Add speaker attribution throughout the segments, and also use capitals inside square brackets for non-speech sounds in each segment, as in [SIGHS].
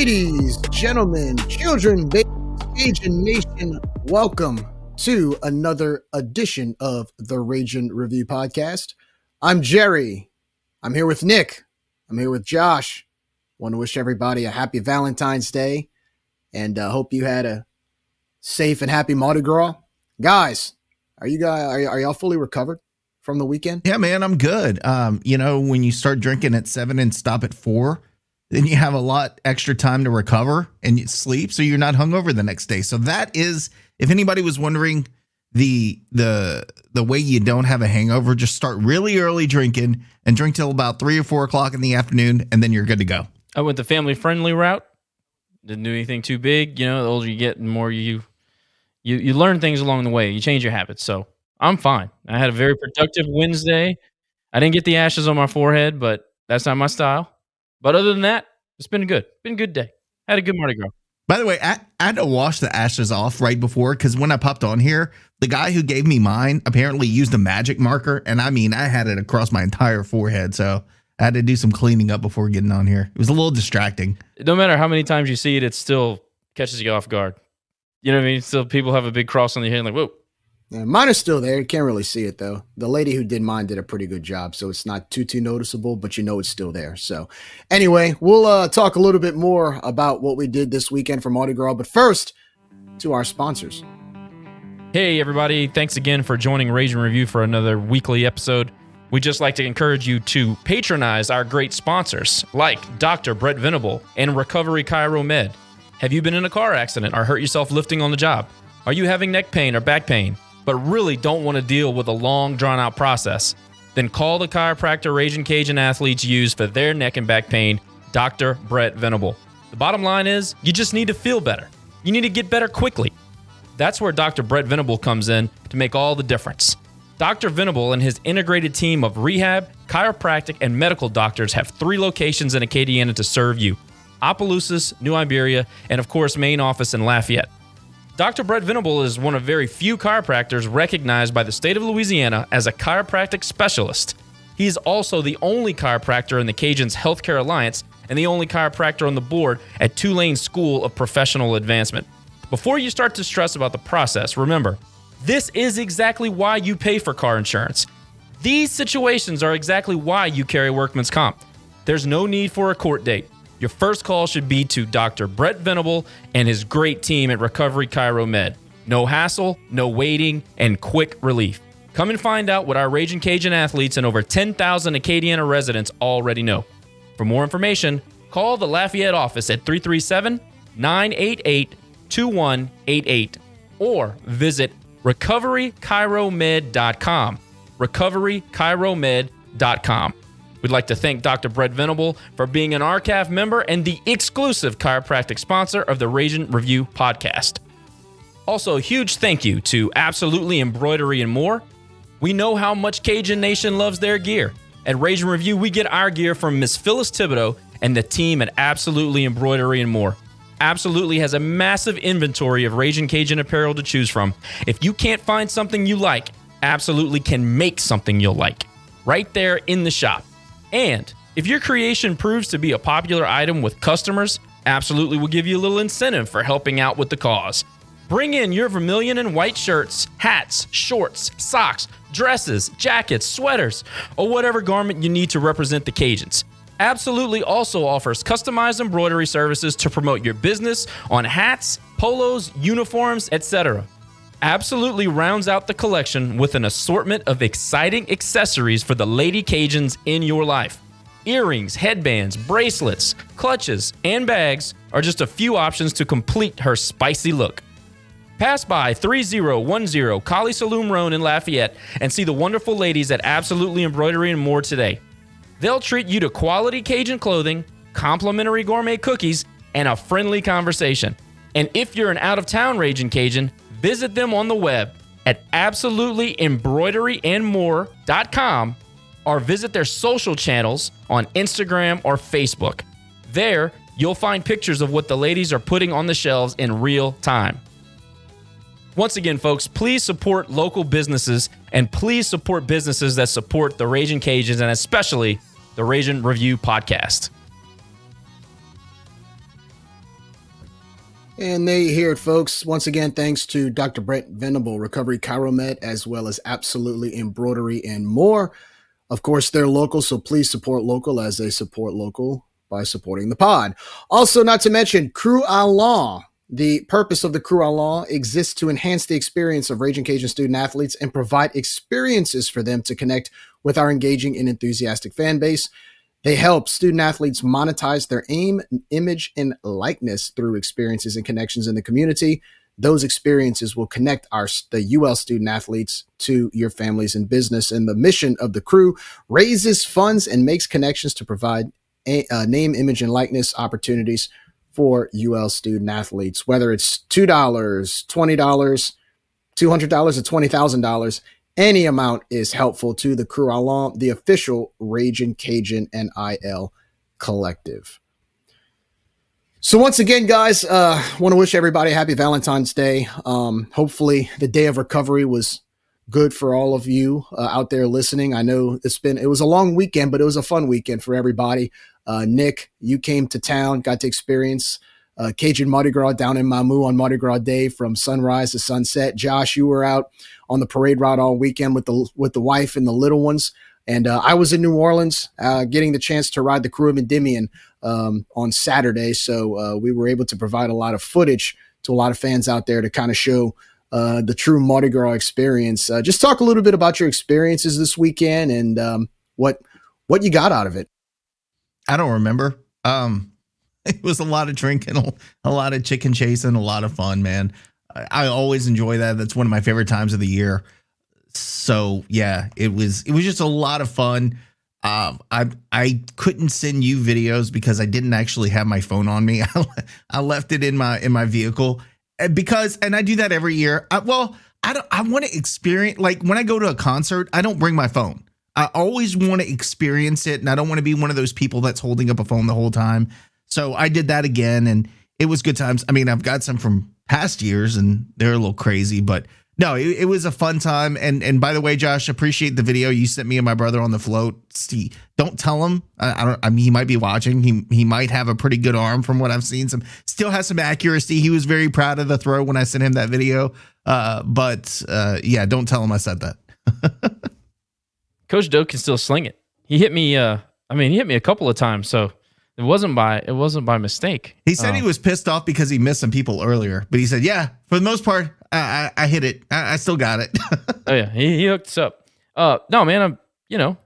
Speaker 1: Ladies, gentlemen, children, babies, Cajun Nation, welcome to another edition of the Raging Review Podcast. I'm Gerry. I'm here with Nick. I'm here with Josh. Want to wish everybody a happy Valentine's Day and uh, hope you had a safe and happy Mardi Gras. Guys, are you guys are, y- are y'all fully recovered from the weekend?
Speaker 2: Yeah, man, I'm good. Um, you know, when you start drinking at seven and stop at four, then you have a lot extra time to recover and sleep, so you're not hungover the next day. So that is, if anybody was wondering, the the the way you don't have a hangover, just start really early drinking and drink till about three or four o'clock in the afternoon, and then you're good to go.
Speaker 3: I went the family friendly route. Didn't do anything too big. You know, the older you get, the more you you you learn things along the way. You change your habits. So I'm fine. I had a very productive Wednesday. I didn't get the ashes on my forehead, but that's not my style. But other than that, it's been good. Been a good day. Had a good Mardi Gras.
Speaker 2: By the way, I, I had to wash the ashes off right before because when I popped on here, the guy who gave me mine apparently used a magic marker, and I mean, I had it across my entire forehead, so I had to do some cleaning up before getting on here. It was a little distracting.
Speaker 3: No matter how many times you see it, it still catches you off guard. You know what I mean? Still, people have a big cross on their head, like, whoa.
Speaker 1: Yeah, mine is still there. You can't really see it though. The lady who did mine did a pretty good job, so it's not too too noticeable, but you know it's still there. So, anyway, we'll uh, talk a little bit more about what we did this weekend for Mardi Gras. But first, to our sponsors.
Speaker 3: Hey, everybody. Thanks again for joining Raging Review for another weekly episode. We'd just like to encourage you to patronize our great sponsors like Dr. Brett Venable and Recovery Chiromed. Have you been in a car accident or hurt yourself lifting on the job? Are you having neck pain or back pain, but really don't want to deal with a long, drawn out process? Then call the chiropractor Raging Cajun athletes use for their neck and back pain, Dr. Brett Venable. The bottom line is you just need to feel better. You need to get better quickly. That's where Dr. Brett Venable comes in to make all the difference. Dr. Venable and his integrated team of rehab, chiropractic, and medical doctors have three locations in Acadiana to serve you Opelousas, New Iberia, and of course, main office in Lafayette. Dr. Brett Venable is one of very few chiropractors recognized by the state of Louisiana as a chiropractic specialist. He is also the only chiropractor in the Cajuns Healthcare Alliance and the only chiropractor on the board at Tulane School of Professional Advancement. Before you start to stress about the process, remember, this is exactly why you pay for car insurance. These situations are exactly why you carry workman's comp. There's no need for a court date. Your first call should be to Dr. Brett Venable and his great team at Recovery Chiromed. No hassle, no waiting, and quick relief. Come and find out what our Raging Cajun athletes and over 10,000 Acadiana residents already know. For more information, call the Lafayette office at 337 988 2188 or visit recoverychiromed.com. Recoverychiromed.com. We'd like to thank Dr. Brett Venable for being an RCAF member and the exclusive chiropractic sponsor of the Raging Review podcast. Also, a huge thank you to Absolutely Embroidery and More. We know how much Cajun Nation loves their gear. At Raging Review, we get our gear from Miss Phyllis Thibodeau and the team at Absolutely Embroidery and More. Absolutely has a massive inventory of Raging Cajun apparel to choose from. If you can't find something you like, Absolutely can make something you'll like right there in the shop. And if your creation proves to be a popular item with customers, Absolutely will give you a little incentive for helping out with the cause. Bring in your vermilion and white shirts, hats, shorts, socks, dresses, jackets, sweaters, or whatever garment you need to represent the Cajuns. Absolutely also offers customized embroidery services to promote your business on hats, polos, uniforms, etc. Absolutely rounds out the collection with an assortment of exciting accessories for the Lady Cajuns in your life. Earrings, headbands, bracelets, clutches, and bags are just a few options to complete her spicy look. Pass by 3010 Kaliste Saloom Road in Lafayette and see the wonderful ladies at Absolutely Embroidery and more today. They'll treat you to quality Cajun clothing, complimentary gourmet cookies, and a friendly conversation. And if you're an out of town Raging Cajun, visit them on the web at absolutelyembroideryandmore.com or visit their social channels on Instagram or Facebook. There, you'll find pictures of what the ladies are putting on the shelves in real time. Once again, folks, please support local businesses and please support businesses that support the Raging Cajuns and especially the Raging Review podcast.
Speaker 1: And they hear it, folks. Once again, thanks to Dr. Brent Venable, Recovery Chiromed, as well as Absolutely Embroidery and more. Of course, they're local, so please support local as they support local by supporting the pod. Also, not to mention Crew Along. The purpose of the Crew Along exists to enhance the experience of Raging Cajun student athletes and provide experiences for them to connect with our engaging and enthusiastic fan base. They help student athletes monetize their aim, image, and likeness through experiences and connections in the community. Those experiences will connect our the UL student athletes to your families and business. And the mission of the crew raises funds and makes connections to provide a, uh, name, image, and likeness opportunities for UL student athletes. Whether it's two dollars, twenty dollars, two hundred dollars, or twenty thousand dollars, any amount is helpful to the crew the official Raging Cajun NIL collective. So once again, guys, uh, want to wish everybody a happy Valentine's Day. Um, hopefully, the day of recovery was good for all of you uh, out there listening. I know it's been it was a long weekend, but it was a fun weekend for everybody. Uh, Nick, you came to town, got to experience uh, Cajun Mardi Gras down in Mamou on Mardi Gras Day from sunrise to sunset. Josh, you were out on the parade route all weekend with the with the wife and the little ones. And uh, I was in New Orleans, uh, getting the chance to ride the Krewe of Endymion um, on Saturday. So uh, we were able to provide a lot of footage to a lot of fans out there to kind of show uh, the true Mardi Gras experience. Uh, just talk a little bit about your experiences this weekend and um, what what you got out of it.
Speaker 2: I don't remember. Um, [LAUGHS] it was a lot of drinking, a lot of chicken chasing, a lot of fun, man. I, I always enjoy that. That's one of my favorite times of the year. So yeah, it was it was just a lot of fun. Um, I I couldn't send you videos because I didn't actually have my phone on me. [LAUGHS] I left it in my in my vehicle because, and I do that every year. I, well, I don't. I want to experience like when I go to a concert. I don't bring my phone. I always want to experience it, and I don't want to be one of those people that's holding up a phone the whole time. So I did that again, and it was good times. I mean, I've got some from past years, and they're a little crazy, but no, it, it, was a fun time. And and by the way, Josh, appreciate the video you sent me and my brother on the float. See, don't tell him. I, I, don't. I mean, he might be watching. He he might have a pretty good arm from what I've seen. Some still has some accuracy. He was very proud of the throw when I sent him that video. Uh, but uh, yeah, don't tell him I said that. [LAUGHS]
Speaker 3: Coach Doak can still sling it. He hit me. Uh, I mean, he hit me a couple of times. So it wasn't by it wasn't by mistake.
Speaker 2: He said he was pissed off because he missed some people earlier, but he said, "Yeah, for the most part, I, I, I hit it. I, I, still got it. [LAUGHS]
Speaker 3: oh yeah, he, he hooked us up. Uh, no man, I'm you know,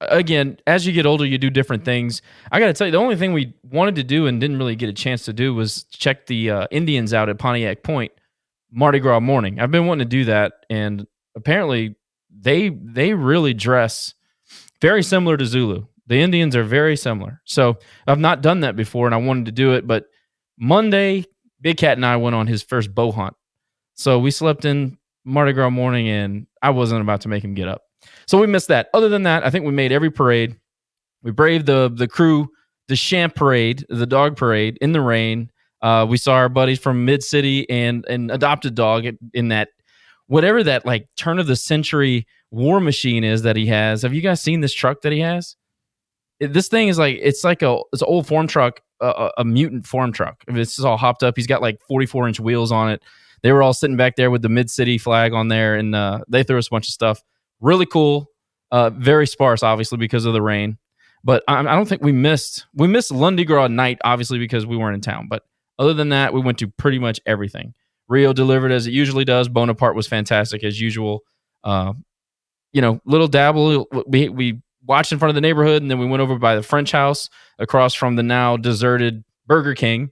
Speaker 3: again, as you get older, you do different things. I got to tell you, the only thing we wanted to do and didn't really get a chance to do was check the uh, Indians out at Pontiac Point Mardi Gras morning. I've been wanting to do that, and apparently they they really dress very similar to Zulu. The Indians are very similar. So I've not done that before, and I wanted to do it. But Monday, Big Cat and I went on his first bow hunt. So we slept in Mardi Gras morning, and I wasn't about to make him get up. So we missed that. Other than that, I think we made every parade. We braved the the crew, the champ parade, the dog parade in the rain. Uh, we saw our buddies from Mid City and an adopted dog in that whatever that like turn of the century war machine is that he has. Have you guys seen this truck that he has? This thing is like it's like a it's an old Ford truck, a, a, mutant Ford truck. This is all hopped up. He's got like 44 inch wheels on it. They were all sitting back there with the mid city flag on there, and uh, they threw us a bunch of stuff. Really cool. Uh, very sparse, obviously because of the rain. But I, I don't think we missed we missed Lundi Gras night, obviously because we weren't in town. But other than that, we went to pretty much everything. Rio delivered as it usually does. Bonaparte was fantastic as usual. Uh, you know, little dabble. We we watched in front of the neighborhood, and then we went over by the French house across from the now deserted Burger King,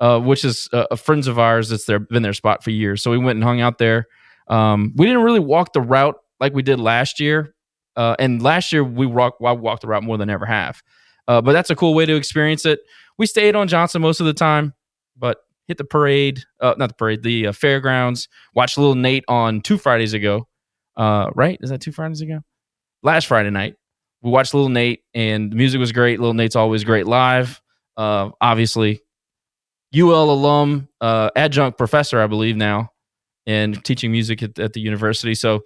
Speaker 3: uh, which is uh, a friends of ours that's their been their spot for years. So we went and hung out there. Um, we didn't really walk the route like we did last year, uh, and last year we walked I walked the route more than ever have. Uh, but that's a cool way to experience it. We stayed on Johnston most of the time, but hit the parade, uh, not the parade, the uh, fairgrounds. Watched little Nate on two Fridays ago. Right? Is that two Fridays ago? Last Friday night, we watched Little Nate, and the music was great. Little Nate's always great live. Uh, obviously, UL alum, uh, adjunct professor, I believe now, and teaching music at, at the university. So,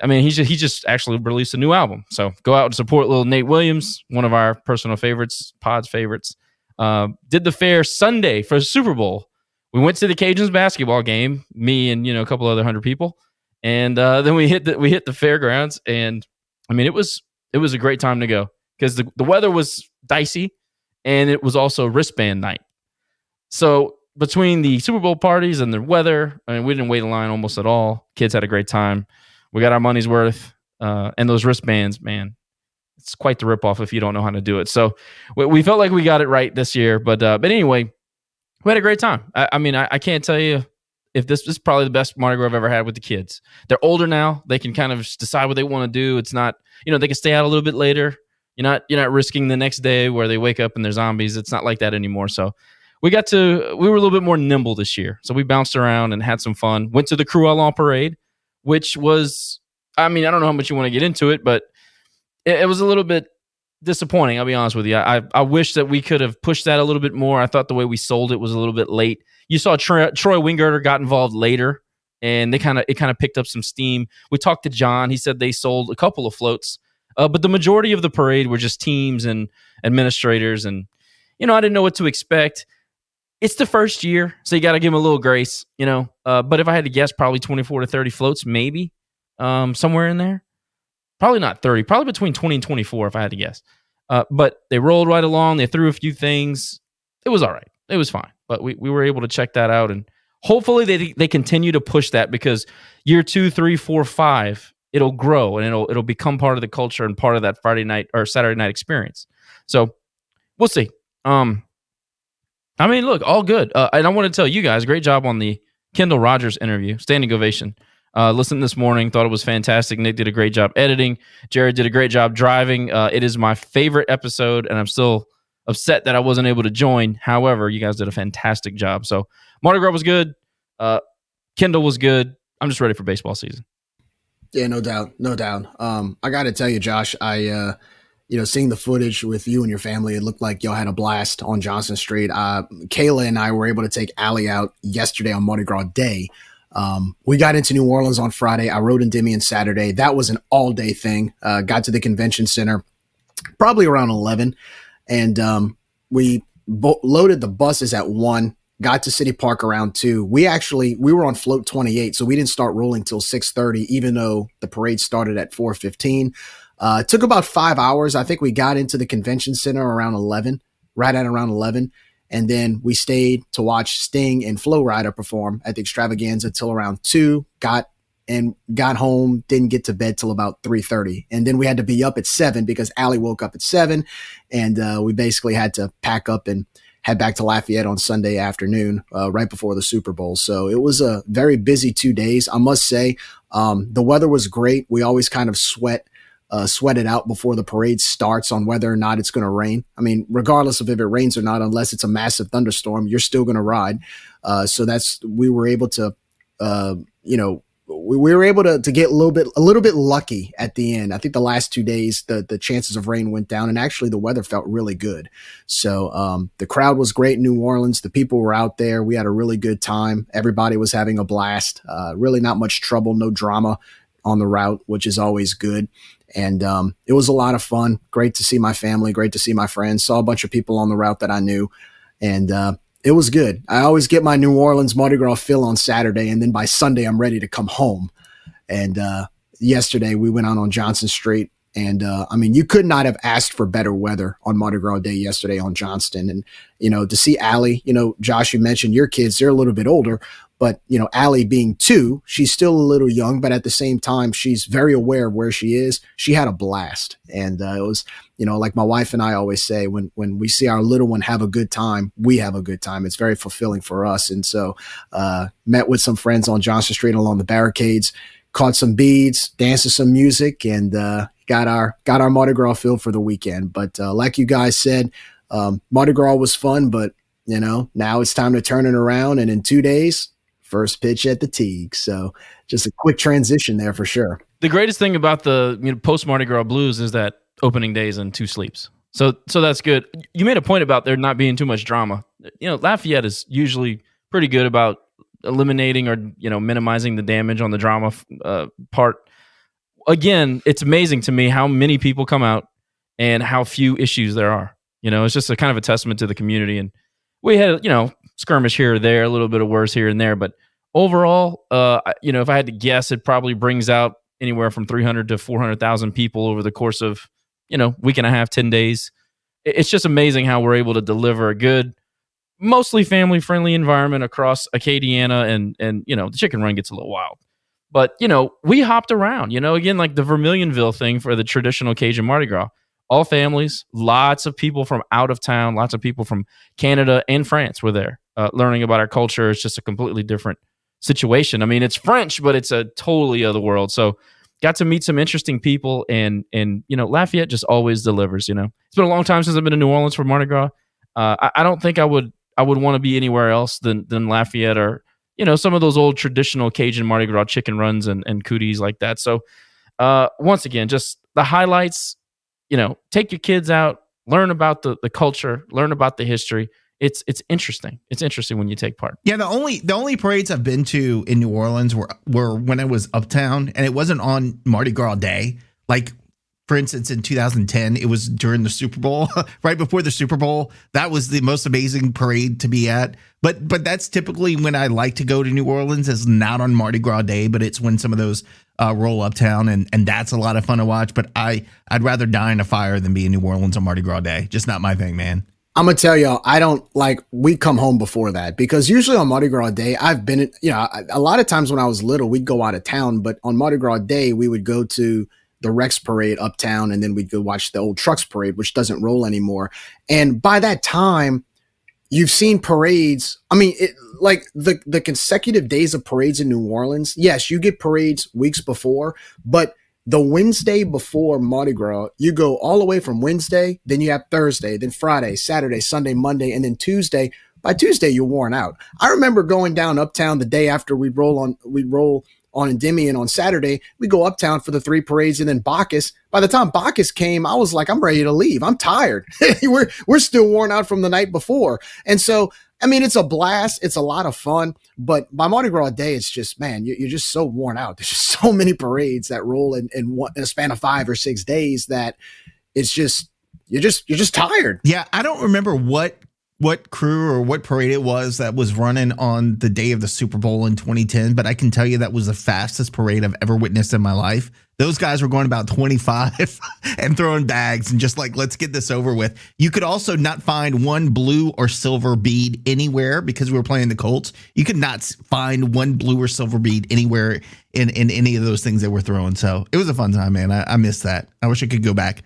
Speaker 3: I mean, he just, he just actually released a new album. So go out and support little Nate Williams, one of our personal favorites, Pod's favorites. Uh, did the fair Sunday for the Super Bowl. We went to the Cajuns basketball game, me and you know a couple other hundred people, and uh, then we hit the we hit the fairgrounds, and I mean it was it was a great time to go because the, the weather was dicey, and it was also wristband night. So between the Super Bowl parties and the weather, I mean, we didn't wait in line almost at all. Kids had a great time. We got our money's worth, uh, and those wristbands, man, it's quite the ripoff if you don't know how to do it. So we, we felt like we got it right this year, but uh, but anyway, we had a great time. I, I mean, I, I can't tell you if this, this is probably the best Mardi Gras I've ever had with the kids. They're older now; they can kind of decide what they want to do. It's not, you know, they can stay out a little bit later. You're not you're not risking the next day where they wake up and they're zombies. It's not like that anymore. So we got to we were a little bit more nimble this year. So we bounced around and had some fun. Went to the Cruellon parade, which was I mean, I don't know how much you want to get into it, but it, it was a little bit disappointing. I'll be honest with you. I I wish that we could have pushed that a little bit more. I thought the way we sold it was a little bit late. You saw Troy, Troy Wingert got involved later, and they kind of it kind of picked up some steam. We talked to John. He said they sold a couple of floats, uh, but the majority of the parade were just teams and administrators, and you know I didn't know what to expect. It's the first year, so you got to give them a little grace, you know. Uh, but if I had to guess, probably twenty four to thirty floats, maybe um, somewhere in there. Probably not 30, probably between 20 and 24, if I had to guess. Uh, but they rolled right along. They threw a few things. It was all right. It was fine. But we, we were able to check that out. And hopefully they, they continue to push that because year two, three, four, five, it'll grow and it'll, it'll become part of the culture and part of that Friday night or Saturday night experience. So we'll see. Um, I mean, look, all good. Uh, and I want to tell you guys, great job on the Kendall Rogers interview. Standing ovation. Uh, listened this morning, thought it was fantastic. Nick did a great job editing. Jared did a great job driving. Uh, it is my favorite episode, and I'm still upset that I wasn't able to join. However, you guys did a fantastic job. So Mardi Gras was good. Uh, Kendall was good. I'm just ready for baseball season.
Speaker 1: Yeah, no doubt, no doubt. Um, I got to tell you, Josh, I, uh, you know, seeing the footage with you and your family, it looked like y'all had a blast on Johnston Street. Uh, Kayla and I were able to take Allie out yesterday on Mardi Gras Day. Um, we got into New Orleans on Friday. I rode in Endymion Saturday. That was an all day thing. Uh, got to the convention center probably around 11 and um, we bo- loaded the buses at one got to city park around two we actually we were on float 28 so we didn't start rolling till 6.30 even though the parade started at 4.15 uh, it took about five hours i think we got into the convention center around 11 right at around 11 and then we stayed to watch sting and Flo Rida perform at the extravaganza till around two got and got home didn't get to bed till about 3.30 and then we had to be up at 7 because Allie woke up at 7 and uh, we basically had to pack up and head back to lafayette on sunday afternoon uh, right before the super bowl. So it was a very busy two days. I must say um, the weather was great. We always kind of sweat uh, sweat it out before the parade starts on whether or not it's going to rain. I mean, regardless of if it rains or not, unless it's a massive thunderstorm, you're still going to ride. Uh, so that's we were able to, uh, you know, we, we were able to, to get a little bit a little bit lucky at the end. I think the last two days the the chances of rain went down, and actually the weather felt really good. So um, the crowd was great in New Orleans. The people were out there. We had a really good time. Everybody was having a blast. Uh, really not much trouble, no drama on the route, which is always good. And um, it was a lot of fun. Great to see my family. Great to see my friends. Saw a bunch of people on the route that I knew, and uh, it was good. I always get my New Orleans Mardi Gras fill on Saturday, and then by Sunday I'm ready to come home. And uh, yesterday we went out on Johnston Street and uh, I mean, you could not have asked for better weather on Mardi Gras Day yesterday on Johnston. And, you know, to see Allie, you know, Josh, you mentioned your kids, they're a little bit older, but, you know, Allie being two, she's still a little young, but at the same time, she's very aware of where she is. She had a blast. And uh, it was, you know, like my wife and I always say, when, when we see our little one have a good time, we have a good time. It's very fulfilling for us. And so, uh, met with some friends on Johnston Street along the barricades caught some beads, danced to some music, and uh, got our got our Mardi Gras filled for the weekend. But uh, like you guys said, um, Mardi Gras was fun, but you know now it's time to turn it around. And in two days, first pitch at the Tigue. So just a quick transition there for sure.
Speaker 3: The greatest thing about the you know, post Mardi Gras blues is that opening days and two sleeps. So so that's good. You made a point about there not being too much drama. You know, Lafayette is usually pretty good about eliminating or you know minimizing the damage on the drama uh, part again, it's amazing to me how many people come out and how few issues there are. You know, it's just a kind of a testament to the community. And we had, you know, skirmish here or there, a little bit of worse here and there, but overall, uh, you know, if I had to guess, it probably brings out anywhere from 300 to 400,000 people over the course of, you know, week and a half, 10 days. It's just amazing how we're able to deliver a good, mostly family friendly environment across Acadiana and, and, you know, the chicken run gets a little wild. But, you know, we hopped around, you know, again, like the Vermilionville thing for the traditional Cajun Mardi Gras. All families, lots of people from out of town, lots of people from Canada and France were there uh, learning about our culture. It's just a completely different situation. I mean, it's French, but it's a totally other world. So, got to meet some interesting people and and you know Lafayette just always delivers you know it's been a long time since I've been to New Orleans for Mardi Gras uh, I, I, don't think I would I would want to be anywhere else than than Lafayette or you know some of those old traditional Cajun Mardi Gras chicken runs and, and cooties like that. So uh, once again, just the highlights. You know, take your kids out, learn about the the culture, learn about the history. It's it's interesting. It's interesting when you take part.
Speaker 2: Yeah, the only the only parades I've been to in New Orleans were were when I was uptown, and it wasn't on Mardi Gras Day. Like for instance, in 2010, it was during the Super Bowl, [LAUGHS] right before the Super Bowl. That was the most amazing parade to be at. But but that's typically when I like to go to New Orleans. Is not on Mardi Gras Day, but it's when some of those uh, roll uptown, and and that's a lot of fun to watch. But I I'd rather die in a fire than be in New Orleans on Mardi Gras Day. Just not my thing, man.
Speaker 1: I'm gonna tell y'all, I don't like. We come home before that because usually on Mardi Gras Day, I've been, you know, a lot of times when I was little, we'd go out of town, but on Mardi Gras Day, we would go to the Rex parade uptown, and then we'd go watch the old trucks parade, which doesn't roll anymore. And by that time, you've seen parades. I mean, it, like the the consecutive days of parades in New Orleans. Yes, you get parades weeks before, but the Wednesday before Mardi Gras, you go all the way from Wednesday, then you have Thursday, then Friday, Saturday, Sunday, Monday, and then Tuesday. By Tuesday, you're worn out. I remember going down uptown the day after we roll on we roll on Endymion on Saturday. We go uptown for the three parades and then Bacchus. By the time Bacchus came, I was like, I'm ready to leave. I'm tired. [LAUGHS] we're we're still worn out from the night before. And so I mean, it's a blast. It's a lot of fun. But by Mardi Gras Day, it's just, man, you're just so worn out. [LAUGHS] There's just so many parades that roll in, in, one, in a span of five or six days that it's just, you're just, you're just tired.
Speaker 2: Yeah. I don't remember what what crew or what parade it was that was running on the day of the Super Bowl in 2010, but I can tell you that was the fastest parade I've ever witnessed in my life. Those guys were going about 25 [LAUGHS] and throwing bags and just like, let's get this over with. You could also not find one blue or silver bead anywhere because we were playing the Colts. You could not find one blue or silver bead anywhere in, in any of those things that we're throwing. So it was a fun time, man. I, I missed that. I wish I could go back.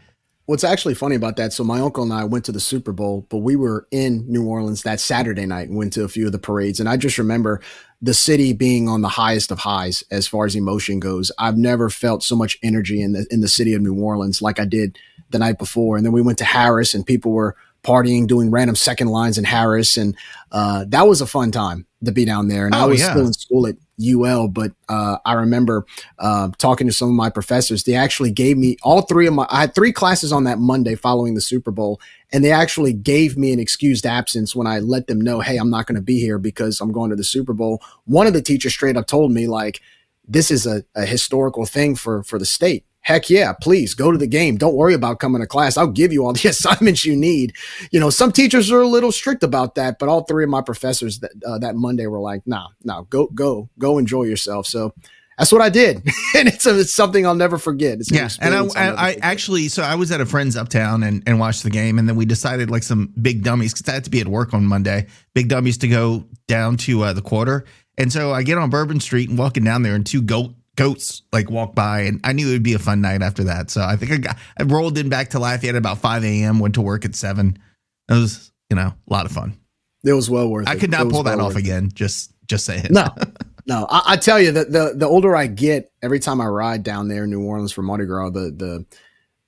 Speaker 1: What's actually funny about that? So my uncle and I went to the Super Bowl, but we were in New Orleans that Saturday night and went to a few of the parades. And I just remember the city being on the highest of highs as far as emotion goes. I've never felt so much energy in the in the city of New Orleans like I did the night before. And then we went to Harrah's and people were partying, doing random second lines in Harrah's, and uh, that was a fun time to be down there. And oh, I was yeah. still in school at UL, but uh, I remember uh, talking to some of my professors. They actually gave me all three of my. I had three classes on that Monday following the Super Bowl, and they actually gave me an excused absence when I let them know, "Hey, I'm not going to be here because I'm going to the Super Bowl." One of the teachers straight up told me, like, "This is a, a historical thing for for the state." Heck yeah, please go to the game. Don't worry about coming to class. I'll give you all the [LAUGHS] assignments you need. You know, some teachers are a little strict about that, but all three of my professors that uh, that Monday were like, "Nah, nah, go, go, go, enjoy yourself." So that's what I did, [LAUGHS] and it's, a, it's something I'll never forget. It's
Speaker 2: yeah, and I, I, I actually, so I was at a friend's uptown and, and watched the game, and then we decided like some big dummies because I had to be at work on Monday. Big dummies to go down to uh, the quarter, and so I get on Bourbon Street and walking down there, and two goat goats like walk by and I knew it would be a fun night after that. So I think I got I rolled in back to Lafayette at about 5 a.m. went to work at seven. It was, you know, a lot of fun.
Speaker 1: It was well worth
Speaker 2: I
Speaker 1: it.
Speaker 2: I could not
Speaker 1: It
Speaker 2: pull that
Speaker 1: well
Speaker 2: off
Speaker 1: worth it.
Speaker 2: again. Just just saying.
Speaker 1: No, [LAUGHS] no. I, I tell you that the the older I get, every time I ride down there in New Orleans for Mardi Gras, the the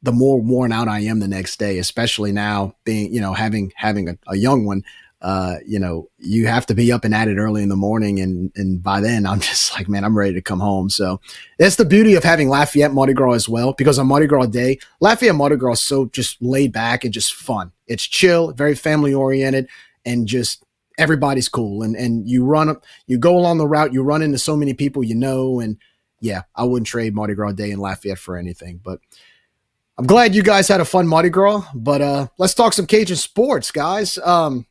Speaker 1: the more worn out I am the next day. Especially now, being you know having having a, a young one. Uh, you know, you have to be up and at it early in the morning, and and by then I'm [LAUGHS] just like, man, I'm ready to come home. So that's the beauty of having Lafayette Mardi Gras as well, because on Mardi Gras Day, Lafayette Mardi Gras is so just laid back and just fun. It's chill, very family oriented, and just everybody's cool. And and you run up, you go along the route, you run into so many people you know, and yeah, I wouldn't trade Mardi Gras Day in Lafayette for anything. But I'm glad you guys had a fun Mardi Gras. But uh, let's talk some Cajun sports, guys. Um,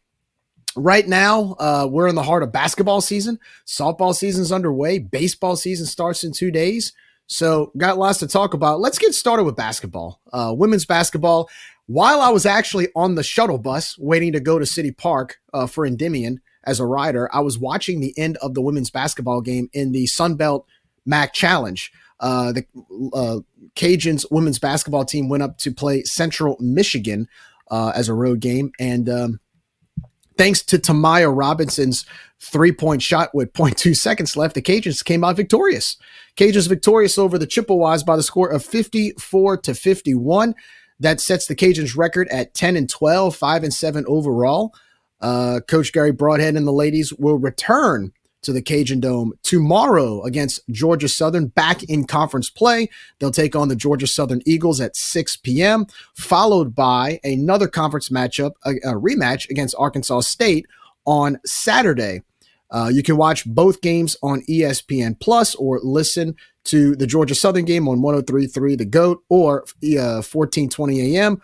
Speaker 1: right now uh, we're in the heart of basketball season. Softball season's underway. Baseball season starts in two days. So got lots to talk about. Let's get started with basketball uh, women's basketball. While i was actually on the shuttle bus waiting to go to city park uh, for endymion as a rider i was watching the end of the women's basketball game in the sunbelt mac challenge. Uh, the uh, cajuns women's basketball team went up to play central michigan uh, as a road game. And um, thanks to Tamaya Robinson's three point shot with 0.2 seconds left, the Cajuns came out victorious. Cajuns victorious over the Chippewas by the score of 54 to 51. That sets the Cajuns record at 10 and 12, 5 and 7 overall. Uh, Coach Garry Brodhead and the ladies will return to the Cajun Dome tomorrow against Georgia Southern back in conference play. They'll take on the Georgia Southern Eagles at 6 p.m., followed by another conference matchup, a, a rematch against Arkansas State on Saturday. Uh, you can watch both games on ESPN Plus or listen to the Georgia Southern game on 1033 The Goat or uh, 1420 a.m.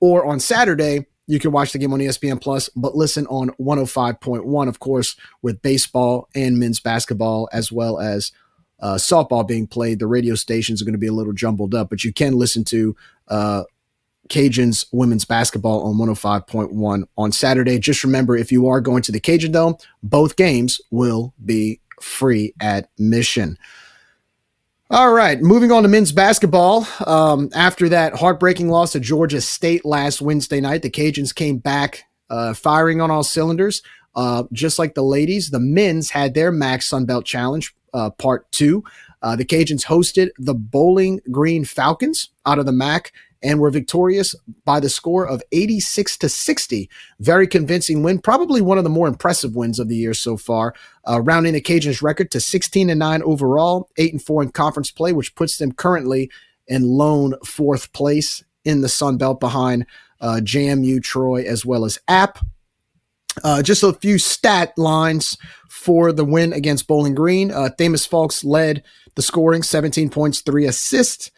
Speaker 1: Or on Saturday, you can watch the game on ESPN Plus, but listen on 105.1, of course, with baseball and men's basketball, as well as uh, softball being played. The radio stations are going to be a little jumbled up, but you can listen to uh, Cajuns women's basketball on 105.1 on Saturday. Just remember, if you are going to the Cajun Dome, both games will be free admission. All right, moving on to men's basketball. Um, after that heartbreaking loss to Georgia State last Wednesday night, the Cajuns came back uh, firing on all cylinders. Uh, just like the ladies, the men's had their MAC Sunbelt Challenge uh, Part Two. Uh, the Cajuns hosted the Bowling Green Falcons out of the MAC and were victorious by the score of 86 to 60. Very convincing win, probably one of the more impressive wins of the year so far, uh, rounding the Cajuns' record to 16 and 9 overall, 8 and 4 in conference play, which puts them currently in lone fourth place in the Sun Belt behind uh, JMU, Troy, as well as App. Uh, just a few stat lines for the win against Bowling Green. Uh, Themus Fulks led the scoring, 17 points, three assists.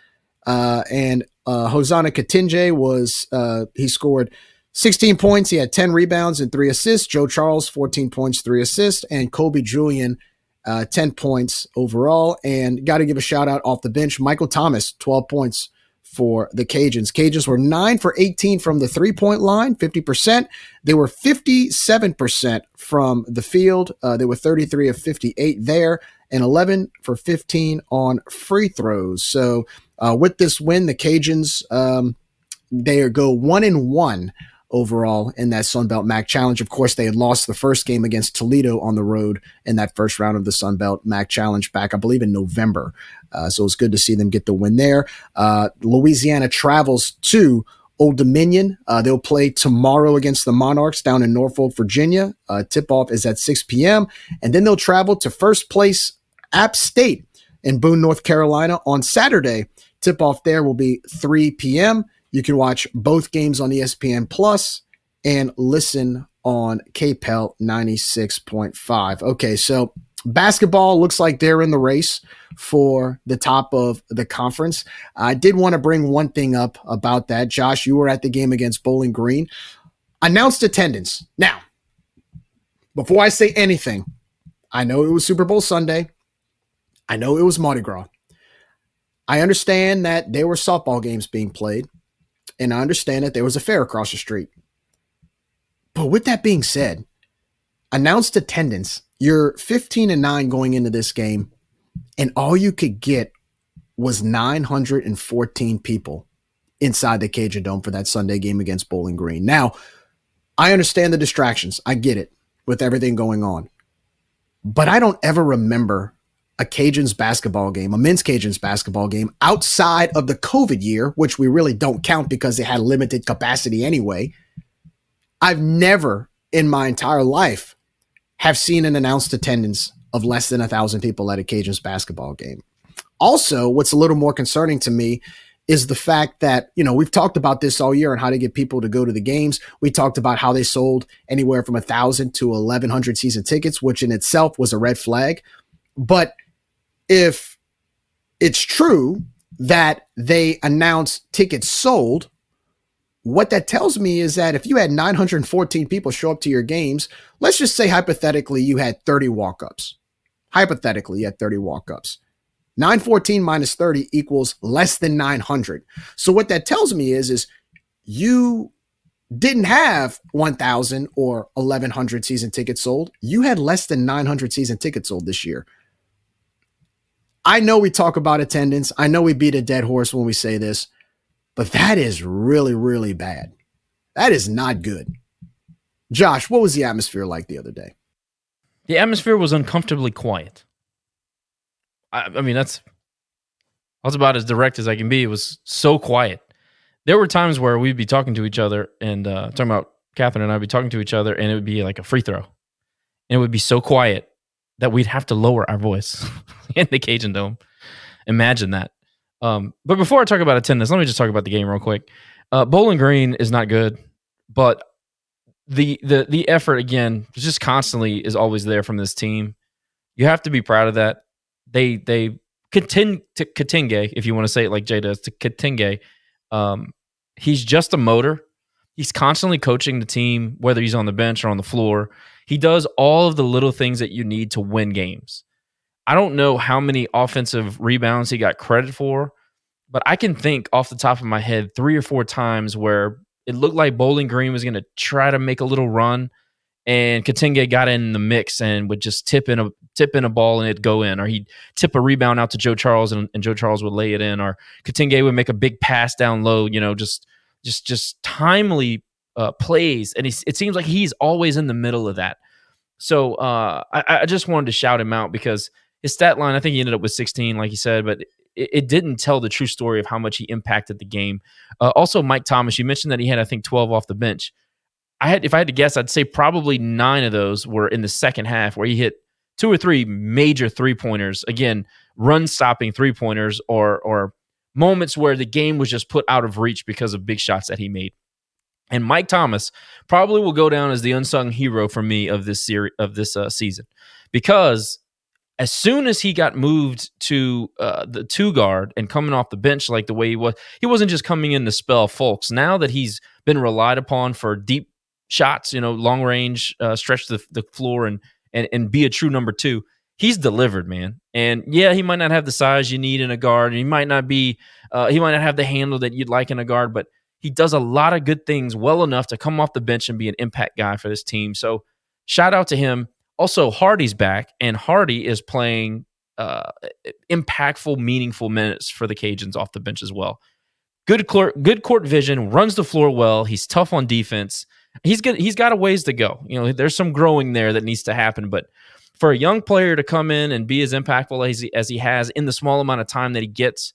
Speaker 1: Uh, and uh, Hosana Kitenge was, uh, he scored 16 points. He had 10 rebounds and three assists. Joe Charles, 14 points, three assists. And Kobe Julien, uh, 10 points overall. And got to give a shout out off the bench. Michael Thomas, 12 points for the Cajuns. Cajuns were 9 for 18 from the three point line, 50%. They were 57% from the field. Uh, they were 33 of 58 there and 11 for 15 on free throws. So uh, with this win, the Cajuns, um, they go one and one overall in that Sun Belt MAC challenge. Of course, they had lost the first game against Toledo on the road in that first round of the Sun Belt MAC challenge back, I believe, in November. Uh, so it's good to see them get the win there. Uh, Louisiana travels to Old Dominion. Uh, they'll play tomorrow against the Monarchs down in Norfolk, Virginia. Uh, tip off is at 6 p.m. And then they'll travel to first place App State in Boone, North Carolina on Saturday. Tip off there will be 3 p.m. You can watch both games on ESPN Plus and listen on KPEL 96.5. Okay, so basketball looks like they're in the race for the top of the conference. I did want to bring one thing up about that. Josh, you were at the game against Bowling Green. Announced attendance. Now, before I say anything, I know it was Super Bowl Sunday. I know it was Mardi Gras. I understand that there were softball games being played, and I understand that there was a fair across the street. But with that being said, announced attendance, you're 15 and 9 going into this game, and all you could get was 914 people inside the Cajun Dome for that Sunday game against Bowling Green. Now, I understand the distractions. I get it with everything going on. But I don't ever remember a Cajuns basketball game, a men's Cajuns basketball game outside of the COVID year, which we really don't count because it had limited capacity anyway. I've never in my entire life have seen an announced attendance of less than a thousand people at a Cajuns basketball game. Also, what's a little more concerning to me is the fact that, you know, we've talked about this all year and how to get people to go to the games. We talked about how they sold anywhere from a thousand to 1100 season tickets, which in itself was a red flag. But if it's true that they announced tickets sold, what that tells me is that if you had 914 people show up to your games, let's just say hypothetically you had 30 walk ups. Hypothetically, you had 30 walk ups. 914 minus 30 equals less than 900. So what that tells me is is you didn't have 1000 or 1100 season tickets sold. You had less than 900 season tickets sold this year. I know we talk about attendance. I know we beat a dead horse when we say this, but that is really really bad. That is not good. Josh, what was the atmosphere like the other day?
Speaker 3: The atmosphere was uncomfortably quiet. I, I mean, that's that's about as direct as I can be. It was so quiet. There were times where we'd be talking to each other and uh, talking about Catherine and I'd be talking to each other, and it would be like a free throw, and it would be so quiet that we'd have to lower our voice [LAUGHS] in the Cajun Dome. Imagine that. Um, but before I talk about attendance, let me just talk about the game real quick. Uh, Bowling Green is not good, but the the the effort again just constantly is always there from this team. You have to be proud of that they they Kitenge, if you want to say it like Jay does, to Kitenge. Um, he's just a motor. He's constantly coaching the team, whether he's on the bench or on the floor. He does all of the little things that you need to win games. I don't know how many offensive rebounds he got credit for, but I can think off the top of my head three or four times where it looked like Bowling Green was going to try to make a little run and Kitenge got in the mix and would just tip in a tip in a ball and it'd go in, or he'd tip a rebound out to Joe Charles and, and Joe Charles would lay it in, or Kitenge would make a big pass down low, you know, just just just timely uh, plays, and it seems like he's always in the middle of that. So uh, I, I, just wanted to shout him out because his stat line, I think he ended up with 16, like you said, but it, it didn't tell the true story of how much he impacted the game. Uh, also, Mike Thomas, you mentioned that he had, I think, 12 off the bench. I had, if I had to guess, I'd say probably nine of those were in the second half where he hit two or three major three pointers. Again, run stopping three pointers or or moments where the game was just put out of reach because of big shots that he made. And Mike Thomas probably will go down as the unsung hero for me of this series of this uh, season because as soon as he got moved to uh, the two guard and coming off the bench like the way he was, he wasn't just coming in to spell folks. Now that he's been relied upon for deep shots, you know, long range, uh, stretch the, the floor and, and, and be a true number two. He's delivered, man. And yeah, he might not have the size you need in a guard. He might not be, uh, he might not have the handle that you'd like in a guard, but he does a lot of good things well enough to come off the bench and be an impact guy for this team. So shout out to him. Also, Hardy's back, and Hardy is playing uh, impactful, meaningful minutes for the Cajuns off the bench as well. Good court, good court vision, runs the floor well. He's tough on defense he's got he's got a ways to go. You know, there's some growing there that needs to happen, but for a young player to come in and be as impactful as he, as he has in the small amount of time that he gets,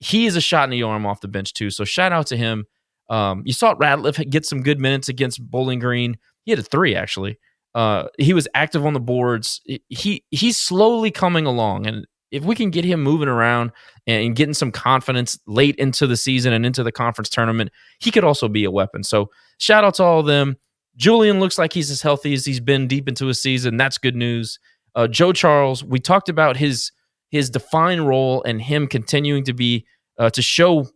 Speaker 3: he is a shot in the arm off the bench too. So shout out to him. Um, you saw Ratliff get some good minutes against Bowling Green. He had a three actually. Uh, he was active on the boards. He he's slowly coming along, and if we can get him moving around and getting some confidence late into the season and into the conference tournament, he could also be a weapon. So shout out to all of them. Julien looks like he's as healthy as he's been deep into a season. That's good news. Uh, Joe Charles, we talked about his his defined role and him continuing to be uh, to show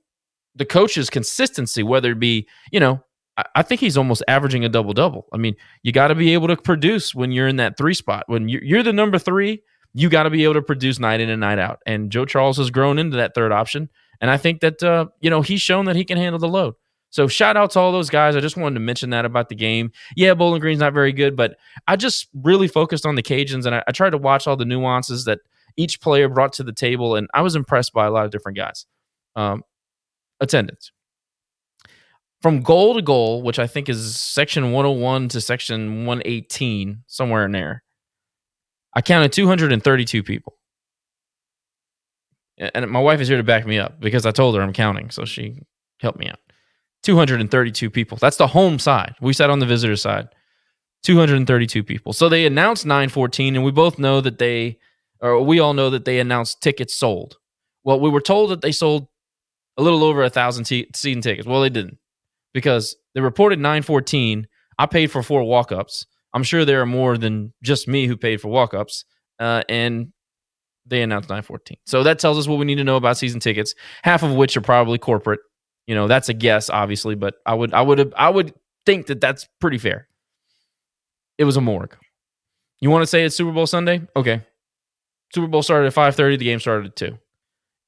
Speaker 3: the coach's consistency, whether it be you know. I- I think he's almost averaging a double double. I mean, you got to be able to produce when you're in that three spot. When you're, you're the number three, you got to be able to produce night in and night out. And Joe Charles has grown into that third option. And I think that, uh, you know, he's shown that he can handle the load. So shout out to all those guys. I just wanted to mention that about the game. Yeah, Bowling Green's not very good, but I just really focused on the Cajuns and I, I tried to watch all the nuances that each player brought to the table. And I was impressed by a lot of different guys. Um, attendance. From goal to goal, which I think is section 101 to section 118, somewhere in there, I counted 232 people. And my wife is here to back me up because I told her I'm counting, so she helped me out. 232 people. That's the home side. We sat on the visitor side. 232 people. So they announced 914, and we both know that they, or we all know that they announced tickets sold. Well, we were told that they sold a little over a thousand t- season tickets. Well, they didn't because they reported 914. I paid for four walk ups. I'm sure there are more than just me who paid for walk ups. Uh, and they announced 914. So that tells us what we need to know about season tickets, half of which are probably corporate. You know, that's a guess, obviously, but I would, I would, I would think that that's pretty fair. It was a morgue. You want to say it's Super Bowl Sunday? Okay. Super Bowl started at 5:30. The game started at two.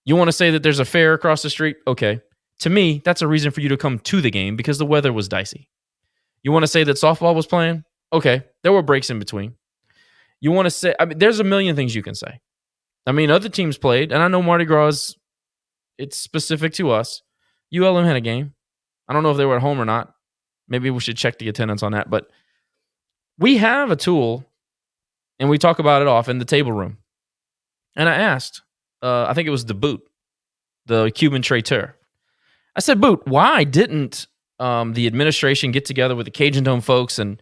Speaker 3: You want to say that there's a fair across the street? Okay. To me, that's a reason for you to come to the game because the weather was dicey. You want to say that softball was playing? Okay. There were breaks in between. You want to say, I mean, there's a million things you can say. I mean, other teams played, and I know Mardi Gras it's specific to us. ULM had a game. I don't know if they were at home or not. Maybe we should check the attendance on that. But we have a tool, and we talk about it off in the table room. And I asked, uh, I think it was the boot, the Cuban traitor. I said, Boot, why didn't um, the administration get together with the Cajun Dome folks and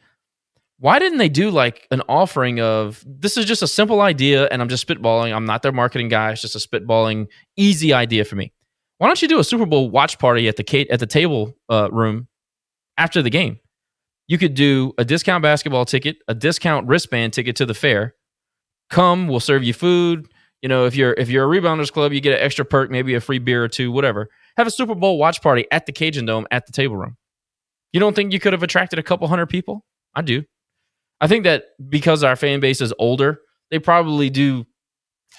Speaker 3: why didn't they do like an offering of this is just a simple idea and I'm just spitballing. I'm not their marketing guy. It's just a spitballing, easy idea for me. Why don't you do a Super Bowl watch party at the at the table uh, room after the game? You could do a discount basketball ticket, a discount wristband ticket to the fair. Come, we'll serve you food. You know, if you're if you're a rebounders club, you get an extra perk, maybe a free beer or two, whatever. Have a Super Bowl watch party at the Cajun Dome at the table room. You don't think you could have attracted a couple hundred people? I do. I think that because our fan base is older, they probably do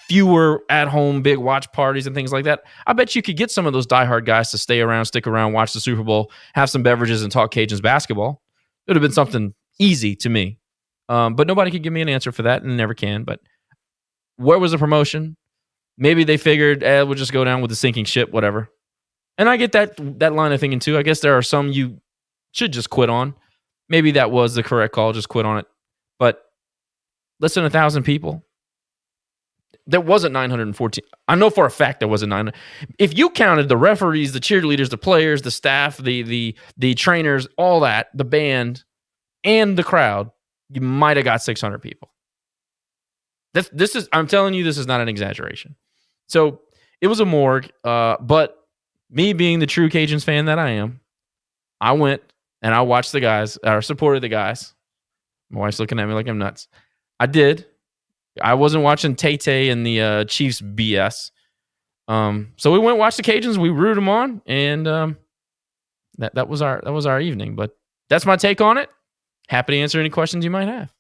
Speaker 3: fewer at home big watch parties and things like that. I bet you could get some of those diehard guys to stay around, stick around, watch the Super Bowl, have some beverages, and talk Cajuns basketball. It would have been something easy to me. Um, but nobody could give me an answer for that and never can. But where was the promotion? Maybe they figured, eh, we'll just go down with the sinking ship, whatever. And I get that that line of thinking too. I guess there are some you should just quit on. Maybe that was the correct call, just quit on it. But less than a thousand people. There wasn't 914. I know for a fact there wasn't 900. If you counted the referees, the cheerleaders, the players, the staff, the the the trainers, all that, the band, and the crowd, you might have got 600 people. This this is I'm telling you, this is not an exaggeration. So it was a morgue, uh, but me being the true Cajuns fan that I am, I went and I watched the guys, or supported the guys. My wife's looking at me like I'm nuts. I did. I wasn't watching Tay Tay and the uh, Chiefs BS. Um, so we went watch the Cajuns. We rooted them on, and um, that that was our that was our evening. But that's my take on it. Happy to answer any questions you might have.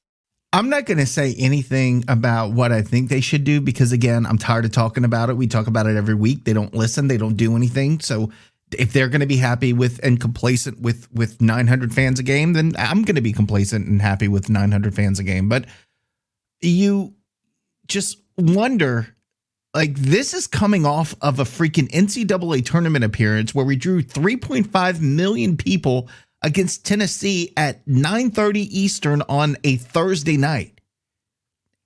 Speaker 2: I'm not going to say anything about what I think they should do because, again, I'm tired of talking about it. We talk about it every week. They don't listen. They don't do anything. So if they're going to be happy with and complacent with with 900 fans a game, then I'm going to be complacent and happy with 900 fans a game. But you just wonder like this is coming off of a freaking NCAA tournament appearance where we drew 3.5 million people against Tennessee at 9:30 Eastern on a Thursday night.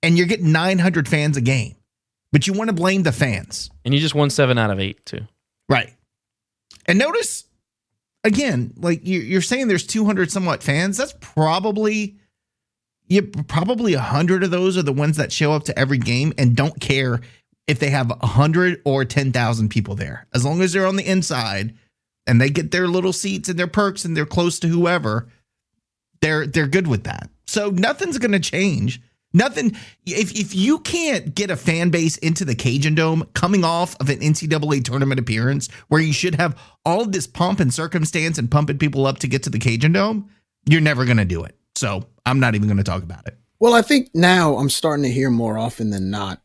Speaker 2: And you're getting 900 fans a game. But you want to blame the fans.
Speaker 3: And you just won seven out of eight too.
Speaker 2: Right. And notice again, like you're saying there's 200 somewhat fans. That's probably you probably a hundred of those are the ones that show up to every game and don't care if they have a hundred or 10,000 people there. As long as they're on the inside and they get their little seats and their perks and they're close to whoever, they're they're good with that. So nothing's going to change Nothing. If if you can't get a fan base into the Cajun Dome coming off of an NCAA tournament appearance where you should have all this pomp and circumstance and pumping people up to get to the Cajun Dome, you're never going to do it. So I'm not even going to talk about it.
Speaker 1: Well, I think now I'm starting to hear more often than not,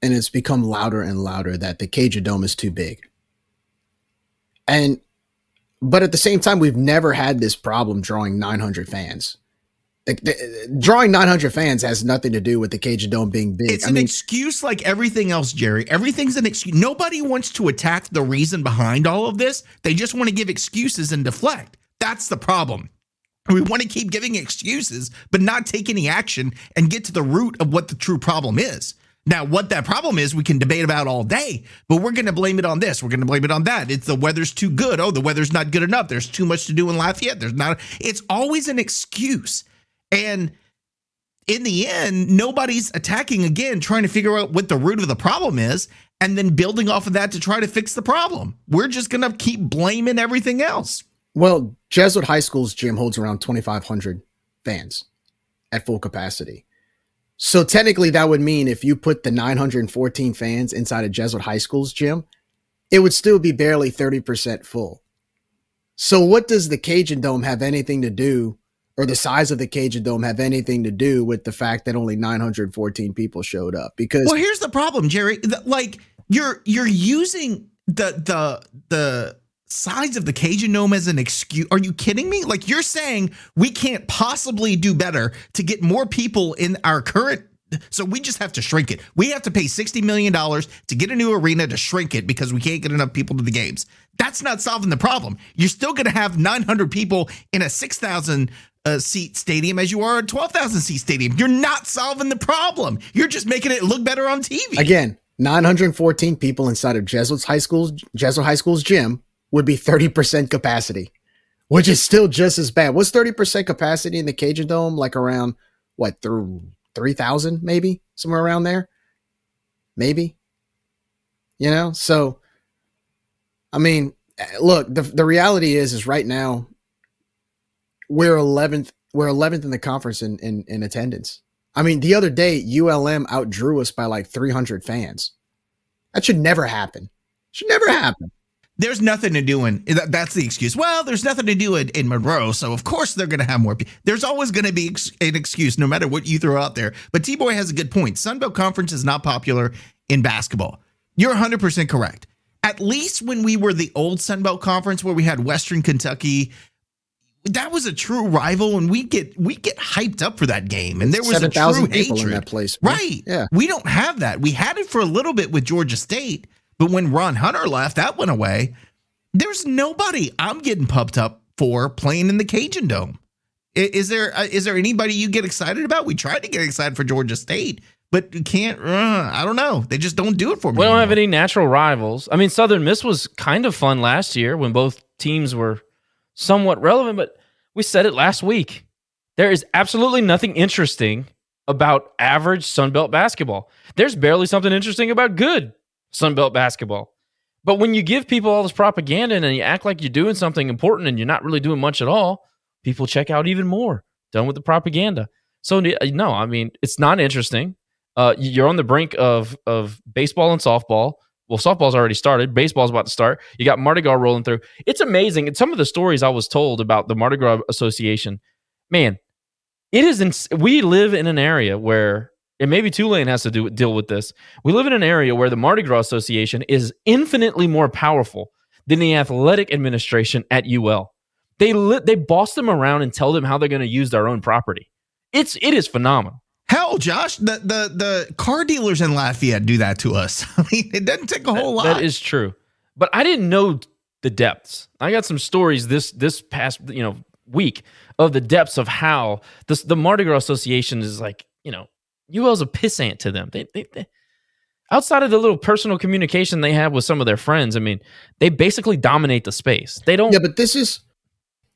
Speaker 1: and it's become louder and louder that the Cajun Dome is too big. And, but at the same time, we've never had this problem drawing 900 fans. The, the, drawing 900 fans has nothing to do with the Cajun Dome being big.
Speaker 2: It's
Speaker 1: I
Speaker 2: an
Speaker 1: mean,
Speaker 2: excuse like everything else, Gerry. Everything's an excuse. Nobody wants to attack the reason behind all of this. They just want to give excuses and deflect. That's the problem. We want to keep giving excuses, but not take any action and get to the root of what the true problem is. Now, what that problem is, we can debate about all day, but we're going to blame it on this. We're going to blame it on that. It's the weather's too good. Oh, the weather's not good enough. There's too much to do in Lafayette. There's not. It's always an excuse. And in the end, nobody's attacking again, trying to figure out what the root of the problem is, and then building off of that to try to fix the problem. We're just going to keep blaming everything else.
Speaker 1: well, Jesuit High School's gym holds around 2,500 fans at full capacity. So technically, that would mean if you put the 914 fans inside a Jesuit High School's gym, it would still be barely 30% full. So, what does the Cajun Dome have anything to do, or the size of the Cajun Dome have anything to do with the fact that only 914 people showed up? Because
Speaker 2: Well, here's the problem, Gerry. Like you're you're using the the the size of the Cajun Dome as an excuse. Are you kidding me? Like you're saying we can't possibly do better to get more people in our current so we just have to shrink it. We have to pay $60 million to get a new arena to shrink it because we can't get enough people to the games. That's not solving the problem. You're still going to have 900 people in a 6,000 uh, seat stadium as you are a 12,000 seat stadium. You're not solving the problem. You're just making it look better on TV.
Speaker 1: again, 914 people inside of Jesuit's High School's Jesuit High School's gym would be 30% capacity, which is still just as bad. What's 30% capacity in the Cajun Dome? Like around what through 3,000 maybe somewhere around there, maybe. You know, so I mean, look, the the reality is is right now we're 11th we're 11th in the conference in in, in attendance. I mean, the other day ULM outdrew us by like 300 fans. That should never happen. Should never happen.
Speaker 2: There's nothing to do in that- that's the excuse. Well, there's nothing to do in, in Monroe, so of course they're going to have more. pe- There's always going to be an excuse, no matter what you throw out there. But T Boy has a good point. Sunbelt Conference is not popular in basketball. You're 100 percent correct. At least when we were the old Sunbelt Conference, where we had Western Kentucky, that was a true rival, and we get we get hyped up for that game, and there was a
Speaker 1: 7,000
Speaker 2: true
Speaker 1: people
Speaker 2: hatred.
Speaker 1: in that place. man.
Speaker 2: Right.
Speaker 1: Yeah.
Speaker 2: We don't have that. We had it for a little bit with Georgia State, but when Ron Hunter left, that went away. There's nobody I'm getting pumped up for playing in the Cajun Dome. Is there uh, there anybody you get excited about? We tried to get excited for Georgia State, but you can't. Uh, I don't know. They just don't do it for me.
Speaker 3: We don't have any natural rivals. I mean, Southern Miss was kind of fun last year when both teams were somewhat relevant, but we said it last week. There is absolutely nothing interesting about average Sunbelt basketball. There's barely something interesting about good Sunbelt basketball. But when you give people all this propaganda and you act like you're doing something important and you're not really doing much at all, people check out even more. Done with the propaganda. So no, I mean it's not interesting. Uh, you're on the brink of of baseball and softball. Well, softball's already started. Baseball's about to start. You got Mardi Gras rolling through. It's amazing. And some of the stories I was told about the Mardi Gras Association, man, it is. Ins- we live in an area where, and maybe Tulane has to do deal with this. We live in an area where the Mardi Gras Association is infinitely more powerful than the athletic administration at UL. They li- they boss them around and tell them how they're going to use their own property. It's it is phenomenal.
Speaker 2: Hell, Josh, the, the the car dealers in Lafayette do that to us. [LAUGHS] I mean, it doesn't take a whole lot.
Speaker 3: That is true. But I didn't know the depths. I got some stories this this past you know week of the depths of how this the Mardi Gras Association is like you know UL's a pissant to them. They, they, they outside of the little personal communication they have with some of their friends. I mean, they basically dominate the space. They don't.
Speaker 1: Yeah, but this is,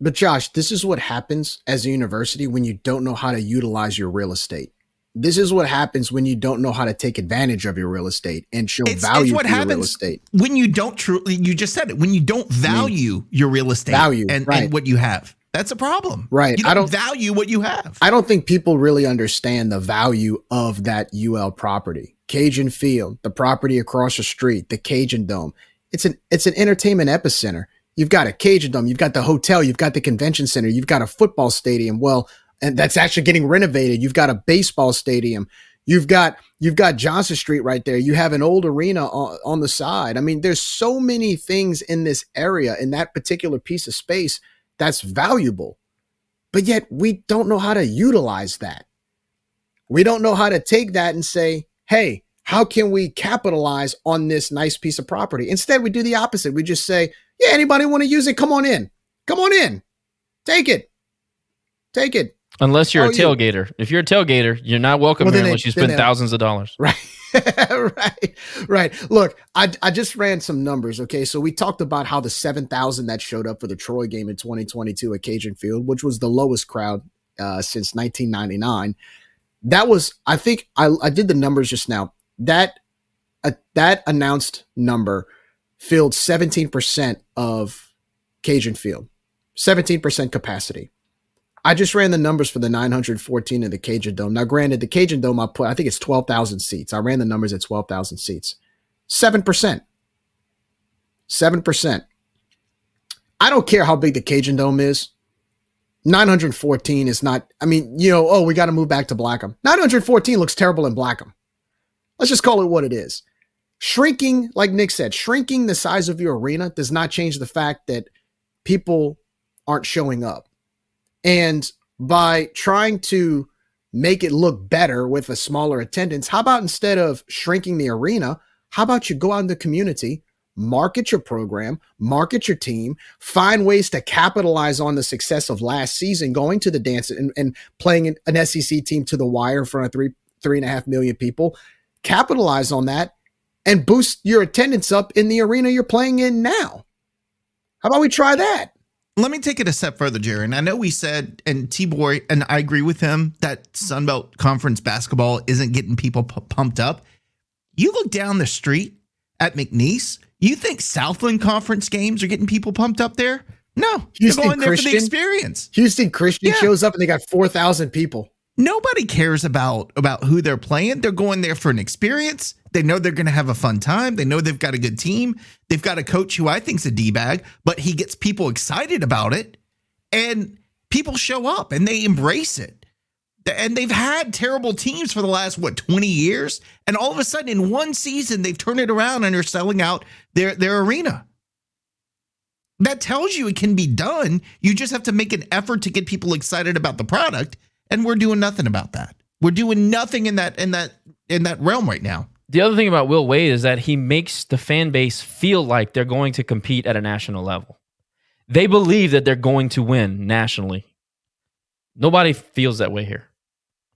Speaker 1: but Josh, this is what happens as a university when you don't know how to utilize your real estate. This is what happens when you don't know how to take advantage of your real estate and show
Speaker 2: It's- it's
Speaker 1: value
Speaker 2: what
Speaker 1: to your real
Speaker 2: happens
Speaker 1: estate.
Speaker 2: when you don't truly. You just said it. When you don't mm. value your real estate
Speaker 1: Value,
Speaker 2: and,
Speaker 1: right.
Speaker 2: and what you have. That's a problem.
Speaker 1: Right.
Speaker 2: You don't,
Speaker 1: I don't-
Speaker 2: value what you have.
Speaker 1: I don't think people really understand the value of that UL property. Cajun Field, the property across the street, the Cajun Dome. It's an it's an entertainment epicenter. You've got a Cajun Dome, you've got the hotel, you've got the convention center, you've got a football stadium. Well, and that's actually getting renovated. You've got a baseball stadium. You've got you've got Johnson Street right there. You have an old arena on, on the side. I mean, there's so many things in this area in that particular piece of space that's valuable. But yet we don't know how to utilize that. We don't know how to take that and say, "Hey, how can we capitalize on this nice piece of property?" Instead, we do the opposite. We just say, "Yeah, anybody want to use it? Come on in. Come on in. Take it. Take it."
Speaker 3: Unless you're
Speaker 1: Oh,
Speaker 3: a tailgater. If you're a tailgater, you're not welcome
Speaker 1: Well,
Speaker 3: here unless
Speaker 1: they-
Speaker 3: you spend
Speaker 1: they-
Speaker 3: thousands of dollars.
Speaker 1: Right. [LAUGHS] right. Right. Look, I, I just ran some numbers. Okay. So we talked about how the 7,000 that showed up for the Troy game in 2022 at Cajun Field, which was the lowest crowd uh, since 1999. That was, I think, I, I did the numbers just now. That uh, that announced number filled 17% of Cajun Field, 17% capacity. I just ran the numbers for the 914 in the Cajun Dome. Now, granted, the Cajun Dome, I put, I think it's 12,000 seats. I ran the numbers at 12,000 seats. 7%. 7%. I don't care how big the Cajun Dome is. 914 is not, I mean, you know, oh, we got to move back to Blackham. 914 looks terrible in Blackham. Let's just call it what it is. Shrinking, like Nick said, shrinking the size of your arena does not change the fact that people aren't showing up. And by trying to make it look better with a smaller attendance, how about instead of shrinking the arena, how about you go out in the community, market your program, market your team, find ways to capitalize on the success of last season, going to the dance and, and playing an, an SEC team to the wire in front of three, three and a half million people. Capitalize on that and boost your attendance up in the arena you're playing in now. How about we try that?
Speaker 2: Let me take it a step further, Gerry. And I know we said, and T Boy, and I agree with him, that Sunbelt Conference basketball isn't getting people pu- pumped up. You look down the street at McNeese, you think Southland Conference games are getting people pumped up there? No,
Speaker 1: Houston
Speaker 2: they're going there for
Speaker 1: Christian?
Speaker 2: the experience.
Speaker 1: Houston Christian
Speaker 2: Yeah.
Speaker 1: shows up and they got 4,000 people.
Speaker 2: Nobody cares about about who they're playing. They're going there for an experience. They know they're going to have a fun time. They know they've got a good team. They've got a coach who I think's a d bag, but he gets people excited about it, and people show up and they embrace it. And they've had terrible teams for the last what twenty years, and all of a sudden in one season they've turned it around and are selling out their their arena. That tells you it can be done. You just have to make an effort to get people excited about the product and we're doing nothing about that. We're doing nothing in that in that in that realm right now.
Speaker 3: The other thing about Will Wade is that he makes the fan base feel like they're going to compete at a national level. They believe that they're going to win nationally. Nobody feels that way here.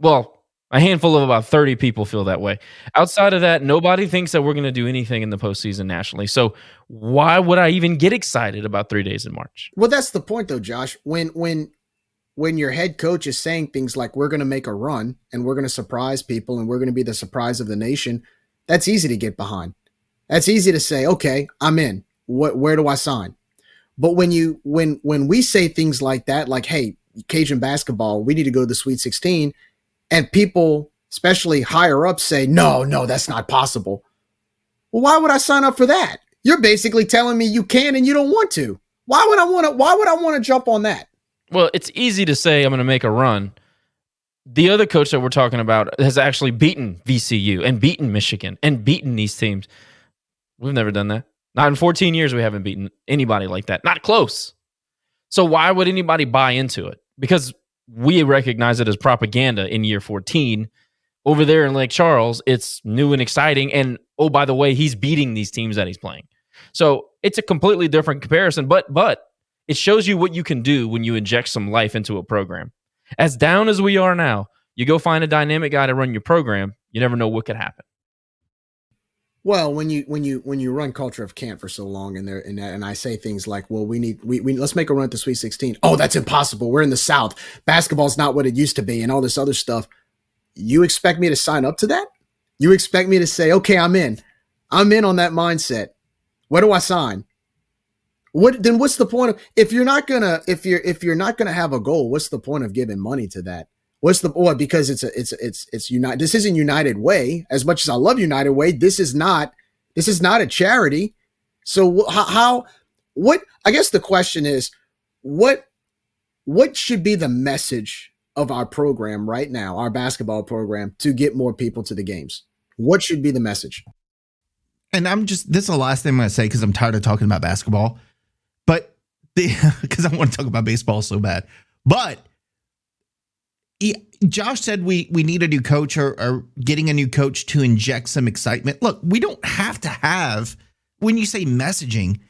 Speaker 3: Well, a handful of about 30 people feel that way. Outside of that, nobody thinks that we're going to do anything in the postseason nationally. So why would I even get excited about three days in March?
Speaker 1: Well, that's the point though, Josh. When when when your head coach is saying things like we're going to make a run and we're going to surprise people and we're going to be the surprise of the nation, that's easy to get behind. That's easy to say, "Okay, I'm in. What where do I sign?" But when you when when we say things like that like, "Hey, Cajun basketball, we need to go to the Sweet 16." And people, especially higher up say, "No, no, that's not possible." Well, why would I sign up for that? You're basically telling me you can and you don't want to. Why would I want to why would I want to jump on that?
Speaker 3: Well, it's easy to say I'm going to make a run. The other coach that we're talking about has actually beaten VCU and beaten Michigan and beaten these teams. We've never done that. Not in 14 years, we haven't beaten anybody like that. Not close. So why would anybody buy into it? Because we recognize it as propaganda in year 14. Over there in Lake Charles, it's new and exciting. And oh, by the way, he's beating these teams that he's playing. So it's a completely different comparison. But but it shows you what you can do when you inject some life into a program. As down as we are now, you go find a dynamic guy to run your program. You never know what could happen.
Speaker 1: Well, when you when you when you run culture of camp for so long, and there and, and I say things like, "Well, we need we, we let's make a run at the Sweet 16." Oh, that's impossible. We're in the South. Basketball's not what it used to be, and all this other stuff. You expect me to sign up to that? You expect me to say, "Okay, I'm in. I'm in on that mindset." Where do I sign? What then? What's the point of if you're not gonna if you're if you're not gonna have a goal? What's the point of giving money to that? What's the what? Because it's a it's it's it's United. This isn't United Way. As much as I love United Way, this is not this is not a charity. So how, how what? I guess the question is what what should be the message of our program right now, our basketball program, to get more people to the games? What should be the message?
Speaker 2: And I'm just this is the last thing I'm gonna say because I'm tired of talking about basketball. But because [LAUGHS] I want to talk about baseball so bad. But he, Josh said we we need a new coach or, or getting a new coach to inject some excitement. Look, we don't have to have when you say messaging,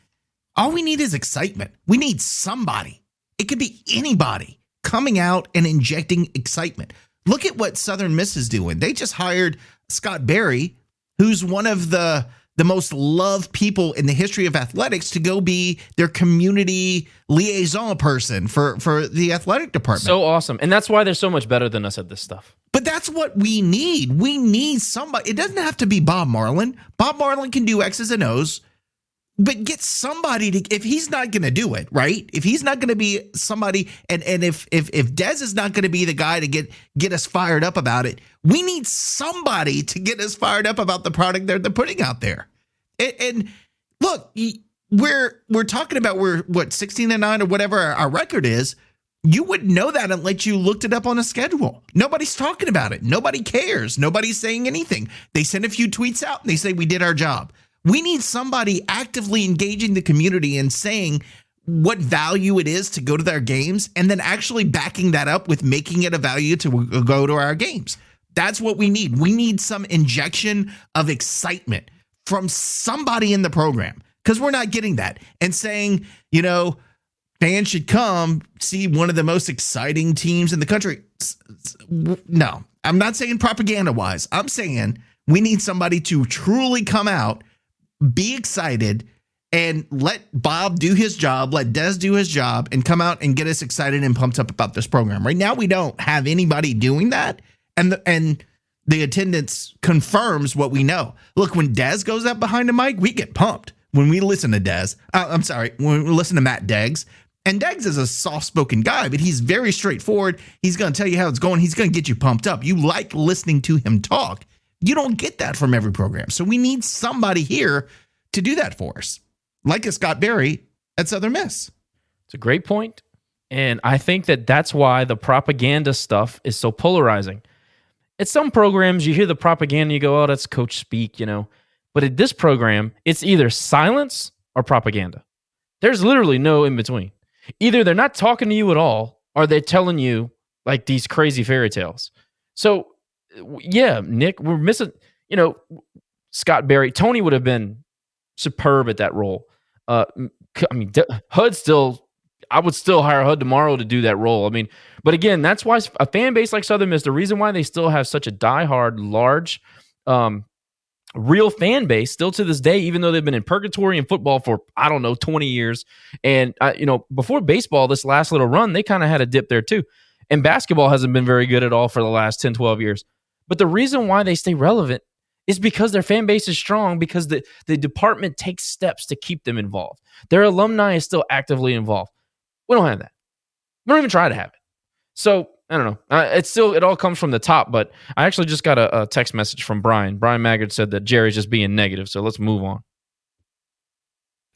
Speaker 2: all we need is excitement. We need somebody. It could be anybody coming out and injecting excitement. Look at what Southern Miss is doing. They just hired Scott Berry, who's one of the the most loved people in the history of athletics to go be their community liaison person for for the athletic department.
Speaker 3: So awesome. And that's why they're so much better than us at this stuff.
Speaker 2: But that's what we need. We need somebody. It doesn't have to be Bob Marlin. Bob Marlin can do X's and O's, but get somebody to if he's not going to do it, right? If he's not going to be somebody and and if if if Dez is not going to be the guy to get get us fired up about it, we need somebody to get us fired up about the product they're, they're putting out there. And, and look, we're we're talking about we're what 16 and 9 or whatever our, our record is. You wouldn't know that unless you looked it up on a schedule. Nobody's talking about it. Nobody cares. Nobody's saying anything. They send a few tweets out and they say we did our job. We need somebody actively engaging the community and saying what value it is to go to their games and then actually backing that up with making it a value to go to our games. That's what we need. We need some injection of excitement from somebody in the program because we're not getting that. And saying, you know, fans should come see one of the most exciting teams in the country. No, I'm not saying propaganda wise. I'm saying we need somebody to truly come out, be excited, and let Bob do his job, let Des do his job, and come out and get us excited and pumped up about this program. Right now, we don't have anybody doing that. And the, and the attendance confirms what we know. Look, when Dez goes up behind the mic, we get pumped. When we listen to Dez, uh, I'm sorry, when we listen to Matt Deggs, and Deggs is a soft spoken guy, but he's very straightforward. He's going to tell you how it's going. He's going to get you pumped up. You like listening to him talk. You don't get that from every program. So we need somebody here to do that for us, like a Scott Berry at Southern Miss.
Speaker 3: It's a great point. And I think that that's why the propaganda stuff is so polarizing at some programs, you hear the propaganda, you go, oh, that's coach speak, you know. But at this program, it's either silence or propaganda. There's literally no in between. Either they're not talking to you at all, or they're telling you like these crazy fairy tales. So, yeah, Nick, we're missing, you know, Scott Berry. Tony would have been superb at that role. Uh, I mean, Hud still I would still hire HUD tomorrow to do that role. I mean, but again, that's why a fan base like Southern Miss, the reason why they still have such a diehard, large, um, real fan base still to this day, even though they've been in purgatory in football for I don't know twenty years, and uh, you know before baseball, this last little run, they kind of had a dip there too, and basketball hasn't been very good at all for the last 10, 12 years. But the reason why they stay relevant is because their fan base is strong because the, the department takes steps to keep them involved. Their alumni is still actively involved. We don't have that. We don't even try to have it. So I don't know. Uh, it's still it all comes from the top. But I actually just got a, a text message from Brian. Bryan Maggard said that Gerry's just being negative. So let's move on.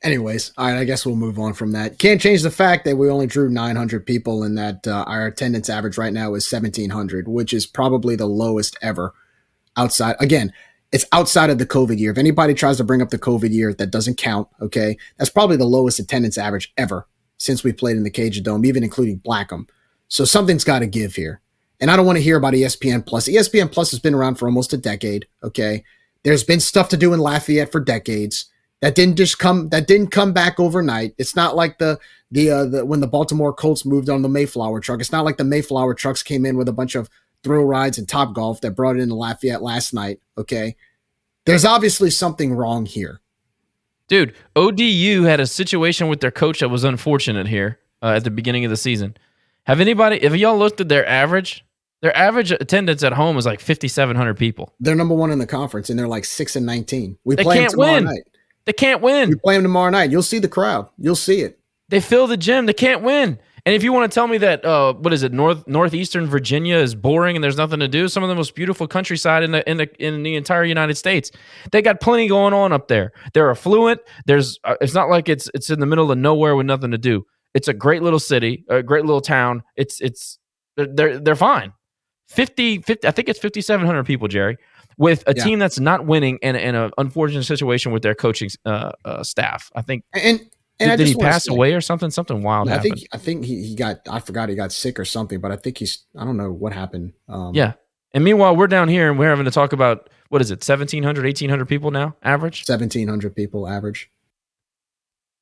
Speaker 1: Anyways, all right, I guess we'll move on from that. Can't change the fact that we only drew 900 people and that uh, our attendance average right now is 1700, which is probably the lowest ever outside. Again, it's outside of the COVID year. If anybody tries to bring up the COVID year, that doesn't count. Okay. That's probably the lowest attendance average ever since we played in the Cajun Dome, even including Blackham. So something's got to give here. And I don't want to hear about ESPN Plus. ESPN Plus has been around for almost a decade. Okay. There's been stuff to do in Lafayette for decades. That didn't just come. That didn't come back overnight. It's not like the the, uh, the when the Baltimore Colts moved on the Mayflower truck. It's not like the Mayflower trucks came in with a bunch of thrill rides and Top Golf that brought it into Lafayette last night. Okay, there's obviously something wrong here.
Speaker 3: Dude, ODU had a situation with their coach that was unfortunate here uh, at the beginning of the season. Have anybody, if y'all looked at their average, their average attendance at home is like 5,700 people.
Speaker 1: They're number one in the conference, and they're like six and 19. We
Speaker 3: they
Speaker 1: play
Speaker 3: can't
Speaker 1: tomorrow
Speaker 3: win.
Speaker 1: night.
Speaker 3: They can't win.
Speaker 1: You play them tomorrow night. You'll see the crowd. You'll see it.
Speaker 3: They fill the gym. They can't win. And if you want to tell me that, uh, what is it, North Northeastern Virginia is boring and there's nothing to do, some of the most beautiful countryside in the in the in the entire United States, they got plenty going on up there. They're affluent. There's, uh, it's not like it's it's in the middle of nowhere with nothing to do. It's a great little city, a great little town. It's it's they're they're, they're fine. 50, 50, I think it's fifty seven hundred people, Gerry, with a
Speaker 1: Yeah.
Speaker 3: team that's not winning and in an unfortunate situation with their coaching uh, uh, staff. I think
Speaker 1: And and I
Speaker 3: did, did he pass away or something? Something wild
Speaker 1: I
Speaker 3: happened.
Speaker 1: think I think he, he got I forgot he got sick or something, but I think he's I don't know what happened. Um,
Speaker 3: Yeah. And meanwhile, we're down here and we're having to talk about what is it, 1,700, 1,800 people now, average?
Speaker 1: seventeen hundred people average.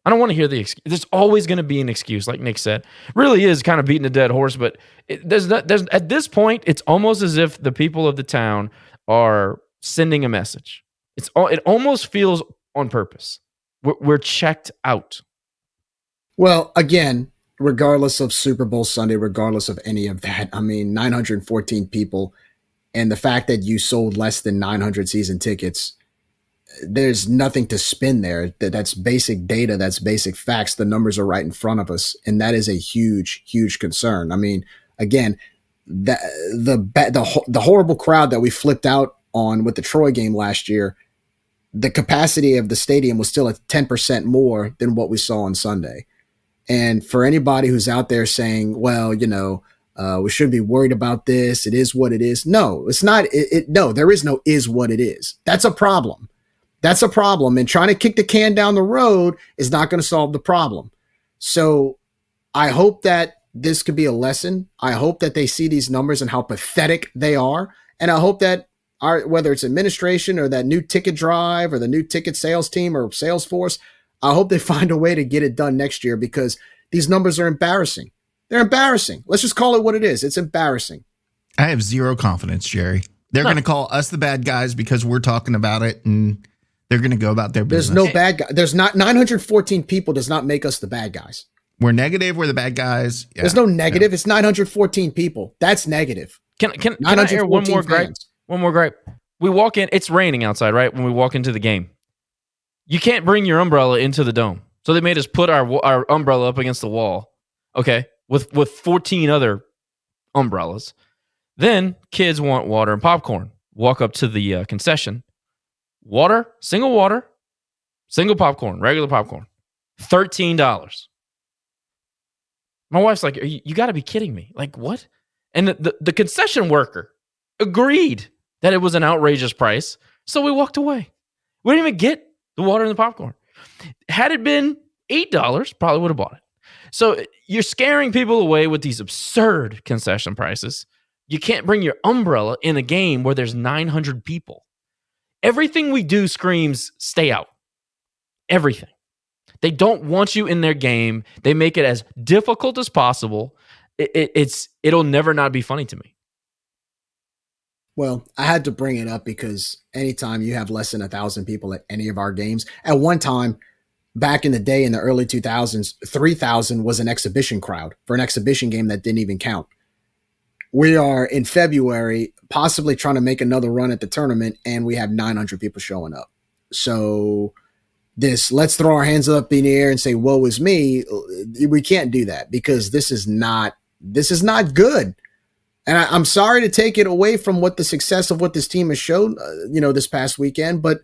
Speaker 3: I don't want to hear the excuse. There's always going to be an excuse, like Nick said. Really is kind of beating a dead horse, but it, there's not, there's at this point, it's almost as if the people of the town are sending a message. It's all, it almost feels on purpose. We're, we're checked out.
Speaker 1: Well, again, regardless of Super Bowl Sunday, regardless of any of that, I mean, 914 people, and the fact that you sold less than 900 season tickets, there's nothing to spin there. That that's basic data. That's basic facts. The numbers are right in front of us, and that is a huge, huge concern. I mean, again, the the the the horrible crowd that we flipped out on with the Troy game last year. The capacity of the stadium was still at 10% more than what we saw on Sunday. And for anybody who's out there saying, well, you know, uh, we shouldn't be worried about this. It is what it is. No, it's not. It, it no, there is no is what it is. That's a problem. That's a problem. And trying to kick the can down the road is not going to solve the problem. So I hope that this could be a lesson. I hope that they see these numbers and how pathetic they are. And I hope that our whether it's administration or that new ticket drive or the new ticket sales team or Salesforce, I hope they [LAUGHS] find a way to get it done next year because these numbers are embarrassing. They're embarrassing. Let's just call it what it is. It's embarrassing.
Speaker 2: I have zero confidence, Gerry. They're
Speaker 3: No.
Speaker 2: going to call us the bad guys because we're talking about it, and they're going to go about their business.
Speaker 1: There's no bad guy. There's not 914 people does not make us the bad guys.
Speaker 2: We're negative. We're the bad guys. Yeah.
Speaker 1: There's no negative. It's 914 people. That's negative.
Speaker 3: Can, can, can I air one more gripe? One more gripe. We walk in, it's raining outside, right? When we walk into the game, you can't bring your umbrella into the dome. So they made us put our our umbrella up against the wall, okay, with with 14 other umbrellas. Then kids want water and popcorn. Walk up to the uh, concession. Water, single water, single popcorn, regular popcorn, thirteen dollars. My wife's like, "You, you got to be kidding me! Like what?" And the, the, the concession worker agreed that it was an outrageous price. So we walked away. We didn't even get the water and the popcorn. Had it been $8, probably would have bought it. So you're scaring people away with these absurd concession prices. You can't bring your umbrella in a game where there's 900 people. Everything we do screams stay out. Everything. They don't want you in their game. They make it as difficult as possible. It, it, it's it'll never not be funny to me.
Speaker 1: Well, I had to bring it up because anytime you have less than a thousand people at any of our games, at one time back in the day in the early 2000s, 3,000 was an exhibition crowd for an exhibition game that didn't even count. We are in February, possibly trying to make another run at the tournament, and we have 900 people showing up. So, this let's throw our hands up in the air and say, Woe is me. We can't do that because this is not this is not good. And I, I'm sorry to take it away from what the success of what this team has shown, uh, you know, this past weekend, but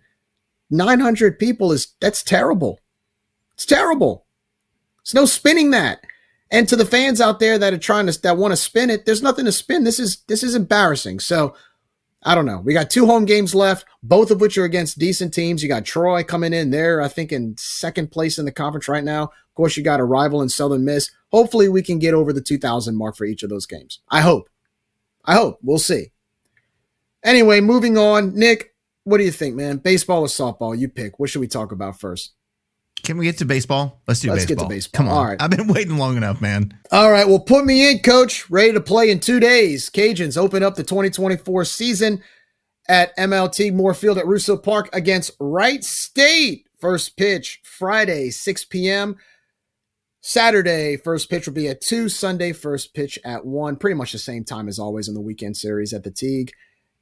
Speaker 1: 900 people is that's terrible. It's terrible. There's no spinning that. And to the fans out there that are trying to that want to spin it, there's nothing to spin. This is this is embarrassing. So I don't know. We got two home games left, both of which are against decent teams. You got Troy coming in there, I think, in second place in the conference right now. Of course, you got a rival in Southern Miss. Hopefully, we can get over the 2,000 mark for each of those games. I hope. I hope. We'll see. Anyway, moving on. Nick, what do you think, man? Baseball or softball? You pick. What should we talk about first?
Speaker 2: Can we get to baseball? Let's do
Speaker 1: Let's get to
Speaker 2: baseball.
Speaker 1: baseball.
Speaker 2: Come on.
Speaker 1: All right.
Speaker 2: I've been waiting long enough, man.
Speaker 1: All right, well, put me in, coach. Ready to play in two days. Cajuns open up the 2024 season at MLT Moorfield at Russo Park against Wright State. First pitch Friday, 6 p.m. Saturday, first pitch will be at 2. Sunday, first pitch at 1. Pretty much the same time as always in the weekend series at the Tigue.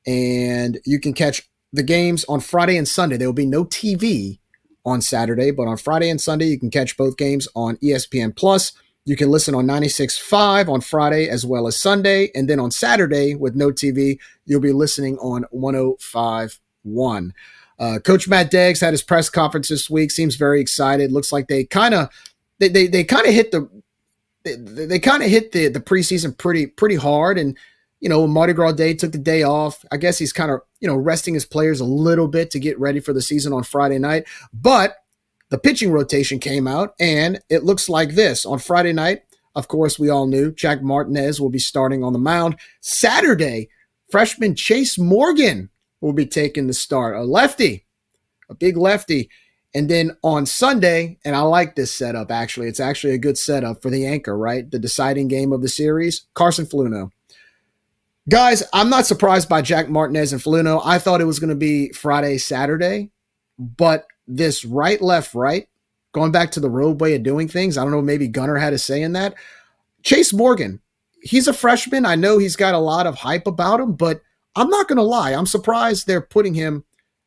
Speaker 1: And you can catch the games on Friday and Sunday. There will be no TV on Saturday, but on Friday and Sunday, you can catch both games on ESPN Plus. You can listen on 96.5 on Friday as well as Sunday. And then on Saturday with no TV, you'll be listening on 105.1. Uh, Coach Matt Deggs had his press conference this week. Seems very excited. Looks like they kind of they they, they kind of hit the they, they kind of hit the the preseason pretty pretty hard. And you know, Mardi Gras Day took the day off. I guess he's kind of you know resting his players a little bit to get ready for the season on Friday night. But the pitching rotation came out, and it looks like this on Friday night. Of course, we all knew Jack Martinez will be starting on the mound. Saturday, freshman Chase Morgan will be taking the start. A lefty, a big lefty. And then on Sunday, and I like this setup actually, it's actually a good setup for the anchor, right? The deciding game of the series, Carson Fluno. Guys, I'm not surprised by Jack Martinez and Fluno. I thought it was going to be Friday, Saturday, but this right, left, right, going back to the road way of doing things, I don't know, maybe Gunner had a say in that. Chase Morgan, he's a freshman. I know he's got a lot of hype about him, but I'm not going to lie. I'm surprised they're putting him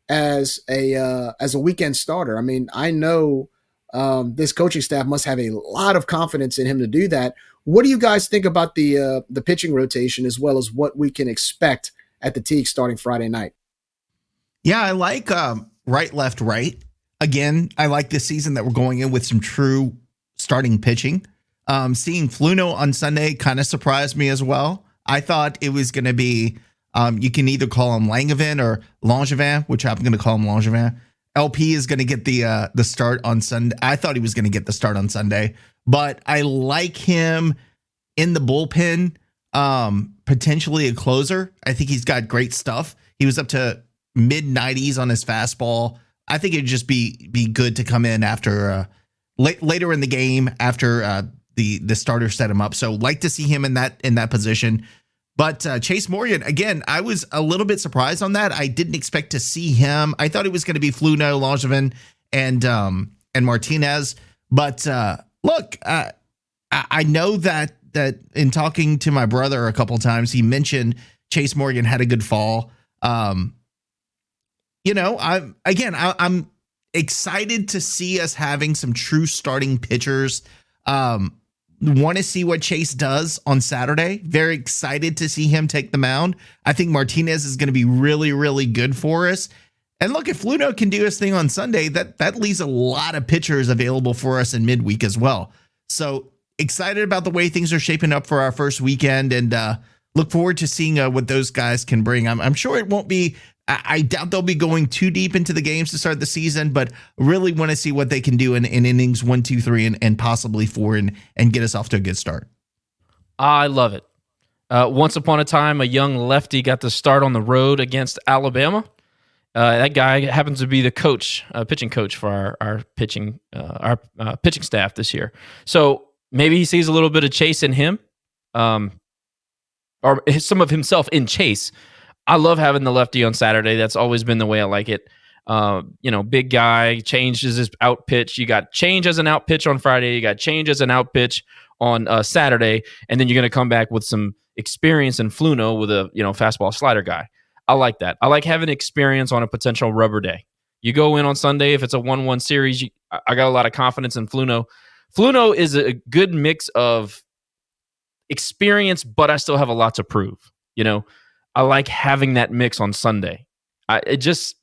Speaker 1: as a uh, as a weekend starter. I mean, I know um, this coaching staff must have a lot of confidence in him to do that. What do you guys think about the uh, the pitching rotation as well as what we can expect at the Tigue starting Friday night?
Speaker 2: Yeah, I like um, right, left, right. Again, I like this season that we're going in with some true starting pitching. Um, seeing Fluno on Sunday kind of surprised me as well. I thought it was going to be um, you can either call him Langevin or Langevin, which I'm going to call him Langevin. LP is going to get the uh, the start on Sunday. I thought he was going to get the start on Sunday, but I like him in the bullpen. Um, potentially a closer. I think he's got great stuff. He was up to mid 90s on his fastball. I think it'd just be be good to come in after uh, late, later in the game after uh, the the starter set him up. So like to see him in that in that position. But uh, Chase Morgan, again, I was a little bit surprised on that. I didn't expect to see him. I thought it was going to be Fluno, Langevin, and um, and Martinez. But uh, look, uh, I know that that in talking to my brother a couple times, he mentioned Chase Morgan had a good fall. Um, you know, I'm again, I, I'm excited to see us having some true starting pitchers. Um, want to see what Chase does on Saturday. Very excited to see him take the mound. I think Martinez is going to be really, really good for us. And look, if Fluno can do his thing on Sunday, that that leaves a lot of pitchers available for us in midweek as well. So excited about the way things are shaping up for our first weekend, and uh, look forward to seeing uh, what those guys can bring. I'm, I'm sure it won't be I doubt they'll be going too deep into the games to start the season, but really want to see what they can do in, in innings one, two, three, and, and possibly four and, and get us off to a good start.
Speaker 3: I love it. Uh, once upon a time, a young lefty got to start on the road against Alabama. Uh, that guy happens to be the coach, uh, pitching coach for our our pitching uh, our uh, pitching staff this year. So maybe he sees a little bit of Chase in him, um, or some of himself in Chase. I love having the lefty on Saturday. That's always been the way I like it. Uh, you know, big guy changes his out pitch. You got change as an out pitch on Friday. You got change as an out pitch on uh, Saturday, and then you're going to come back with some experience in Fluno with a you know fastball slider guy. I like that. I like having experience on a potential rubber day. You go in on Sunday if it's a one-one series. You, I got a lot of confidence in Fluno. Fluno is a good mix of experience, but I still have a lot to prove. You know, I like having that mix on Sunday. I it just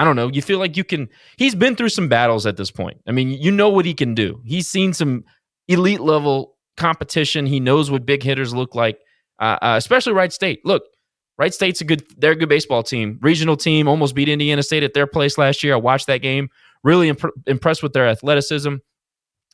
Speaker 3: I don't know. You feel like you can. He's been through some battles at this point. I mean, you know what he can do. He's seen some elite level competition. He knows what big hitters look like, uh, uh, especially Wright State. Look, Wright State's a good. They're a good baseball team, regional team. Almost beat Indiana State at their place last year. I watched that game. Really imp- impressed with their athleticism.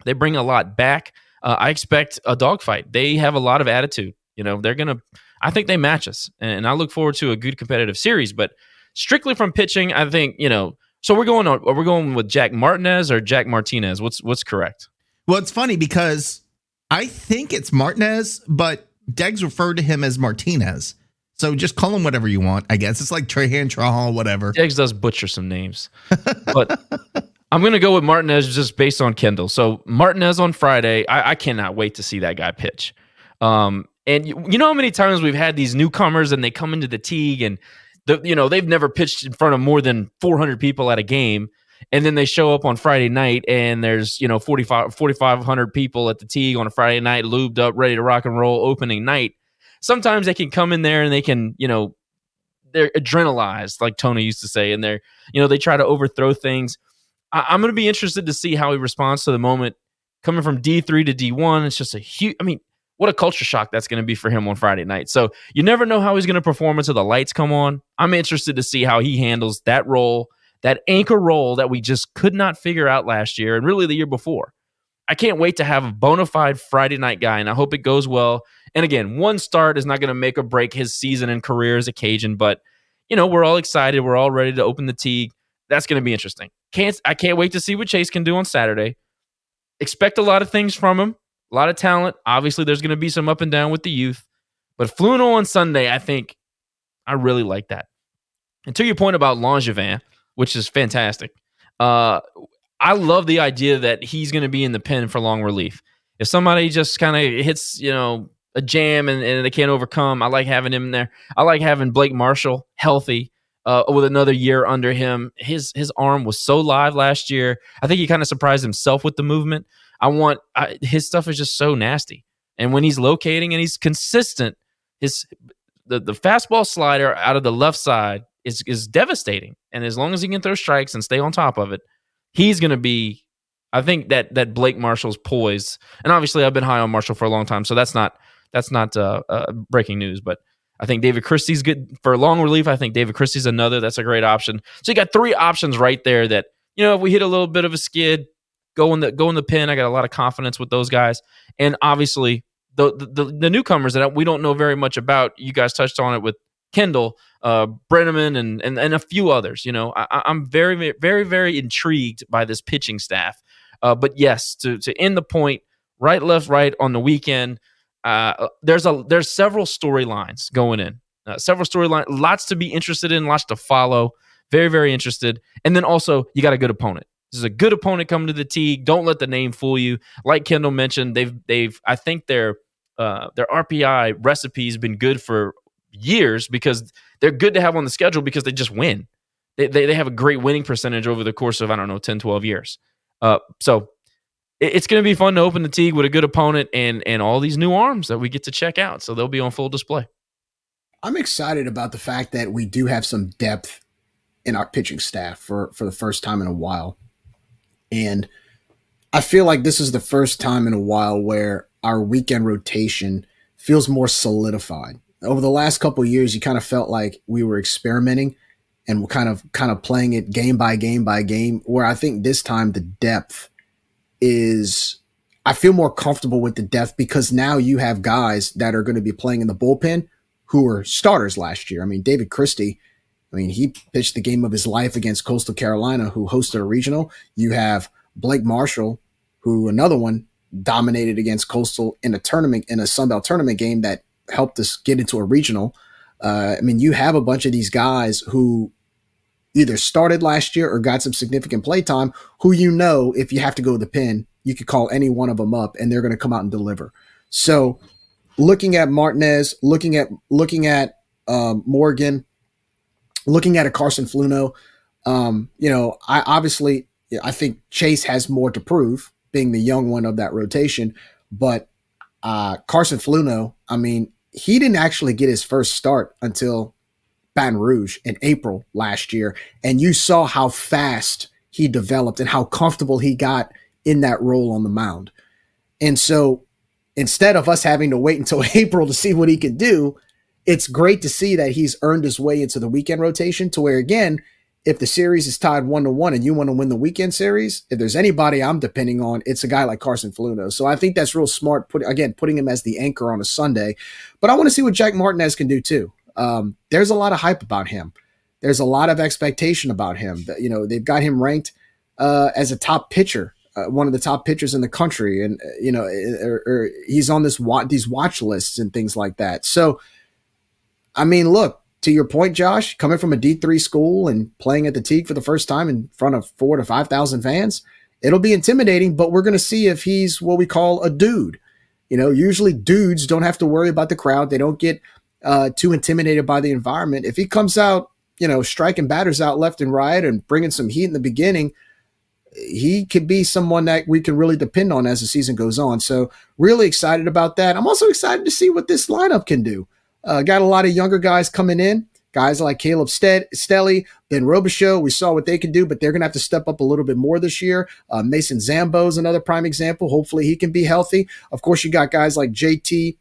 Speaker 3: They bring a lot back. Uh, I expect a dogfight. They have a lot of attitude. You know, they're gonna I think they match us, and I look forward to a good competitive series. But strictly from pitching, I think you know. So we're going on. Are we going with Jack Martinez or Jack Martinez? What's what's correct?
Speaker 2: Well, it's funny because I think it's Martinez, but Deggs referred to him as Martinez. So just call him whatever you want. I guess it's like Trahan, Trahal, whatever.
Speaker 3: Deggs does butcher some names, but [LAUGHS] I'm going to go with Martinez just based on Kendall. So Martinez on Friday, I, I cannot wait to see that guy pitch. Um, and you, you know how many times we've had these newcomers and they come into the Tigue and the, you know they've never pitched in front of more than 400 people at a game, and then they show up on Friday night and there's, you know, 45 4500 people at the Tigue on a Friday night lubed up ready to rock and roll opening night. Sometimes they can come in there and they can, you know, they're adrenalized like Tony used to say and they're, you know, they try to overthrow things. I, am going to be interested to see how he responds to the moment coming from D3 to D1. It's just a huge I mean, what a culture shock that's going to be for him on Friday night. So you never know how he's going to perform until the lights come on. I'm interested to see how he handles that role, that anchor role that we just could not figure out last year and really the year before. I can't wait to have a bona fide Friday night guy, and I hope it goes well. And again, one start is not going to make or break his season and career as a Cajun, but you know we're all excited. We're all ready to open the Tigue. That's going to be interesting. Can't I can't wait to see what Chase can do on Saturday. Expect a lot of things from him a lot of talent. Obviously, there's going to be some up and down with the youth, but Fluno on Sunday, I think I really like that. And to your point about Langevin, which is fantastic, uh, I love the idea that he's going to be in the pen for long relief. If somebody just kind of hits, you know, a jam and, and they can't overcome, I like having him there. I like having Blake Marshall healthy uh, with another year under him. His his arm was so live last year. I think he kind of surprised himself with the movement. I want I, his stuff is just so nasty. And when he's locating and he's consistent, his the, the fastball slider out of the left side is is devastating. And as long as he can throw strikes and stay on top of it, he's going to be. I think that that Blake Marshall's poise, and obviously I've been high on Marshall for a long time, so that's not that's not uh, uh, breaking news. But I think David Christie's good for long relief. I think David Christie's another that's a great option. So you got three options right there that you know if we hit a little bit of a skid, go in the go in the pin. I got a lot of confidence with those guys, and obviously the the, the newcomers that we don't know very much about. You guys touched on it with Kendall, uh, Brenneman, and, and and a few others. You know, I, am very very very intrigued by this pitching staff. Uh, but yes, to to end the point, right, left, right on the weekend. Uh, there's a there's several storylines going in, uh, several storylines, lots to be interested in, lots to follow. Very very interested, and then also you got a good opponent. This is a good opponent coming to the Tigue. Don't let the name fool you. Like Kendall mentioned, they've they've I think their uh, their RPI recipe's been good for years because they're good to have on the schedule because they just win. They, they, they have a great winning percentage over the course of, I don't know, 10, 12 years. Uh, so it, it's going to be fun to open the Tigue with a good opponent and, and all these new arms that we get to check out. So they'll be on full display.
Speaker 1: I'm excited about the fact that we do have some depth in our pitching staff for, for the first time in a while. And I feel like this is the first time in a while where our weekend rotation feels more solidified. Over the last couple years, you kind of felt like we were experimenting and we're kind of kind of playing it game by game by game. Where I think this time the depth is I feel more comfortable with the depth because now you have guys that are going to be playing in the bullpen who were starters last year. I mean, David Christie I mean, he pitched the game of his life against Coastal Carolina, who hosted a regional. You have Blake Marshall, who another one dominated against Coastal in a tournament in a Sunbelt tournament game that helped us get into a regional. Uh, I mean, you have a bunch of these guys who either started last year or got some significant play time. Who you know, if you have to go to the pin, you could call any one of them up and they're going to come out and deliver. So, looking at Martinez, looking at looking at um, Morgan, looking at a Carson Fluno, um, you know, I obviously I think Chase has more to prove, being the young one of that rotation. But uh, Carson Fluno, I mean, he didn't actually get his first start until Baton Rouge in April last year, and you saw how fast he developed and how comfortable he got in that role on the mound. And so, instead of us having to wait until [LAUGHS] April to see what he can do, it's great to see that he's earned his way into the weekend rotation to where again, if the series is tied one to one and you want to win the weekend series, if there's anybody I'm depending on, it's a guy like Carson Fluno. So I think that's real smart. Put again, putting him as the anchor on a Sunday, but I want to see what Jack Martinez can do too. Um, there's a lot of hype about him. There's a lot of expectation about him. You know, they've got him ranked uh, as a top pitcher, uh, one of the top pitchers in the country, and uh, you know, or, er, or er, he's on this wa- these watch lists and things like that. So I mean, look, to your point, Josh, coming from a D3 school and playing at the Tigue for the first time in front of four to 5,000 fans, it'll be intimidating, but we're going to see if he's what we call a dude. You know, usually dudes don't have to worry about the crowd. They don't get uh, too intimidated by the environment. If he comes out, you know, striking batters out left and right and bringing some heat in the beginning, he could be someone that we can really depend on as the season goes on. So really excited about that. I'm also excited to see what this lineup can do. Uh, got a lot of younger guys coming in. Guys like Caleb Stead, Stelly, Ben Robichaux, we saw what they can do, but they're going to have to step up a little bit more this year. Uh, Mason Zambo is another prime example. Hopefully he can be healthy. Of course, you got guys like JT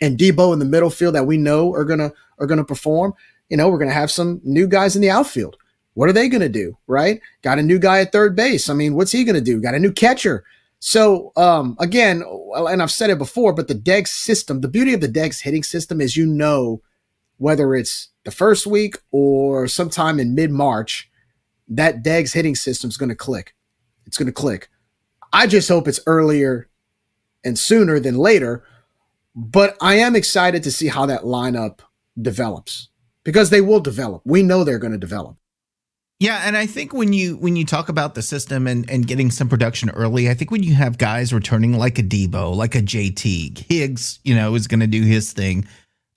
Speaker 1: and Debo in the middle field that we know are gonna are gonna perform. You know, we're gonna have some new guys in the outfield. What are they gonna do? Right? Got a new guy at third base. I mean, what's he gonna do? Got a new catcher. So um, again, and I've said it before, but the Deggs system, the beauty of the Deggs hitting system is you know whether it's the first week or sometime in mid March, that Deggs hitting system is going to click. It's going to click. I just hope it's earlier and sooner than later. But I am excited to see how that lineup develops because they will develop. We know they're going to develop.
Speaker 2: Yeah, and I think when you when you talk about the system and and getting some production early, I think when you have guys returning like a Debo, like a JT, Higgs, you know, is going to do his thing.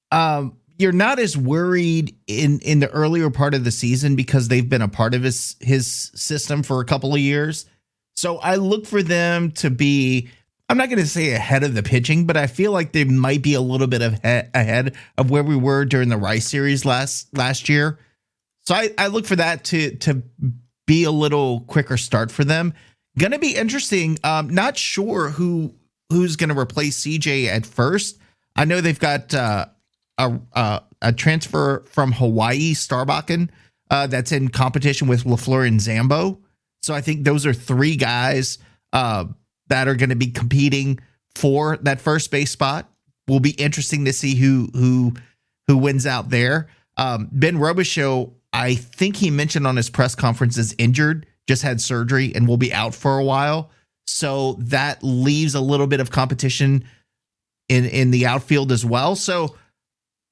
Speaker 2: Um, you're not as worried in in the earlier part of the season because they've been a part of his his system for a couple of years. So I look for them to be I'm not going to say ahead of the pitching, but I feel like they might be a little bit of he- ahead of where we were during the Rice series last last year. So I, I look for that to to be a little quicker start for them. Going to be interesting. Um, not sure who who's going to replace CJ at first. I know they've got uh, a, a a transfer from Hawaii, Starbakken, uh, that's in competition with Lafleur and Zambo. So I think those are three guys uh, that are going to be competing for that first base spot. Will be interesting to see who who who wins out there. Um, ben Robichaux, I think he mentioned on his press conference is injured, just had surgery, and will be out for a while. So that leaves a little bit of competition in in the outfield as well. So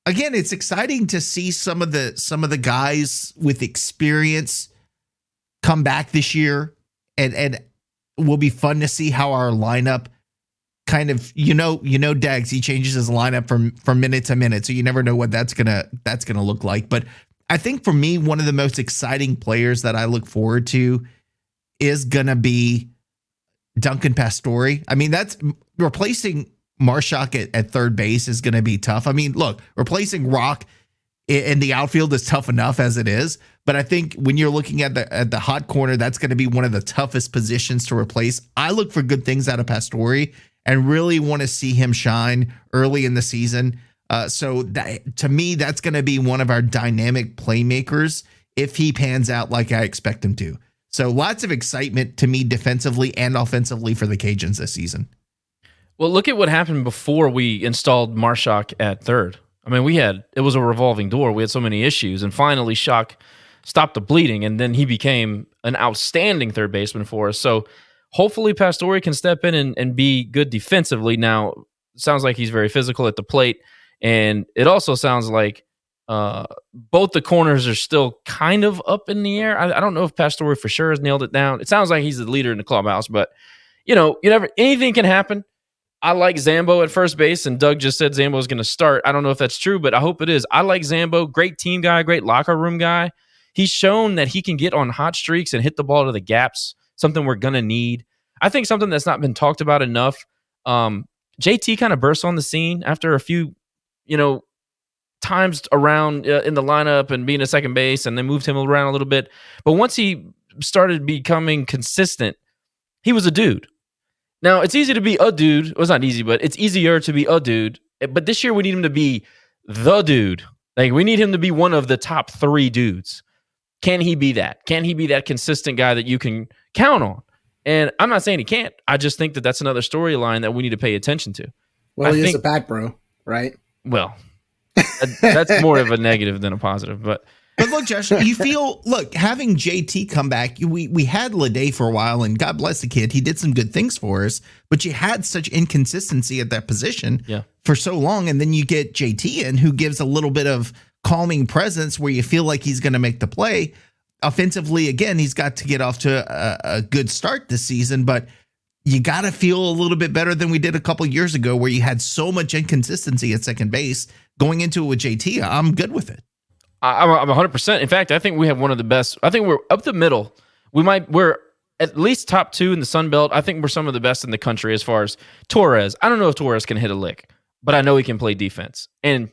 Speaker 2: again, it's exciting to see some of the some of the guys with experience come back this year, and and will be fun to see how our lineup kind of you know you know Deggs he changes his lineup from from minute to minute, so you never know what that's gonna that's gonna look like. But I think for me, one of the most exciting players that I look forward to is gonna be Duncan Pastore. I mean, that's replacing Marshak at, at third base is going to be tough. I mean, look, replacing Rock in the outfield is tough enough as it is, but I think when you're looking at the at the hot corner, that's going to be one of the toughest positions to replace. I look for good things out of Pastore and really want to see him shine early in the season. Uh, so that to me, that's going to be one of our dynamic playmakers if he pans out like I expect him to. So lots of excitement to me defensively and offensively for the Cajuns this season.
Speaker 3: Well, look at what happened before we installed Marshak at third. I mean, we had it was a revolving door. We had so many issues, and finally, Shock stopped the bleeding, and then he became an outstanding third baseman for us. So, hopefully, Pastore can step in and, and be good defensively. Now, sounds like he's very physical at the plate, and it also sounds like uh, both the corners are still kind of up in the air. I, I don't know if Pastore for sure has nailed it down. It sounds like he's the leader in the clubhouse, but you know, you never anything can happen. I like Zambo at first base, and Doug just said Zambo is going to start. I don't know if that's true, but I hope it is. I like Zambo, great team guy, great locker room guy. He's shown that he can get on hot streaks and hit the ball to the gaps, something we're going to need. I think something that's not been talked about enough. Um, JT kind of bursts on the scene after a few, you know, times around uh, in the lineup and being a second base, and they moved him around a little bit. But once he started becoming consistent, he was a dude. Now it's easy to be a dude. Well, it's not easy, but it's easier to be a dude. But this year we need him to be the dude. Like we need him to be one of the top three dudes. Can he be that? Can he be that consistent guy that you can count on? And I'm not saying he can't. I just think that that's another storyline that we need to pay attention to.
Speaker 1: Well,
Speaker 3: I
Speaker 1: he is a bat bro, right?
Speaker 3: Well, that- that's more of a negative than a positive. But
Speaker 2: But look, Josh, you feel look having JT come back. We we had Lede for a while, and God bless the kid, he did some good things for us. But you had such inconsistency at that position
Speaker 3: Yeah.
Speaker 2: for so long, and then you get JT in, who gives a little bit of calming presence where you feel like he's going to make the play. Offensively, again, he's got to get off to a, a good start this season, but you got to feel a little bit better than we did a couple years ago, where you had so much inconsistency at second base. Going into it with JT, I'm good with it.
Speaker 3: I- I'm I'm 100. percent In fact, I think we have one of the best. I think we're up the middle. We might we're at least top two in the Sun Belt. I think we're some of the best in the country as far as Torres. I don't know if Torres can hit a lick, but I know he can play defense. And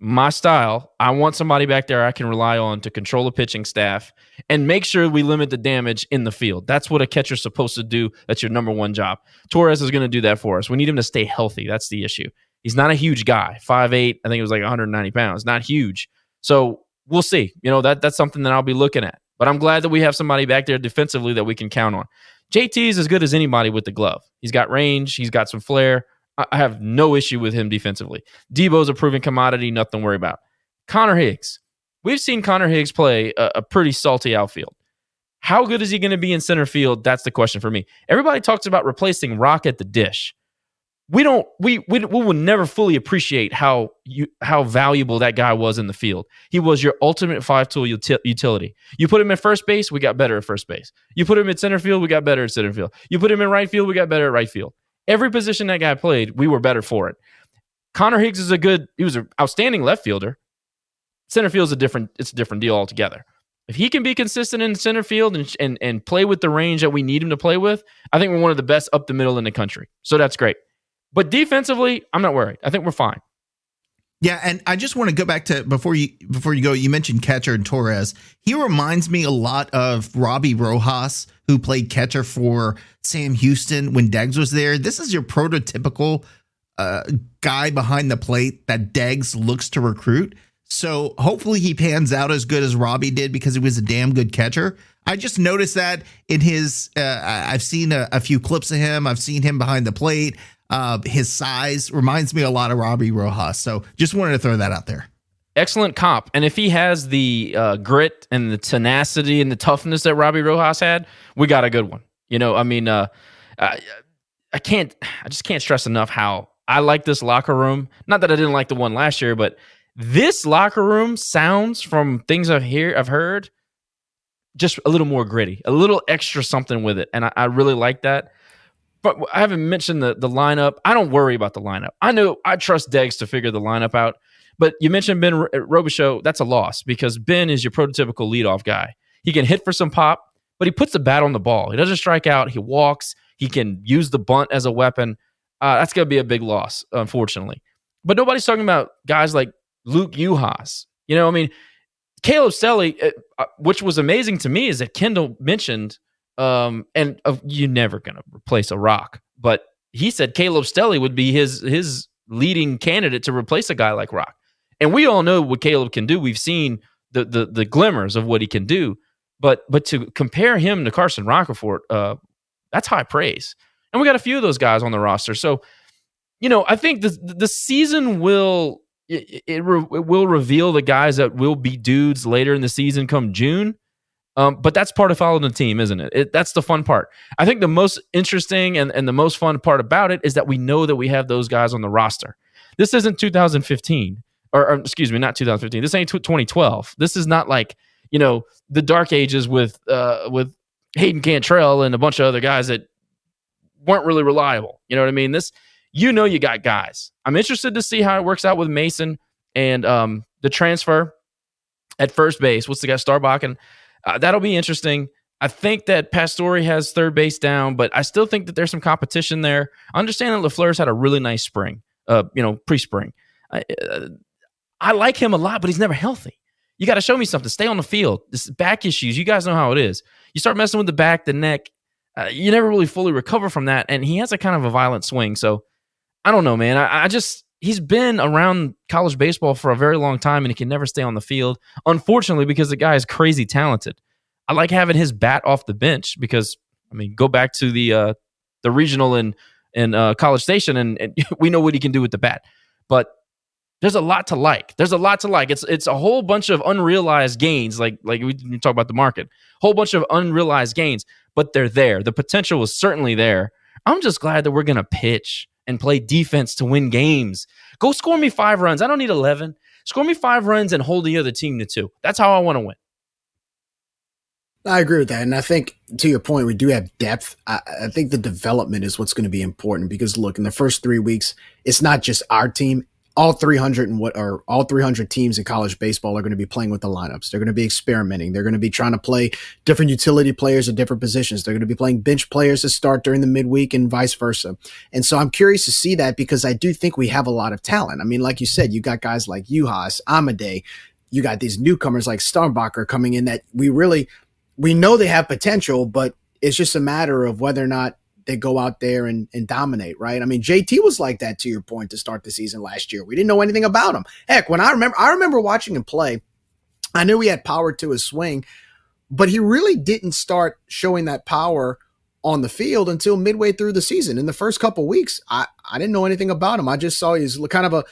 Speaker 3: my style, I want somebody back there I can rely on to control the pitching staff and make sure we limit the damage in the field. That's what a catcher's supposed to do. That's your number one job. Torres is going to do that for us. We need him to stay healthy. That's the issue. He's not a huge guy, 5'8, I think it was like 190 pounds, not huge. So we'll see. You know, that that's something that I'll be looking at. But I'm glad that we have somebody back there defensively that we can count on. JT is as good as anybody with the glove. He's got range, he's got some flair. I have no issue with him defensively. Debo's a proven commodity, nothing to worry about. Connor Higgs. We've seen Connor Higgs play a, a pretty salty outfield. How good is he going to be in center field? That's the question for me. Everybody talks about replacing Rock at the dish we don't we, we we will never fully appreciate how you how valuable that guy was in the field. He was your ultimate five tool uti- utility. You put him at first base, we got better at first base. You put him at center field, we got better at center field. You put him in right field, we got better at right field. Every position that guy played, we were better for it. Connor Higgs is a good, he was an outstanding left fielder. Center field is a different, it's a different deal altogether. If he can be consistent in center field and, and and play with the range that we need him to play with, I think we're one of the best up the middle in the country. So that's great. But defensively, I'm not worried. I think we're fine.
Speaker 2: Yeah, and I just want to go back to before you before you go. You mentioned catcher and Torres. He reminds me a lot of Robbie Rojas, who played catcher for Sam Houston when Deggs was there. This is your prototypical uh, guy behind the plate that Deggs looks to recruit. So hopefully he pans out as good as Robbie did because he was a damn good catcher. I just noticed that in his. Uh, I've seen a, a few clips of him. I've seen him behind the plate. Uh, his size reminds me a lot of Robbie Rojas. So just wanted to throw that out there.
Speaker 3: Excellent comp. And if he has the uh, grit and the tenacity and the toughness that Robbie Rojas had, we got a good one. You know, I mean, uh, I, I can't, I just can't stress enough how I like this locker room. Not that I didn't like the one last year, but this locker room sounds from things I've hear I've heard just a little more gritty, a little extra something with it, and I, I really like that but I haven't mentioned the the lineup. I don't worry about the lineup. I know I trust Deggs to figure the lineup out. But you mentioned Ben Robichaux. That's a loss because Ben is your prototypical leadoff guy. He can hit for some pop, but he puts the bat on the ball. He doesn't strike out. He walks. He can use the bunt as a weapon. Uh, that's going to be a big loss, unfortunately. But nobody's talking about guys like Luke Juhas. You know, I mean, Caleb Stelly, uh, uh, which was amazing to me, is that Kendall mentioned – um, and uh, you're never going to replace a rock, but he said Caleb Stelly would be his his leading candidate to replace a guy like Rock. And we all know what Caleb can do. We've seen the the, the glimmers of what he can do, but but to compare him to Carson Roccaforte, uh, that's high praise. And we got a few of those guys on the roster. So, you know, I think the the season will it, it, re, it will reveal the guys that will be dudes later in the season come June. Um, but that's part of following the team, isn't it? it? That's the fun part. I think the most interesting and, and the most fun part about it is that we know that we have those guys on the roster. This isn't 2015, or, or excuse me, not 2015. This ain't 2012. This is not like you know the dark ages with uh, with Hayden Cantrell and a bunch of other guys that weren't really reliable. You know what I mean? This you know you got guys. I'm interested to see how it works out with Mason and um, the transfer at first base. What's the guy Starbuck uh, that'll be interesting. I think that Pastore has third base down, but I still think that there's some competition there. I understand that Lafleur's had a really nice spring, uh, you know, pre-spring. I, uh, I like him a lot, but he's never healthy. You got to show me something. Stay on the field. This back issues. You guys know how it is. You start messing with the back, the neck. Uh, you never really fully recover from that, and he has a kind of a violent swing. So I don't know, man. I, I just he's been around college baseball for a very long time and he can never stay on the field. Unfortunately, because the guy is crazy talented. I like having his bat off the bench because I mean, go back to the uh, the regional and and uh, College Station, and, and [LAUGHS] we know what he can do with the bat. But there's a lot to like. There's a lot to like. It's it's a whole bunch of unrealized gains, like like we talk about the market, whole bunch of unrealized gains, but they're there. The potential is certainly there. I'm just glad that we're gonna pitch and play defense to win games. Go score me five runs. I don't need 11. Score me five runs and hold the other team to two. That's how I want to win.
Speaker 1: I agree with that. And I think to your point, we do have depth. I, I think the development is what's going to be important because look, in the first three weeks, it's not just our team. All 300 and what are all 300 teams in college baseball are going to be playing with the lineups. They're going to be experimenting. They're going to be trying to play different utility players at different positions. They're going to be playing bench players to start during the midweek and vice versa. And so I'm curious to see that because I do think we have a lot of talent. I mean, like you said, you got guys like Juhas, Amade, you got these newcomers like Starbacher coming in that we really we know they have potential, but it's just a matter of whether or not they go out there and, and dominate, right? I mean, JT was like that to your point to start the season last year. We didn't know anything about him. Heck, when I remember, I remember watching him play. I knew he had power to his swing, but he really didn't start showing that power on the field until midway through the season. In the first couple weeks, I, I didn't know anything about him. I just saw he's kind of a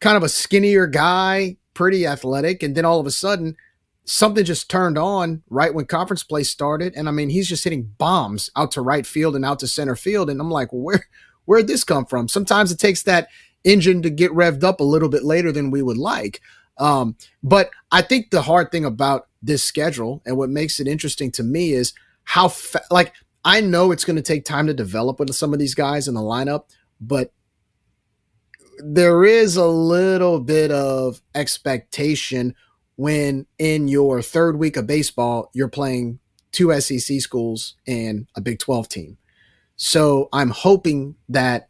Speaker 1: kind of a skinnier guy, pretty athletic, and then all of a sudden something just turned on right when conference play started. And I mean, he's just hitting bombs out to right field and out to center field. And I'm like, well, where where'd this come from? Sometimes it takes that engine to get revved up a little bit later than we would like. Um, but I think the hard thing about this schedule and what makes it interesting to me is how fa- like I know it's going to take time to develop with some of these guys in the lineup, but there is a little bit of expectation when in your third week of baseball, you're playing two SEC schools and a Big 12 team. So I'm hoping that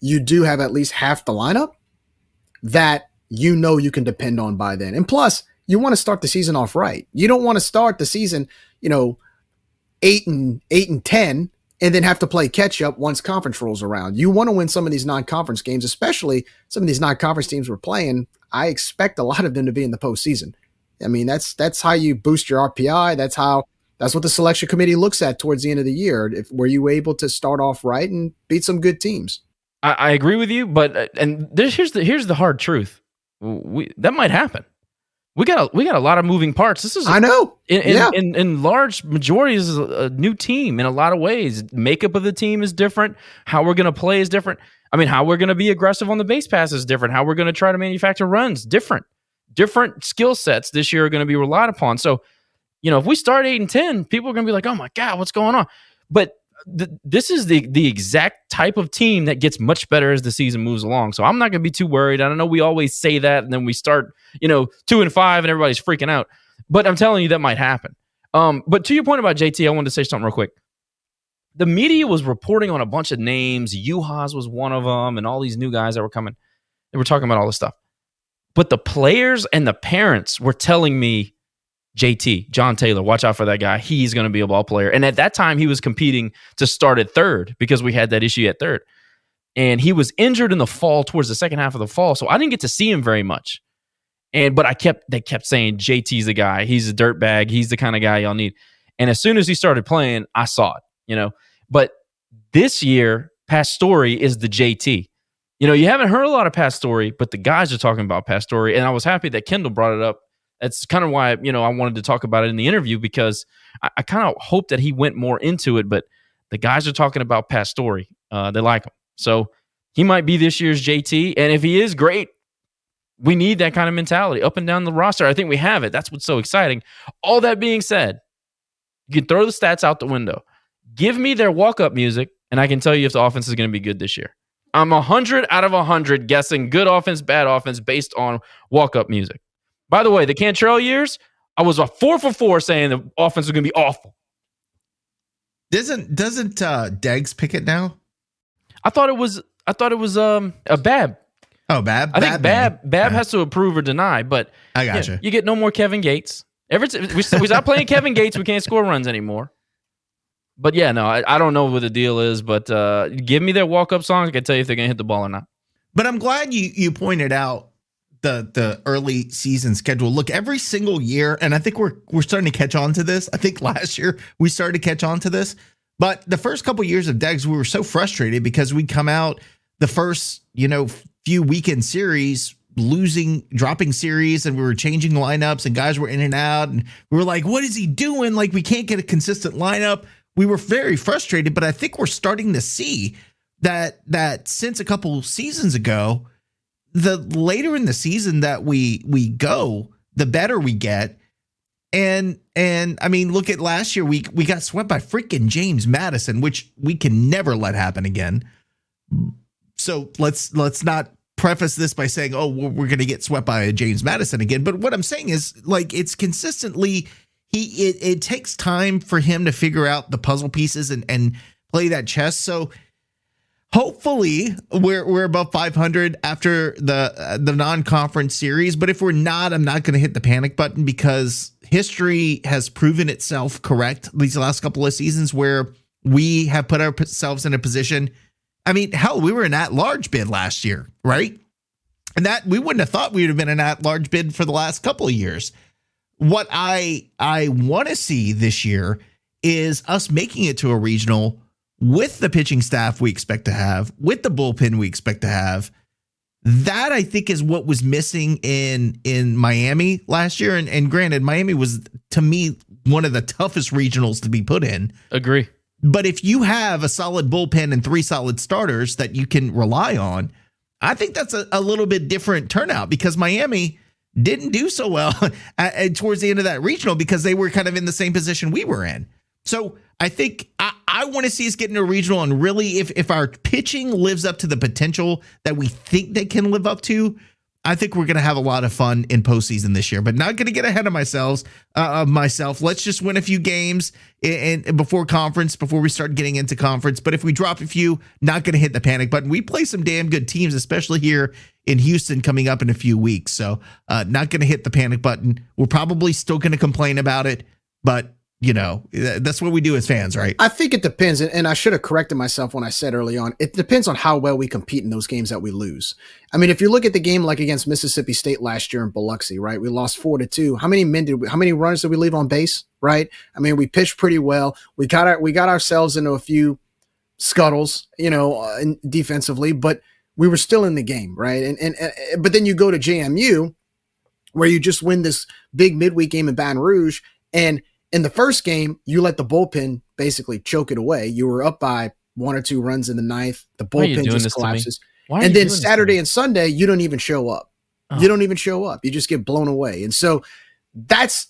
Speaker 1: you do have at least half the lineup that you know you can depend on by then. And plus, you want to start the season off right. You don't want to start the season, you know, eight and eight and ten and then have to play catch up once conference rolls around. You want to win some of these non conference games, especially some of these non conference teams we're playing. I expect a lot of them to be in the postseason. I mean, that's that's how you boost your RPI. That's how that's what the selection committee looks at towards the end of the year. If were you able to start off right and beat some good teams?
Speaker 3: I, I agree with you, but uh, and there's here's the here's the hard truth. We, that might happen we got a, we got a lot of moving parts. This is a,
Speaker 1: I know
Speaker 3: in in,
Speaker 1: Yeah.
Speaker 3: in in large majority is a, new team in a lot of ways. Makeup of the team is different. How we're going to play is different. I mean, how we're going to be aggressive on the base pass is different. How we're going to try to manufacture runs different. Different skill sets this year are going to be relied upon. So, you know, if we start eight and ten, people are going to be like, "Oh my god, what's going on?" But th- this is the the exact type of team that gets much better as the season moves along. So I'm not going to be too worried. I don't know we always say that, and then we start, you know, two and five, and everybody's freaking out. But I'm telling you that might happen. Um, but to your point about JT, I wanted to say something real quick. The media was reporting on a bunch of names. Juhas was one of them, and all these new guys that were coming. They were talking about all this stuff. But the players and the parents were telling me, JT, John Taylor, watch out for that guy. He's going to be a ball player. And at that time, he was competing to start at third because we had that issue at third. And he was injured in the fall towards the second half of the fall. So I didn't get to see him very much. And but I kept they kept saying JT's the guy. He's a dirt bag. He's the kind of guy y'all need. And as soon as he started playing, I saw it, you know. But this year, Pastore is the JT. You know, you haven't heard a lot of Pastore, but the guys are talking about Pastore. And I was happy that Kendall brought it up. That's kind of why, you know, I wanted to talk about it in the interview because I, I kind of hope that he went more into it. But the guys are talking about Pastore. Uh, they like him. So he might be this year's JT. And if he is great, we need that kind of mentality up and down the roster. I think we have it. That's what's so exciting. All that being said, you can throw the stats out the window. Give me their walk up music, and I can tell you if the offense is going to be good this year. I'm 100 out of 100 guessing good offense, bad offense based on walk up music. By the way, the Cantrell years, I was a four for four saying the offense was going to be awful.
Speaker 2: Doesn't doesn't uh Deggs pick it now?
Speaker 3: I thought it was. I thought it was um a Bab.
Speaker 2: Oh, Bab.
Speaker 3: I think Bab Bab has to approve or deny, but
Speaker 2: I gotcha.
Speaker 3: you get no more Kevin Gates. Every t- we, we stop playing Kevin Gates, we can't score runs anymore. But yeah, no, I, I don't know what the deal is, but uh, give me their walk up song. I can tell you if they're gonna hit the ball or not.
Speaker 2: But I'm glad you you pointed out the the early season schedule. Look, every single year, and I think we're we're starting to catch on to this. I think [LAUGHS] last year we started to catch on to this. But the first couple years of Deggs, we were so frustrated because we'd come out the first, you know, few weekend series losing dropping series and we were changing lineups and guys were in and out and we were like what is he doing like we can't get a consistent lineup we were very frustrated but i think we're starting to see that that since a couple seasons ago the later in the season that we we go the better we get and and i mean look at last year we we got swept by freaking james madison which we can never let happen again so let's let's not preface this by saying, "Oh, we're, we're going to get swept by James Madison again." But what I'm saying is, like, it's consistently he. It, it takes time for him to figure out the puzzle pieces and and play that chess. So hopefully we're we're above 500 after the uh, the non-conference series but if we're not i'm not going to hit the panic button because history has proven itself correct these last couple of seasons where we have put ourselves in a position. I mean hell we were an at-large bid last year right? And that we wouldn't have thought we would have been an at-large bid for the last couple of years. What i i want to see this year is us making it to a regional with the pitching staff we expect to have, with the bullpen we expect to have. That I think is what was missing in in Miami last year. And, and granted, Miami was to me one of the toughest regionals to be put in.
Speaker 3: Agree.
Speaker 2: But if you have a solid bullpen and three solid starters that you can rely on, I think that's a, a little bit different turnout because Miami didn't do so well [LAUGHS] at, at, towards the end of that regional because they were kind of in the same position we were in. So I think I, I want to see us get into a regional and really if if our pitching lives up to the potential that we think they can live up to, I think we're going to have a lot of fun in postseason this year. But not going to get ahead of myself. Uh, of myself. Let's just win a few games and before conference before we start getting into conference. But if we drop a few, not going to hit the panic button. We play some damn good teams, especially here in Houston coming up in a few weeks. So uh, not going to hit the panic button. We're probably still going to complain about it, but you know that's what we do as fans right?
Speaker 1: I think it depends and i should have corrected myself when i said early on it depends on how well we compete in those games that we lose. I mean if you look at the game like against mississippi state last year in biloxi right we lost four to two. How many men did we, how many runs did we leave on base right? I mean we pitched pretty well. We got our, we got ourselves into a few scuttles you know uh, defensively but we were still in the game right? And, and, and but then you go to jmu where you just win this big midweek game in baton rouge and in the first game, you let the bullpen basically choke it away. You were up by one or two runs in the ninth. The bullpen just collapses. And then Saturday and Sunday, you don't even show up. Oh. You don't even show up. You just get blown away. And so that's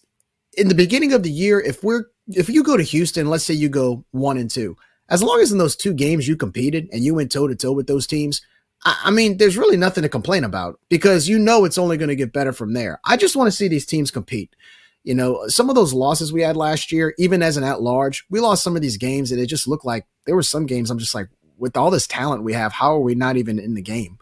Speaker 1: in the beginning of the year. If we're if you go to Houston, let's say you go one and two, as long as in those two games you competed and you went toe to toe with those teams, I, I mean, there's really nothing to complain about because you know it's only going to get better from there. I just want to see these teams compete. You know, some of those losses we had last year, even as an at large, we lost some of these games and it just looked like there were some games I'm just like, with all this talent we have, how are we not even in the game?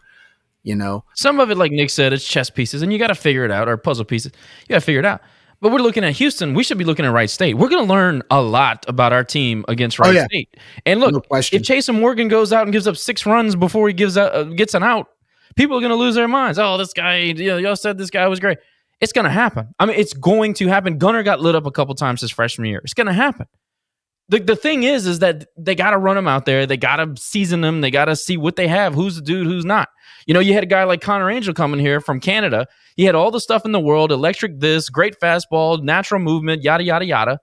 Speaker 1: You know,
Speaker 3: some of it, like Nick said, it's chess pieces and you got to figure it out or puzzle pieces. You got to figure it out. But we're looking at Houston. We should be looking at Wright State. We're going to learn a lot about our team against Wright oh, yeah. State. And look, no if Chasen Morgan goes out and gives up six runs before he gives out, uh, gets an out, people are going to lose their minds. Oh, this guy, you know, y'all said this guy was great. It's going to happen. I mean, it's going to happen. Gunner got lit up a couple times his freshman year. It's going to happen. The, the thing is, is that they got to run them out there. They got to season them. They got to see what they have. Who's the dude? Who's not? You know, you had a guy like Connor Angel coming here from Canada. He had all the stuff in the world, electric this, great fastball, natural movement, yada, yada, yada.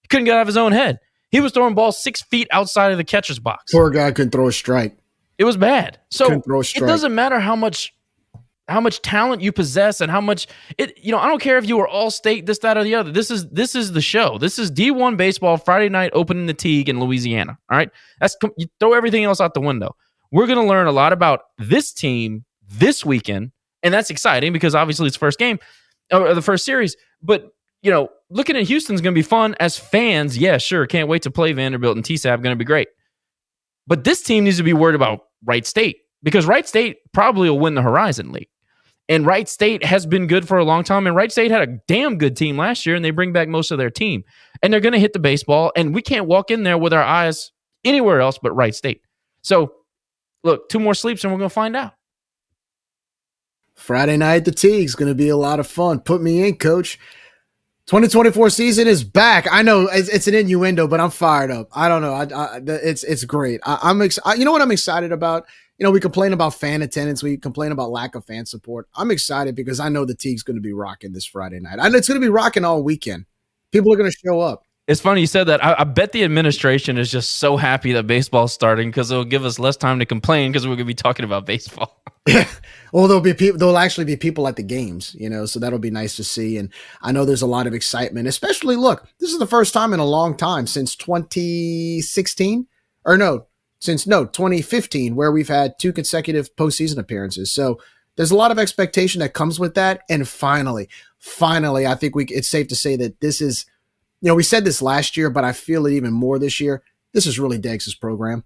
Speaker 3: He couldn't get out of his own head. He was throwing balls six feet outside of the catcher's box.
Speaker 1: Poor guy couldn't throw a strike.
Speaker 3: It was bad. So it doesn't matter how much how much talent you possess and how much it you know i don't care if you were all state this that or the other. This is this is the show. This is d1 baseball friday night opening the Tigue in louisiana. All right? That's you throw everything else out the window. We're going to learn a lot about this team this weekend and that's exciting because obviously it's first game uh, or the first series. But you know looking at houston's going to be fun as fans. Yeah sure can't wait to play vanderbilt and tsab going to be great. But this team needs to be worried about Wright State because Wright State probably will win the Horizon League. And Wright State has been good for a long time. And Wright State had a damn good team last year, and they bring back most of their team. And they're going to hit the baseball. And we can't walk in there with our eyes anywhere else but Wright State. So, look, two more sleeps, and we're going to find out.
Speaker 1: Friday night the T is going to be a lot of fun. Put me in, coach. 2024 season is back. I know it's, it's, an innuendo, but I'm fired up. I don't know. I, I, it's it's great. I, am ex- you know what I'm excited about you know, we complain about fan attendance, we complain about lack of fan support. I'm excited because I know the Tigue's going to be rocking this Friday night. I know it's going to be rocking all weekend. People are going to show up.
Speaker 3: It's funny you said that. I, I, bet the administration is just so happy that baseball's starting because it'll give us less time to complain because we're going to be talking about baseball.
Speaker 1: yeah. [LAUGHS] [LAUGHS] Well, there'll be people. There'll actually be people at the games, you know. So that'll be nice to see. And I know there's a lot of excitement, especially. Look, this is the first time in a long time since 2016, or no, since no 2015, where we've had two consecutive postseason appearances. So there's a lot of expectation that comes with that. And finally, finally, I think we it's safe to say that this is, you know, we said this last year, but I feel it even more this year. This is really Deggs' program.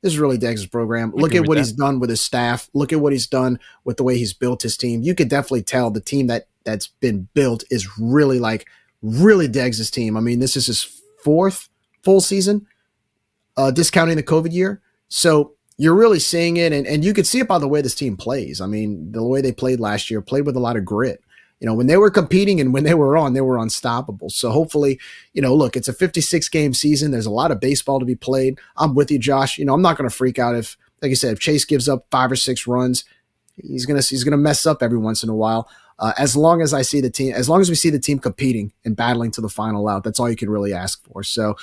Speaker 1: This is really Deggs' program. Look at what that. he's done with his staff. Look at what he's done with the way he's built his team. You could definitely tell the team that that's been built is really like really Deggs' team. I mean, this is his fourth full season, uh, discounting the COVID year. So you're really seeing it, and, and you can see it by the way this team plays. I mean, the way they played last year, played with a lot of grit. You know, when they were competing and when they were on, they were unstoppable. So hopefully, you know, look, it's a 56 game season. There's a lot of baseball to be played. I'm with you, Josh. You know, I'm not going to freak out if, like I said, if Chase gives up five or six runs, he's gonna he's gonna mess up every once in a while. Uh, as long as I see the team, as long as we see the team competing and battling to the final out, that's all you can really ask for. So,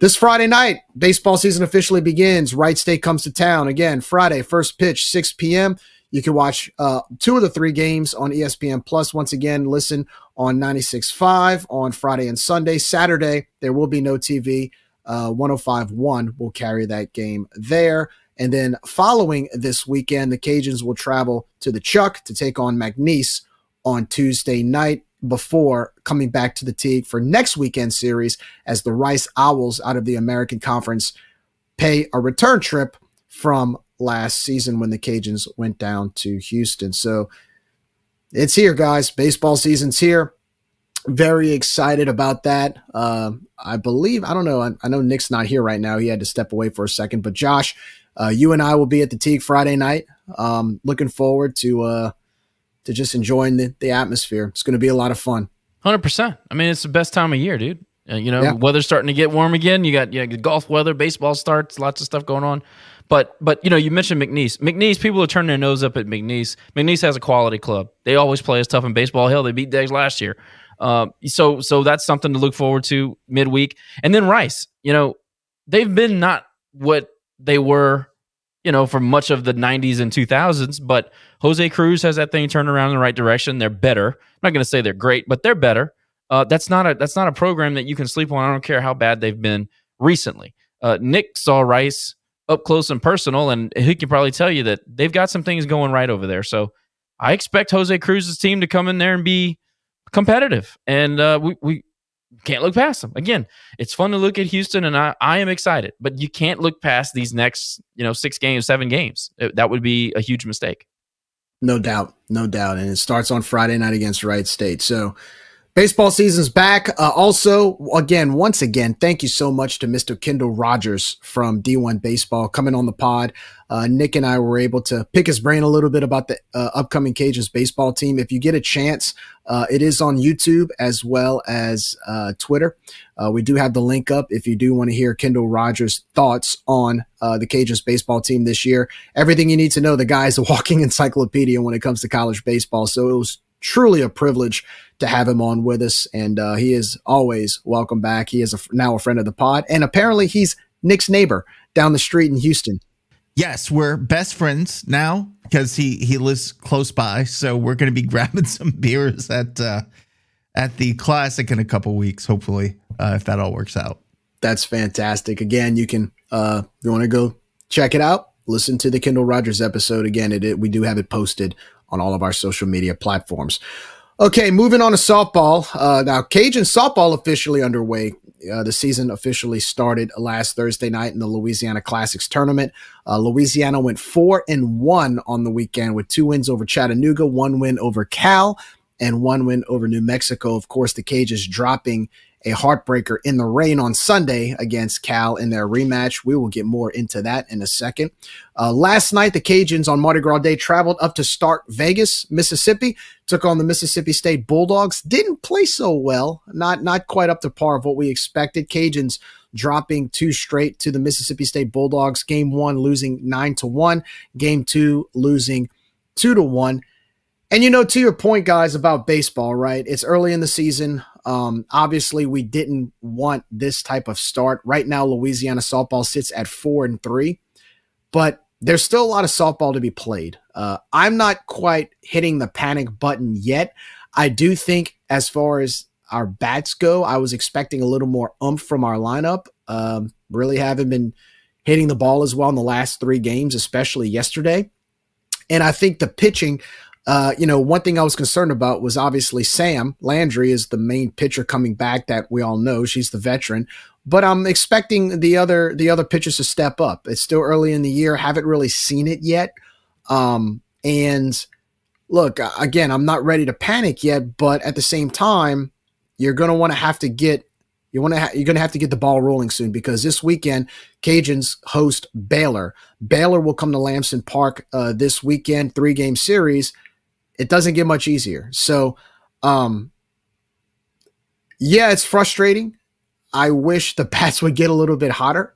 Speaker 1: this Friday night, baseball season officially begins. Wright State comes to town again. Friday, first pitch, 6 p.m. You can watch uh, two of the three games on ESPN Plus. Once again, listen on 96.5 on Friday and Sunday. Saturday, there will be no TV. Uh, 105.1 will carry that game there. And then following this weekend, the Cajuns will travel to the Chuck to take on McNeese on Tuesday night before coming back to the Tigue for next weekend series as the Rice Owls out of the American Conference pay a return trip from last season when the Cajuns went down to Houston. So it's here, guys. Baseball season's here. Very excited about that. Uh, I believe, I don't know, I, I, know Nick's not here right now. He had to step away for a second. But Josh, uh, you and I will be at the Teague Friday night. Um, looking forward to uh, to just enjoying the, the atmosphere. It's going to be a lot of fun.
Speaker 3: Hundred percent. I mean, it's the best time of year, dude. Uh, you know, yeah. weather's starting to get warm again. You got you know, golf weather, baseball starts, lots of stuff going on. But but you know, you mentioned McNeese. McNeese, people are turning their nose up at McNeese. McNeese has a quality club. They always play as tough in baseball. Hell, they beat Deggs last year. Uh, so so that's something to look forward to midweek. And then Rice, you know, they've been not what they were you know, for much of the 90s and 2000s. But Jose Cruz has that thing turned around in the right direction. They're better. I'm not going to say they're great, but they're better. Uh, that's not a that's not a program that you can sleep on. I don't care how bad they've been recently. Uh, Nick saw Rice up close and personal, and he can probably tell you that they've got some things going right over there. So I expect Jose Cruz's team to come in there and be competitive. And uh, we, we can't look past them. Again, it's fun to look at Houston, and I, I am excited, but you can't look past these next, you know, six games, seven games. Uh, that would be a huge mistake.
Speaker 1: No doubt, no doubt, and it starts on Friday night against Wright State. So Baseball season's back. Uh, also, again, once again, thank you so much to Mr. Kendall Rogers from D1 Baseball coming on the pod. Uh, Nick and I were able to pick his brain a little bit about the uh, upcoming Cajuns baseball team. If you get a chance, uh, it is on YouTube as well as uh, Twitter. Uh, we do have the link up if you do want to hear Kendall Rogers' thoughts on the Cajuns baseball team this year. Everything you need to know. The guy is a walking [LAUGHS] encyclopedia when it comes to college baseball. So it was truly a privilege to have him on with us. And uh, he is always welcome back. He is a, now a friend of the pod. And apparently he's Nick's neighbor down the street in Houston.
Speaker 2: Yes, we're best friends now because he, he lives close by. So we're going to be [LAUGHS] grabbing some beers at uh, at the classic in a couple weeks, hopefully, uh, if that all works out.
Speaker 1: That's fantastic. Again, you can, uh, if you want to go check it out, listen to the Kendall Rogers episode. Again, it, it we do have it posted on all of our social media platforms. Okay, moving on to softball. Uh, now, Cajun softball officially underway. Uh, the season officially started last Thursday night in the Louisiana Classics tournament. Uh, Louisiana went four and one on the weekend with two wins over Chattanooga, one win over Cal, and one win over New Mexico. Of course, the Cajuns dropping a heartbreaker in the rain on Sunday against Cal in their rematch. We will get more into that in a second. Uh, last night, the Cajuns on Mardi Gras Day traveled up to Stark Vegas, Mississippi, took on the Mississippi State Bulldogs. Didn't play so well, not not quite up to par of what we expected. Cajuns dropping two straight to the Mississippi State Bulldogs. Game one losing nine to one. Game two losing two to one. And you know, to your point, guys, about baseball, right? It's early in the season. Um, obviously, we didn't want this type of start. Right now, Louisiana softball sits at four and three, but there's still a lot of softball to be played. Uh, I'm not quite hitting the panic button yet. I do think, as far as our bats go, I was expecting a little more umph from our lineup. Um, really haven't been hitting the ball as well in the last three games, especially yesterday. And I think the pitching, uh, you know, one thing I was concerned about was obviously Sam Landry is the main pitcher coming back that we all know. She's the veteran, but I'm expecting the other the other pitchers to step up. It's still early in the year, haven't really seen it yet. Um, and look, again, I'm not ready to panic yet, but at the same time, you're going to want to have to get you want to ha- you're going to have to get the ball rolling soon because this weekend Cajuns host Baylor. Baylor will come to Lamson Park uh, this weekend, three game series. It doesn't get much easier. So, um, yeah, it's frustrating. I wish the [LAUGHS] bats would get a little bit hotter.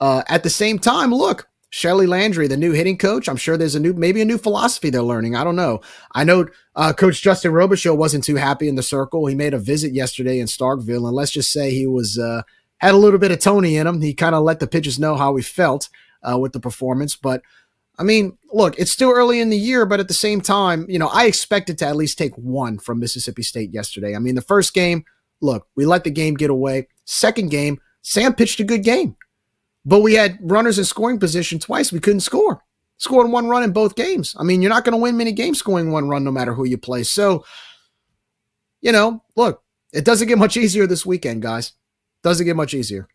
Speaker 1: Uh, at the same time, look, Shelly Landry, the new hitting coach. I'm sure there's a new, maybe a new philosophy they're learning. I don't know. I know uh, Coach Justin Robichaux wasn't too happy in the circle. He made a visit yesterday in Starkville, and let's just say he was uh, had a little bit of Tony in him. He kind of let the pitchers know how he felt uh, with the performance. But I mean, look, it's still early in the year, but at the same time, you know, I expected to at least take one from Mississippi State yesterday. I mean, the first game, look, we let the game get away. Second game, Sam pitched a good game. But we had runners in scoring position twice. We couldn't score. Scored one run in both games. I mean, you're not going to win many games scoring one run no matter who you play. So, you know, look, it doesn't get much easier this weekend, guys. Doesn't get much easier.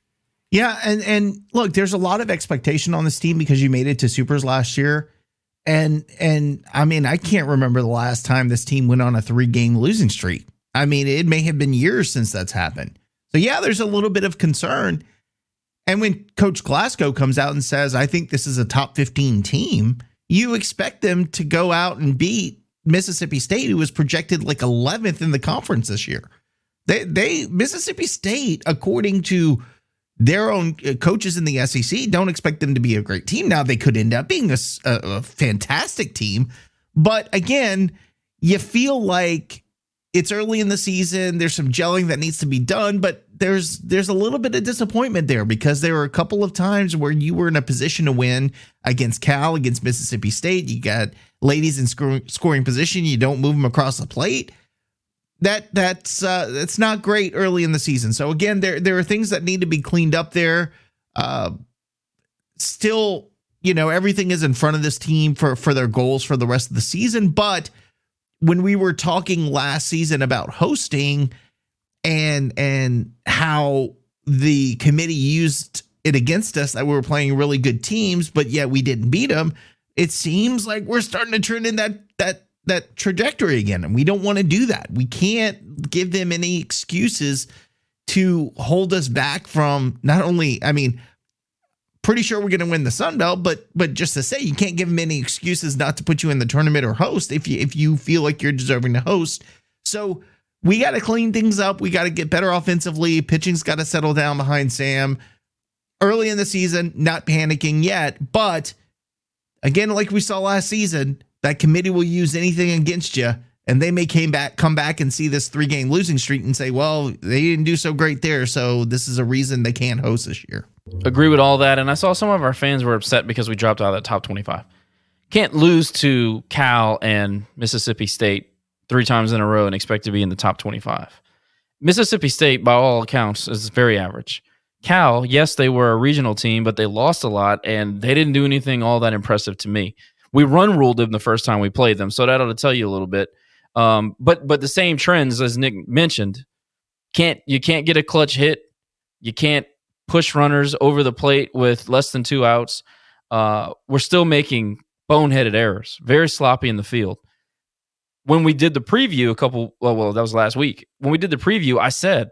Speaker 2: Yeah, and and look, there's a lot of expectation on this team because you made it to supers last year. And and I mean, I can't remember the last time this team went on a three game losing streak. I mean, it may have been years since that's happened. So yeah, there's a little bit of concern. And when Coach Glasgow comes out and says, I think this is a top 15 team, you expect them to go out and beat Mississippi State, who was projected like 11th in the conference this year. They, they Mississippi State, according to their own uh, coaches in the SEC, don't expect them to be a great team. Now, they could end up being a, a, a fantastic team. But again, you feel like it's early in the season. There's some gelling that needs to be done, but there's there's a little bit of disappointment there because there were a couple of times where you were in a position to win against Cal, against Mississippi State. You got ladies in scoring, scoring position. You don't move them across the plate. That that's uh, that's not great early in the season. So again, there there are things that need to be cleaned up there. Uh, still, you know, everything is in front of this team for for their goals for the rest of the season, but when we were talking last season about hosting and and how the committee used it against us that we were playing really good teams but yet we didn't beat them it seems like we're starting to turn in that that that trajectory again and we don't want to do that we can't give them any excuses to hold us back from not only i mean pretty sure we're going to win the Sun Belt, but but just to say you can't give them any excuses not to put you in the tournament or host if you if you feel like you're deserving to host. So we got to clean things up. We got to get better offensively. Pitching's got to settle down behind Sam. Early in the season, not panicking yet, but again, like we saw last season, that committee will use anything against you and they may came back come back and see this three game losing streak and say well they didn't do so great there so this is a reason they can't host this year
Speaker 3: Agree with all that. And I saw some of our fans were upset because we dropped out of that top 25. Can't lose to Cal and Mississippi State three times in a row and expect to be in the top 25. Mississippi State, by all accounts, is very average. Cal, yes, they were a regional team, but they lost a lot and they didn't do anything all that impressive to me. We run ruled them the first time we played them, so that ought to tell you a little bit. Um, but but the same trends as Nick mentioned, can't you can't get a clutch hit, you can't push runners over the plate with less than two outs. Uh, we're still making boneheaded errors, very sloppy in the field. When we did the preview a couple, well, well, that was last week. When we did the preview, I said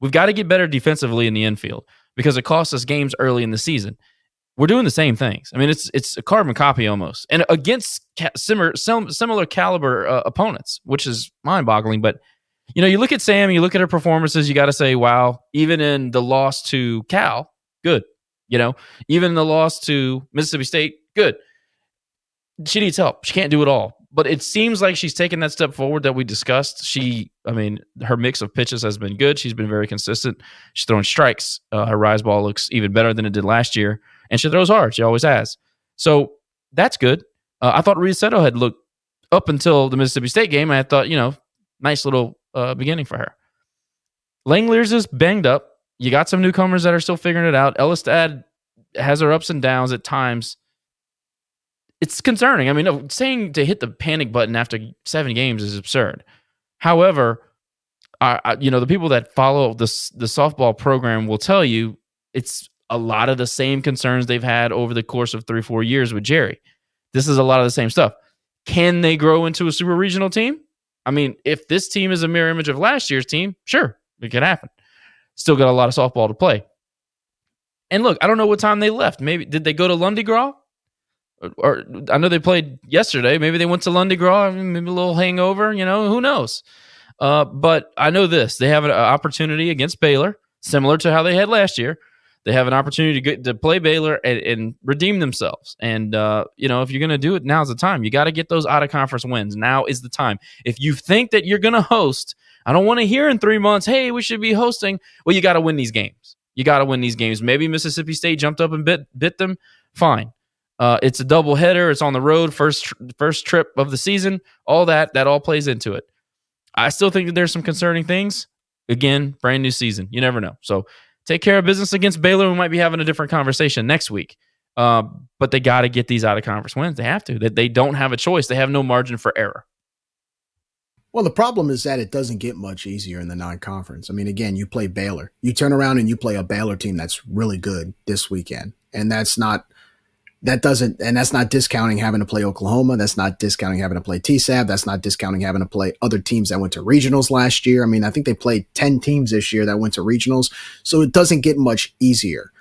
Speaker 3: we've got to get better defensively in the infield because it cost us games early in the season. We're doing the same things. I mean, it's it's a carbon copy almost, and against ca- similar similar caliber uh, opponents, which is mind boggling. But you know, you look at Sam, you look at her performances, you got to say, wow, even in the loss to Cal, good. You know, even in the loss to Mississippi State, good. She needs help. She can't do it all. But it seems like she's taken that step forward that we discussed. She, I mean, her mix of pitches has been good. She's been very consistent. She's throwing strikes. Uh, her rise ball looks even better than it did last year. And she throws hard. She always has. So that's good. Uh, I thought Rita had looked up until the Mississippi State game. and I thought, you know, nice little uh, beginning for her. Langeliers is banged up. You got some newcomers that are still figuring it out. Elistad has her ups and downs at times. It's concerning. I mean, saying to hit the panic button after seven games is absurd. However, I, you know, the people that follow this the softball program will tell you it's a lot of the same concerns they've had over the course of three, four years with Gerry. This is a lot of the same stuff. Can they grow into a super regional team? I mean, if this team is a mirror image of last year's team, sure, it could happen. Still got a lot of softball to play. And look, I don't know what time they left. Maybe did they go to Lundi Gras, or I know they played yesterday. Maybe they went to Lundi Maybe a little hangover. You know, who knows? Uh, but I know this: they have an opportunity against Baylor, similar to how they had last year. They have an opportunity to get to play Baylor and, and redeem themselves. And uh, you know, if you're going to do it, now's the time. You got to get those out of conference wins. Now is the time. If you think that you're going to host, I don't want to hear in three months, "Hey, we should be hosting." Well, you got to win these games. You got to win these games. Maybe Mississippi State jumped up and bit bit them. Fine. Uh, it's a double header. It's on the road. First first trip of the season. All that that all plays into it. I still think that there's some concerning things. Again, brand new season. You never know. So take care of business against Baylor. We might be having a different conversation next week. Uh, but they got to get these out of conference wins. They have to. That they, don't have a choice. They have no margin for error.
Speaker 1: Well, the problem is that it doesn't get much easier in the non-conference. I mean, again, you play Baylor. You turn around and you play a Baylor team that's really good this weekend, and that's not that doesn't, and that's not discounting having to play Oklahoma. That's not discounting having to play TSAB. That's not discounting having to play other teams that went to regionals last year. I mean, I think they played 10 teams this year that went to regionals. So it doesn't get much easier.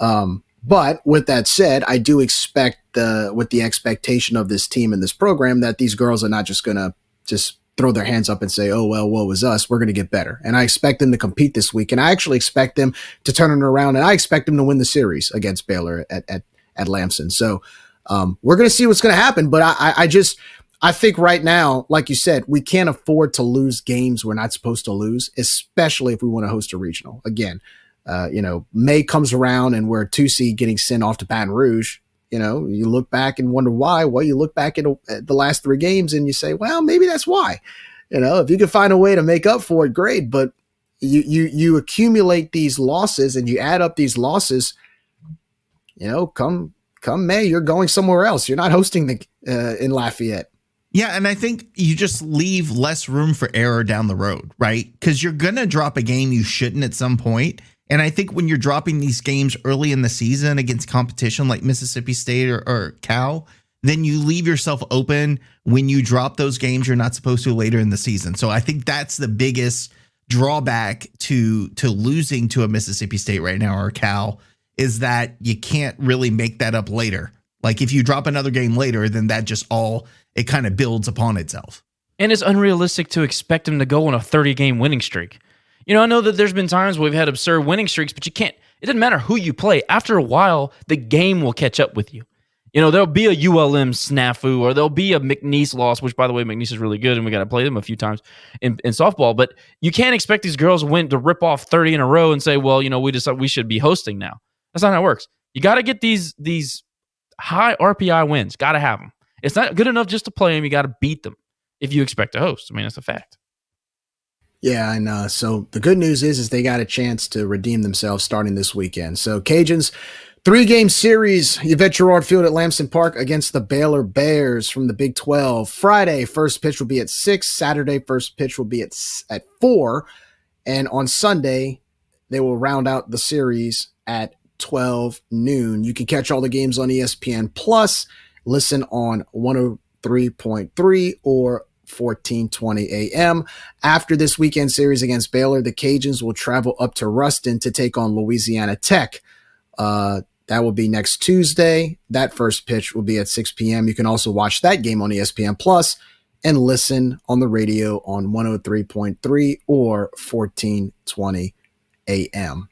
Speaker 1: Um, but with that said, I do expect the, with the expectation of this team and this program that these girls are not just going to just throw their hands up and say, oh, well, what was us? We're going to get better. And I expect them to compete this week. And I actually expect them to turn it around and I expect them to win the series against Baylor at, at at Lamson. So um, we're going to see what's going to happen. But I, I just, I think right now, like you said, we can't afford to lose games we're not supposed to lose, especially if we want to host a regional. Again, uh, you know, May comes around and we're two seed getting sent off to Baton Rouge. You know, you look back and wonder why. Well, you look back at, at the last three games and you say, well, maybe that's why. You know, if you can find a way to make up for it, great. But you you you accumulate these losses and you add up these losses you know, come come May, you're going somewhere else. You're not hosting the uh, in Lafayette.
Speaker 2: Yeah, and I think you just leave less room for error down the road, right? Because you're gonna drop a game you shouldn't at some point. And I think when you're dropping these games early in the season against competition like Mississippi State or, or Cal, then you leave yourself open when you drop those games you're not supposed to later in the season. So I think that's the biggest drawback to to losing to a Mississippi State right now or Cal is that you can't really make that up later. Like if you drop another game later, then that just all it kind of builds upon itself.
Speaker 3: And it's unrealistic to expect them to go on a 30 game winning streak. You know, I know that there's been times where we've had absurd winning streaks, but you can't, it doesn't matter who you play. After a while, the game will catch up with you. You know, there'll be a ULM snafu or there'll be a McNeese loss, which by the way, McNeese is really good and we got to play them a few times in, in softball. But you can't expect these girls win to rip off 30 in a row and say, well, you know, we just we should be hosting now. That's not how it works. You got to get these these high RPI wins. Got to have them. It's not good enough just to play them. You got to beat them if you expect to host. I mean, that's a fact.
Speaker 1: Yeah, and uh, so the good news is, is they got a chance to redeem themselves starting this weekend. So Cajuns, three game series, Yvette Girouard Field at Lamson Park against the Baylor Bears from the Big Twelve. Friday, first pitch will be at six. Saturday, first pitch will be at at four, and on Sunday, they will round out the series at 12 noon. You can catch all the games on ESPN Plus, listen on 103.3 or 1420 AM. After this weekend series against Baylor, the Cajuns will travel up to Ruston to take on Louisiana Tech. Uh, that will be next Tuesday. That first pitch will be at 6 p.m. You can also watch that game on ESPN Plus and listen on the radio on 103.3 or 1420 AM.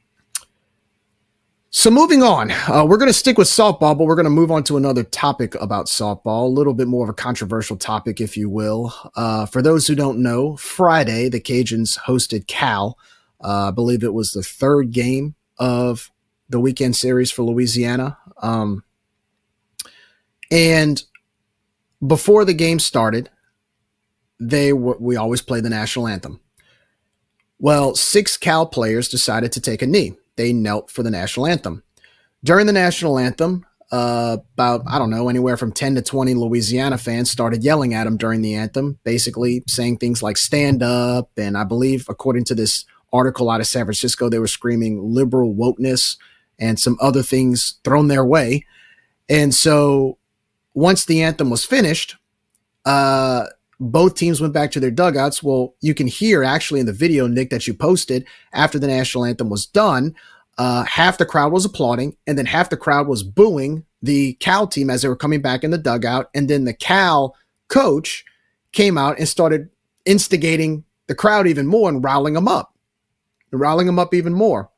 Speaker 1: So moving on, uh, we're going to stick with softball, but we're going to move on to another topic about softball, a little bit more of a controversial topic, if you will. Uh, for those who don't know, Friday the Cajuns hosted Cal. Uh, I believe it was the third game of the weekend series for Louisiana. Um, and before the game started, they we always play the national anthem. Well, six Cal players decided to take a knee they knelt for the national anthem. During the national anthem, uh, about, I don't know, anywhere from 10 to 20 Louisiana fans started yelling at him during the anthem, basically saying things like stand up. And I believe, according to this article out of San Francisco, they were screaming liberal wokeness and some other things thrown their way. And so once the anthem was finished, uh, both teams went back to their dugouts. Well, you can hear actually in the video, Nick, that you posted after the national anthem was done, uh, half the crowd was applauding, and then half the crowd was booing the Cal team as they were coming back in the dugout. And then the Cal coach came out and started instigating the crowd even more and riling them up, riling them up even more.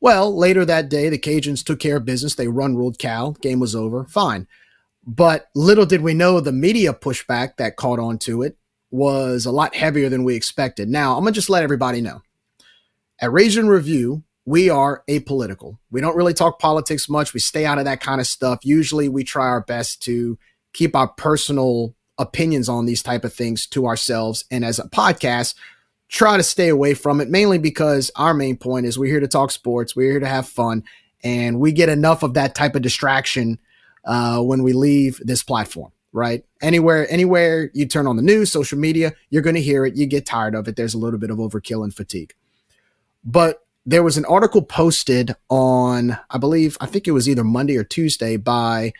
Speaker 1: Well, later that day, the Cajuns took care of business. They run ruled Cal. Game was over. Fine. But little did we know the media pushback that caught on to it was a lot heavier than we expected. Now, I'm going to just let everybody know. At Raging Review, we are apolitical. We don't really talk politics much. We stay out of that kind of stuff. Usually we try our best to keep our personal opinions on these type of things to ourselves and as a podcast try to stay away from it mainly because our main point is we're here to talk sports, we're here to have fun and we get enough of that type of distraction uh, when we leave this platform right anywhere anywhere you turn on the news social media you're going to hear it you get tired of it there's a little bit of overkill and fatigue but there was an article posted on, I believe, I think it was either Monday or Tuesday by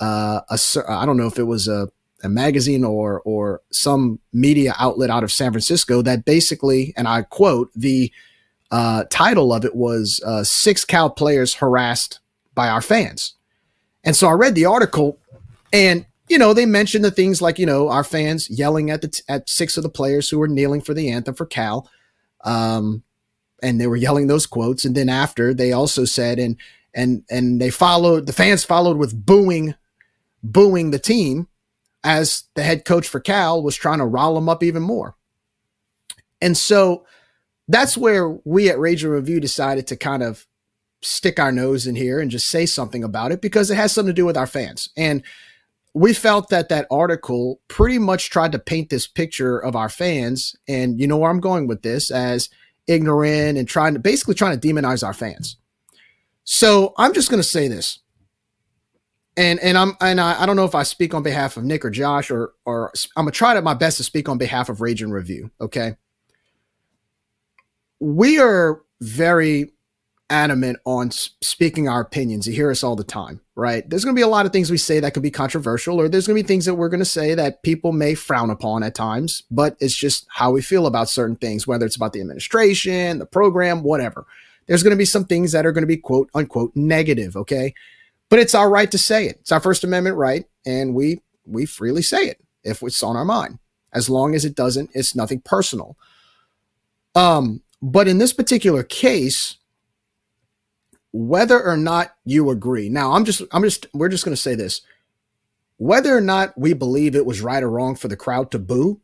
Speaker 1: uh, a, I don't know if it was a, a magazine or or some media outlet out of San Francisco that basically, and I quote, the uh, title of it was uh, six Cal players harassed by our fans. And so I read the article, and you know they mentioned the things like you know our fans yelling at the t- at six of the players who were kneeling for the anthem for Cal. Um, and they were yelling those quotes. And then after they also said, and and and they followed the fans followed with booing, booing the team as the head coach for Cal was trying to rile them up even more. And so that's where we at Raging Review decided to kind of stick our nose in here and just say something about it because it has something to do with our fans. And we felt that that article pretty much tried to paint this picture of our fans. And you know where I'm going with this as ignorant and trying to basically trying to demonize our fans. So I'm just going to say this. And and I'm and I, I don't know if I speak on behalf of Nick or Josh or or I'm gonna try to my best to speak on behalf of Raging Review. Okay, we are very adamant on speaking our opinions. You hear us all the time, right? There's going to be a lot of things we say that could be controversial, or there's going to be things that we're going to say that people may frown upon at times, but it's just how we feel about certain things, whether it's about the administration, the program, whatever. There's going to be some things that are going to be quote unquote negative, okay? But it's our right to say it. It's our First Amendment right, and we we freely say it if it's on our mind, as long as it doesn't, it's nothing personal. Um, but in this particular case, whether or not you agree. Now, I'm just, I'm just, we're just going to say this. Whether or not we believe it was right or wrong for the crowd to boo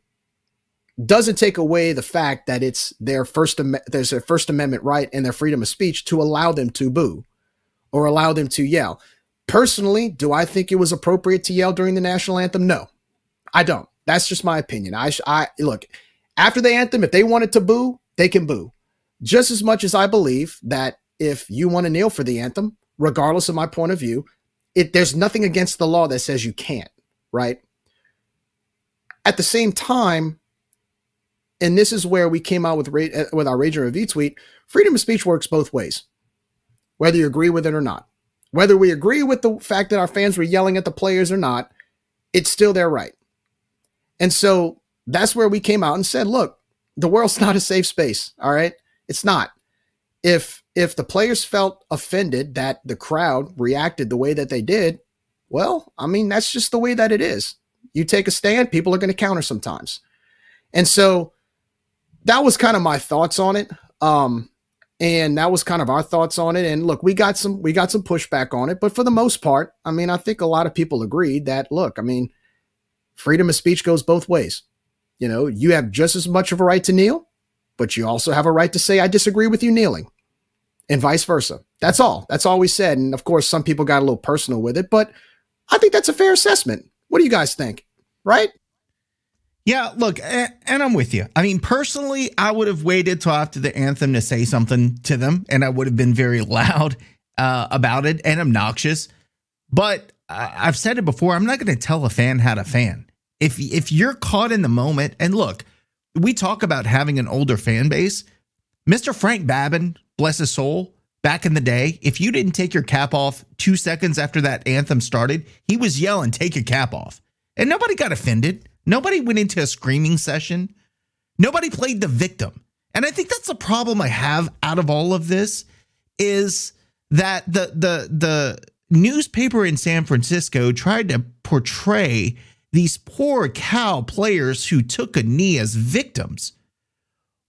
Speaker 1: doesn't take away the fact that it's their first, there's their First Amendment right and their freedom of speech to allow them to boo or allow them to yell. Personally, do I think it was appropriate to yell during the national anthem? No, I don't. That's just my opinion. I, I look after the anthem, if they wanted to boo, they can boo. Just as much as I believe that if you want to kneel for the anthem, regardless of my point of view, it there's nothing against the law that says you can't, right? At the same time, and this is where we came out with uh, with our Raging Review tweet, freedom of speech works both ways, whether you agree with it or not. Whether we agree with the fact that our fans were yelling at the players or not, it's still their right. And so that's where we came out and said, look, the world's [LAUGHS] not a safe space. All right. It's not if if the players felt offended that the crowd reacted the way that they did, well, I mean that's just the way that it is. You take a stand, people are going to counter sometimes. And so that was kind of my thoughts on it. Um and that was kind of our thoughts on it and look, we got some we got some pushback on it, but for the most part, I mean, I think a lot of people agreed that look, I mean, freedom of speech goes both ways. You know, you have just as much of a right to kneel but you also have a right to say, I disagree with you kneeling, and vice versa. That's all. That's all we said. And of course, some people got a little personal with it, but I think that's a fair assessment. What do you guys think? Right?
Speaker 2: Yeah, look, and I'm with you. I mean, personally, I would have waited till after the anthem to say something to them, and I would have been very [LAUGHS] loud. uh, about it and obnoxious. But I've said it before. I'm not going to tell a fan how to fan. If if you're caught in the moment, and look, we talk about having an older fan base. Mr. Frank Babin, bless his soul, back in the day, if you didn't take your cap off two seconds after that anthem started, he was yelling, "Take your cap off," and nobody got offended. Nobody went into a screaming session. Nobody played the victim. And I think that's the problem I have out of all of this is that the the the newspaper in San Francisco tried to portray these poor cow players who took a knee as victims.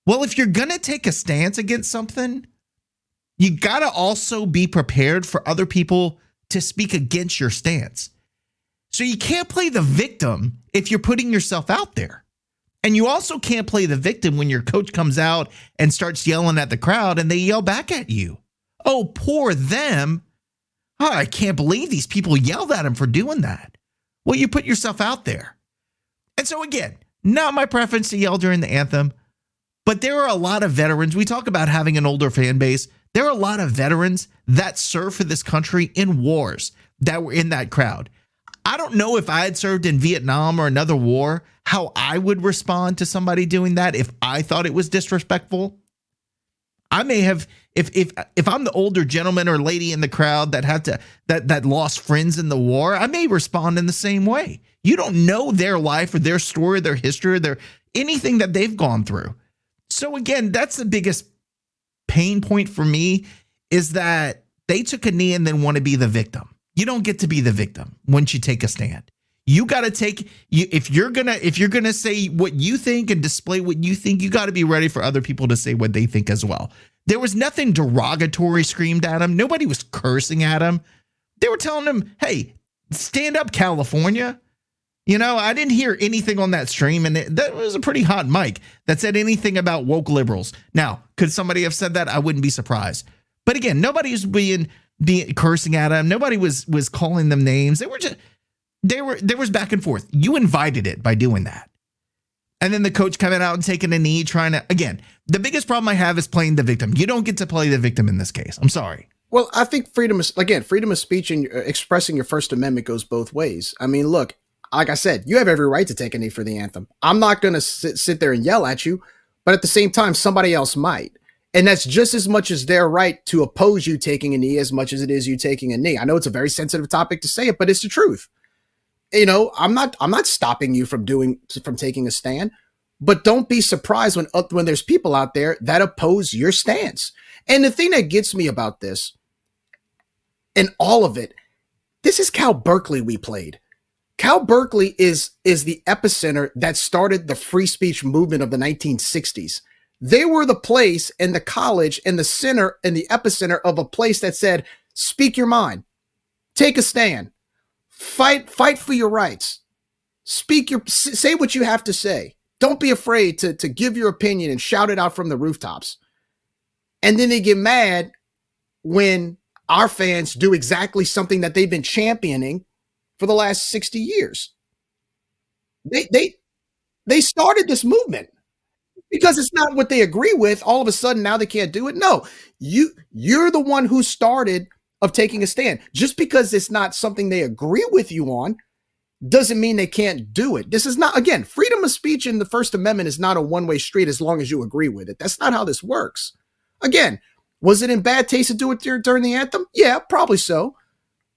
Speaker 2: Well, if you're going to take a stance against something, you got to also be prepared for other people to speak against your stance. So you can't play the victim if you're putting yourself out there. And you also can't play the victim when your coach comes out and starts yelling at the crowd and they yell back at you. Oh, poor them. Oh, I can't believe these people yelled at him for doing that. Well, you put yourself out there. And so, again, not my preference to yell during the anthem, but there are a lot of veterans. We talk about having an older fan base. There are a lot of veterans that served for this country in wars that were in that crowd. I don't know if I had served in Vietnam or another war, how I would respond to somebody doing that if I thought it was disrespectful. I may have if if if I'm the older gentleman or lady in the crowd that had to that that lost friends in the war, I may respond in the same way. You don't know their life or their story, their history, or their anything that they've gone through. So again, that's the biggest pain point for me is that they took a knee and then want to be the victim. You don't get to be the victim once you take a stand. You got to take you if you're going to if you're going to say what you think and display what you think, you got to be ready for other people to say what they think as well. There was nothing derogatory screamed at him. Nobody was cursing at him. They were telling him, "Hey, stand up California." You know, I didn't hear anything on that stream, and it, that was a pretty hot mic that said anything about woke liberals. Now, could somebody have said that? I wouldn't be surprised. But again, nobody was being cursing at them. Nobody was was calling them names. They were just they were there was back and forth. You invited it by doing that. And then the coach coming out and taking a knee, trying to again. The biggest problem I have is playing the victim. You don't get to play the victim in this case. I'm sorry.
Speaker 1: Well, I think freedom is again, freedom of speech and uh, expressing your First Amendment goes both ways. I mean, look, like I said, you have every right to take a knee for the anthem. I'm not going to sit, sit there and yell at you, but at the same time, somebody else might. And that's just as much as their right to oppose you taking a knee as much as it is you taking a knee. I know it's a very sensitive topic to say it, but it's the truth. You know, I'm not I'm not stopping you from doing from taking a stand, but don't be surprised when uh, when there's people out there that oppose your stance. And the thing that gets me about this and all of it, this is Cal Berkeley we played. Cal Berkeley is is the epicenter that started the free speech movement of the 1960s. They were the place and the college and the center and the epicenter of a place that said, speak your mind, take a stand, fight, fight for your rights, speak your, say what you have to say. Don't be afraid to, to give your opinion and shout it out from the rooftops. And then they get mad when our fans do exactly something that they've been championing for the last 60 years. They, they, they started this movement because it's not what they agree with. All of a sudden now they can't do it. No you you're the one who started of taking a stand. Just because it's not something they agree with you on doesn't mean they can't do it. This is not again freedom of speech in the first amendment is not a one-way street as long as you agree with it. That's not how this works. Again was it in bad taste to do it during the anthem? Yeah probably so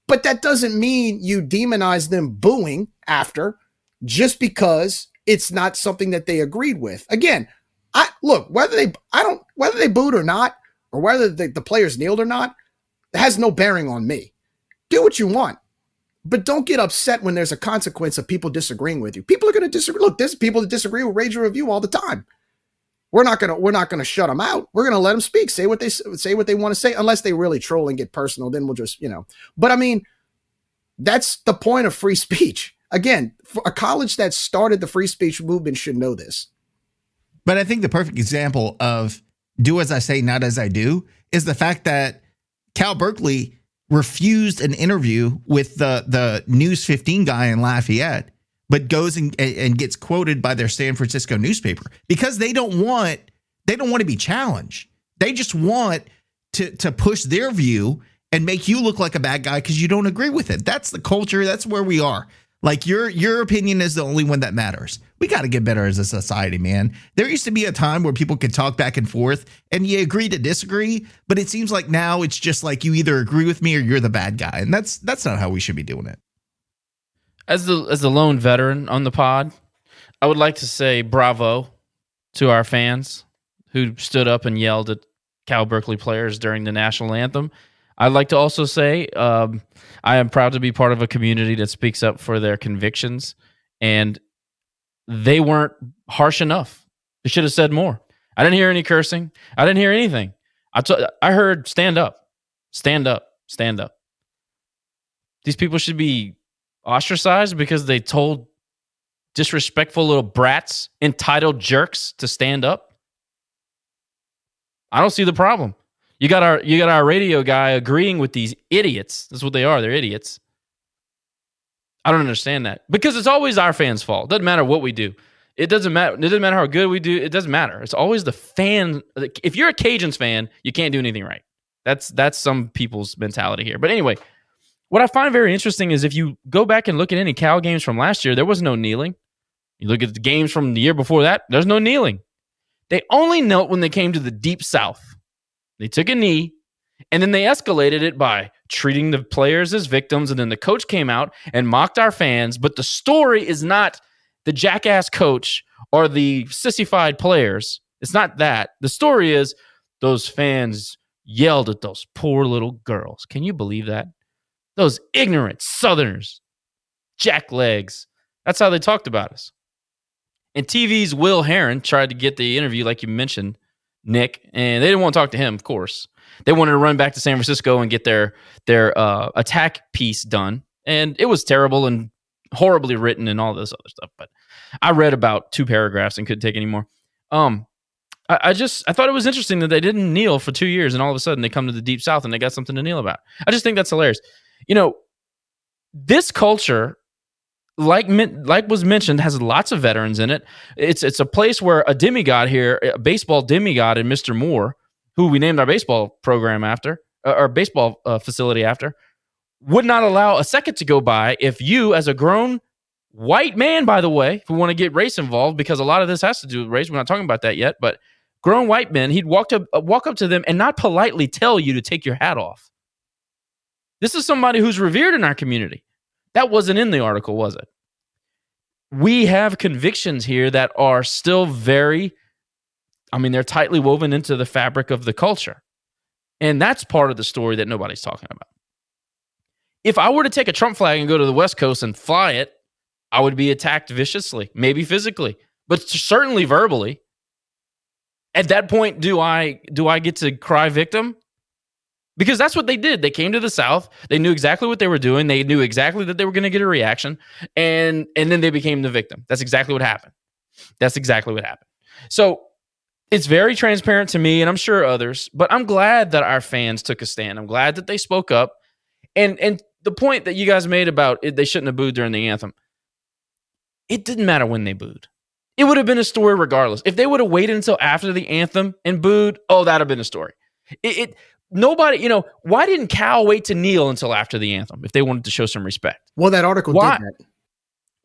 Speaker 1: but that doesn't mean you demonize them booing after just because it's not something that they agreed with again I look whether they I don't whether they booed or not, or whether the, the players kneeled or not, has no bearing on me. Do what you want, but don't get upset when there's a consequence of people disagreeing with you. People are going to disagree. Look, there's people that disagree with Raging Review all the time. We're not gonna we're not gonna shut them out. We're gonna let them speak, say what they say what they want to say, unless they really troll and get personal. Then we'll just you know. But I mean, that's the point of free [LAUGHS] speech. Again, a college that started the free speech movement should know this.
Speaker 2: But I think the perfect example of do as I say, not as I do, is the fact that Cal Berkeley refused an interview with the the News 15 guy in Lafayette, but goes and, and gets quoted by their San Francisco newspaper because they don't want they don't want to be challenged. They just want to to push their view and make you look like a bad guy because you don't agree with it. That's the culture. That's where we are. Like your your opinion is the only one that matters. We got to get better as a society, man. There used to be a time where people could talk back and forth and you agree to disagree, but it seems like now it's just like you either agree with me or you're the bad guy. And that's that's not how we should be doing it.
Speaker 3: As the as the lone veteran on the pod, I would like to say bravo to our fans who stood up and yelled at Cal Berkeley players during the national anthem. I'd like to also say um, I am proud to be part of a community that speaks up for their convictions, and they weren't harsh enough. They should have said more. I didn't hear any cursing. I didn't hear anything. I, t- I heard stand up, stand up, stand up. These people should be ostracized because they told disrespectful little brats, entitled jerks to stand up. I don't see the problem. You got our you got our radio guy agreeing with these idiots. That's what they are. They're idiots. I don't understand that because it's always our fans' fault. Doesn't matter what we do. It doesn't matter. It doesn't matter how good we do. It doesn't matter. It's always the fan. If you're a Cajuns fan, you can't do anything right. That's that's some people's mentality here. But anyway, what I find very interesting is if you go back and look at any Cal games from last year, there was no kneeling. You look at the games from the year before that, there's no kneeling. They only knelt when they came to the deep south. They took a knee and then they escalated it by treating the players as victims. And then the coach came out and mocked our fans. But the story is not the jackass coach or the sissified players. It's not that. The story is those fans yelled at those poor little girls. Can you believe that? Those ignorant Southerners, jacklegs. That's how they talked about us. And TV's Will Heron tried to get the interview, like you mentioned, Nick, and they didn't want to talk to him, of course. They wanted to run back to San Francisco and get their their uh, attack piece done, and it was terrible and horribly written and all this other stuff. But I read about two paragraphs and couldn't take any more. Um, I, I just I thought it was interesting that they didn't kneel for two years, and all of a sudden they come to the deep south and they got something to kneel about. I just think that's hilarious. You know, this culture like like was mentioned, has lots of veterans in it. It's it's a place where a demigod here, a baseball demigod, and Mr. Moore, who we named our baseball program after, uh, our baseball uh, facility after, would not allow a second to go by if you, as a grown white man, by the way, if we want to get race involved, because a lot of this has to do with race. We're not talking about that yet, but grown white men, he'd walk to uh, walk up to them and not politely tell you to take your hat off. This is somebody who's revered in our community. That wasn't in the article, was it? We have convictions here that are still very, I mean, they're tightly woven into the fabric of the culture. And that's part of the story that nobody's talking about. If I were to take a Trump flag and go to the West Coast and fly it, I would be attacked viciously, maybe physically, but certainly verbally. At that point, do I do I get to cry victim? Because that's what they did. They came to the South. They knew exactly what they were doing. They knew exactly that they were going to get a reaction, and and then they became the victim. That's exactly what happened. That's exactly what happened. So it's very transparent to me, and I'm sure others. But I'm glad that our fans took a stand. I'm glad that they spoke up, and and the point that you guys made about it, they shouldn't have booed during the anthem. It didn't matter when they booed. It would have been a story regardless. If they would have waited until after the anthem and booed, oh, that'd have been a story. It, it nobody, you know, why didn't Cal wait to kneel until after the anthem if they wanted to show some respect?
Speaker 1: Well, that article why? did that.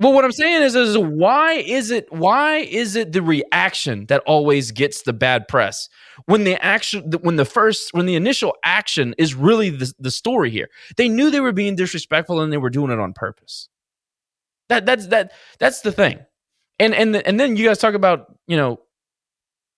Speaker 3: Well, what I'm saying is, is why is it why is it the reaction that always gets the bad press when the action when the first when the initial action is really the, the story here? They knew they were being disrespectful and they were doing it on purpose. That that's that that's the thing. And and and then you guys talk about you know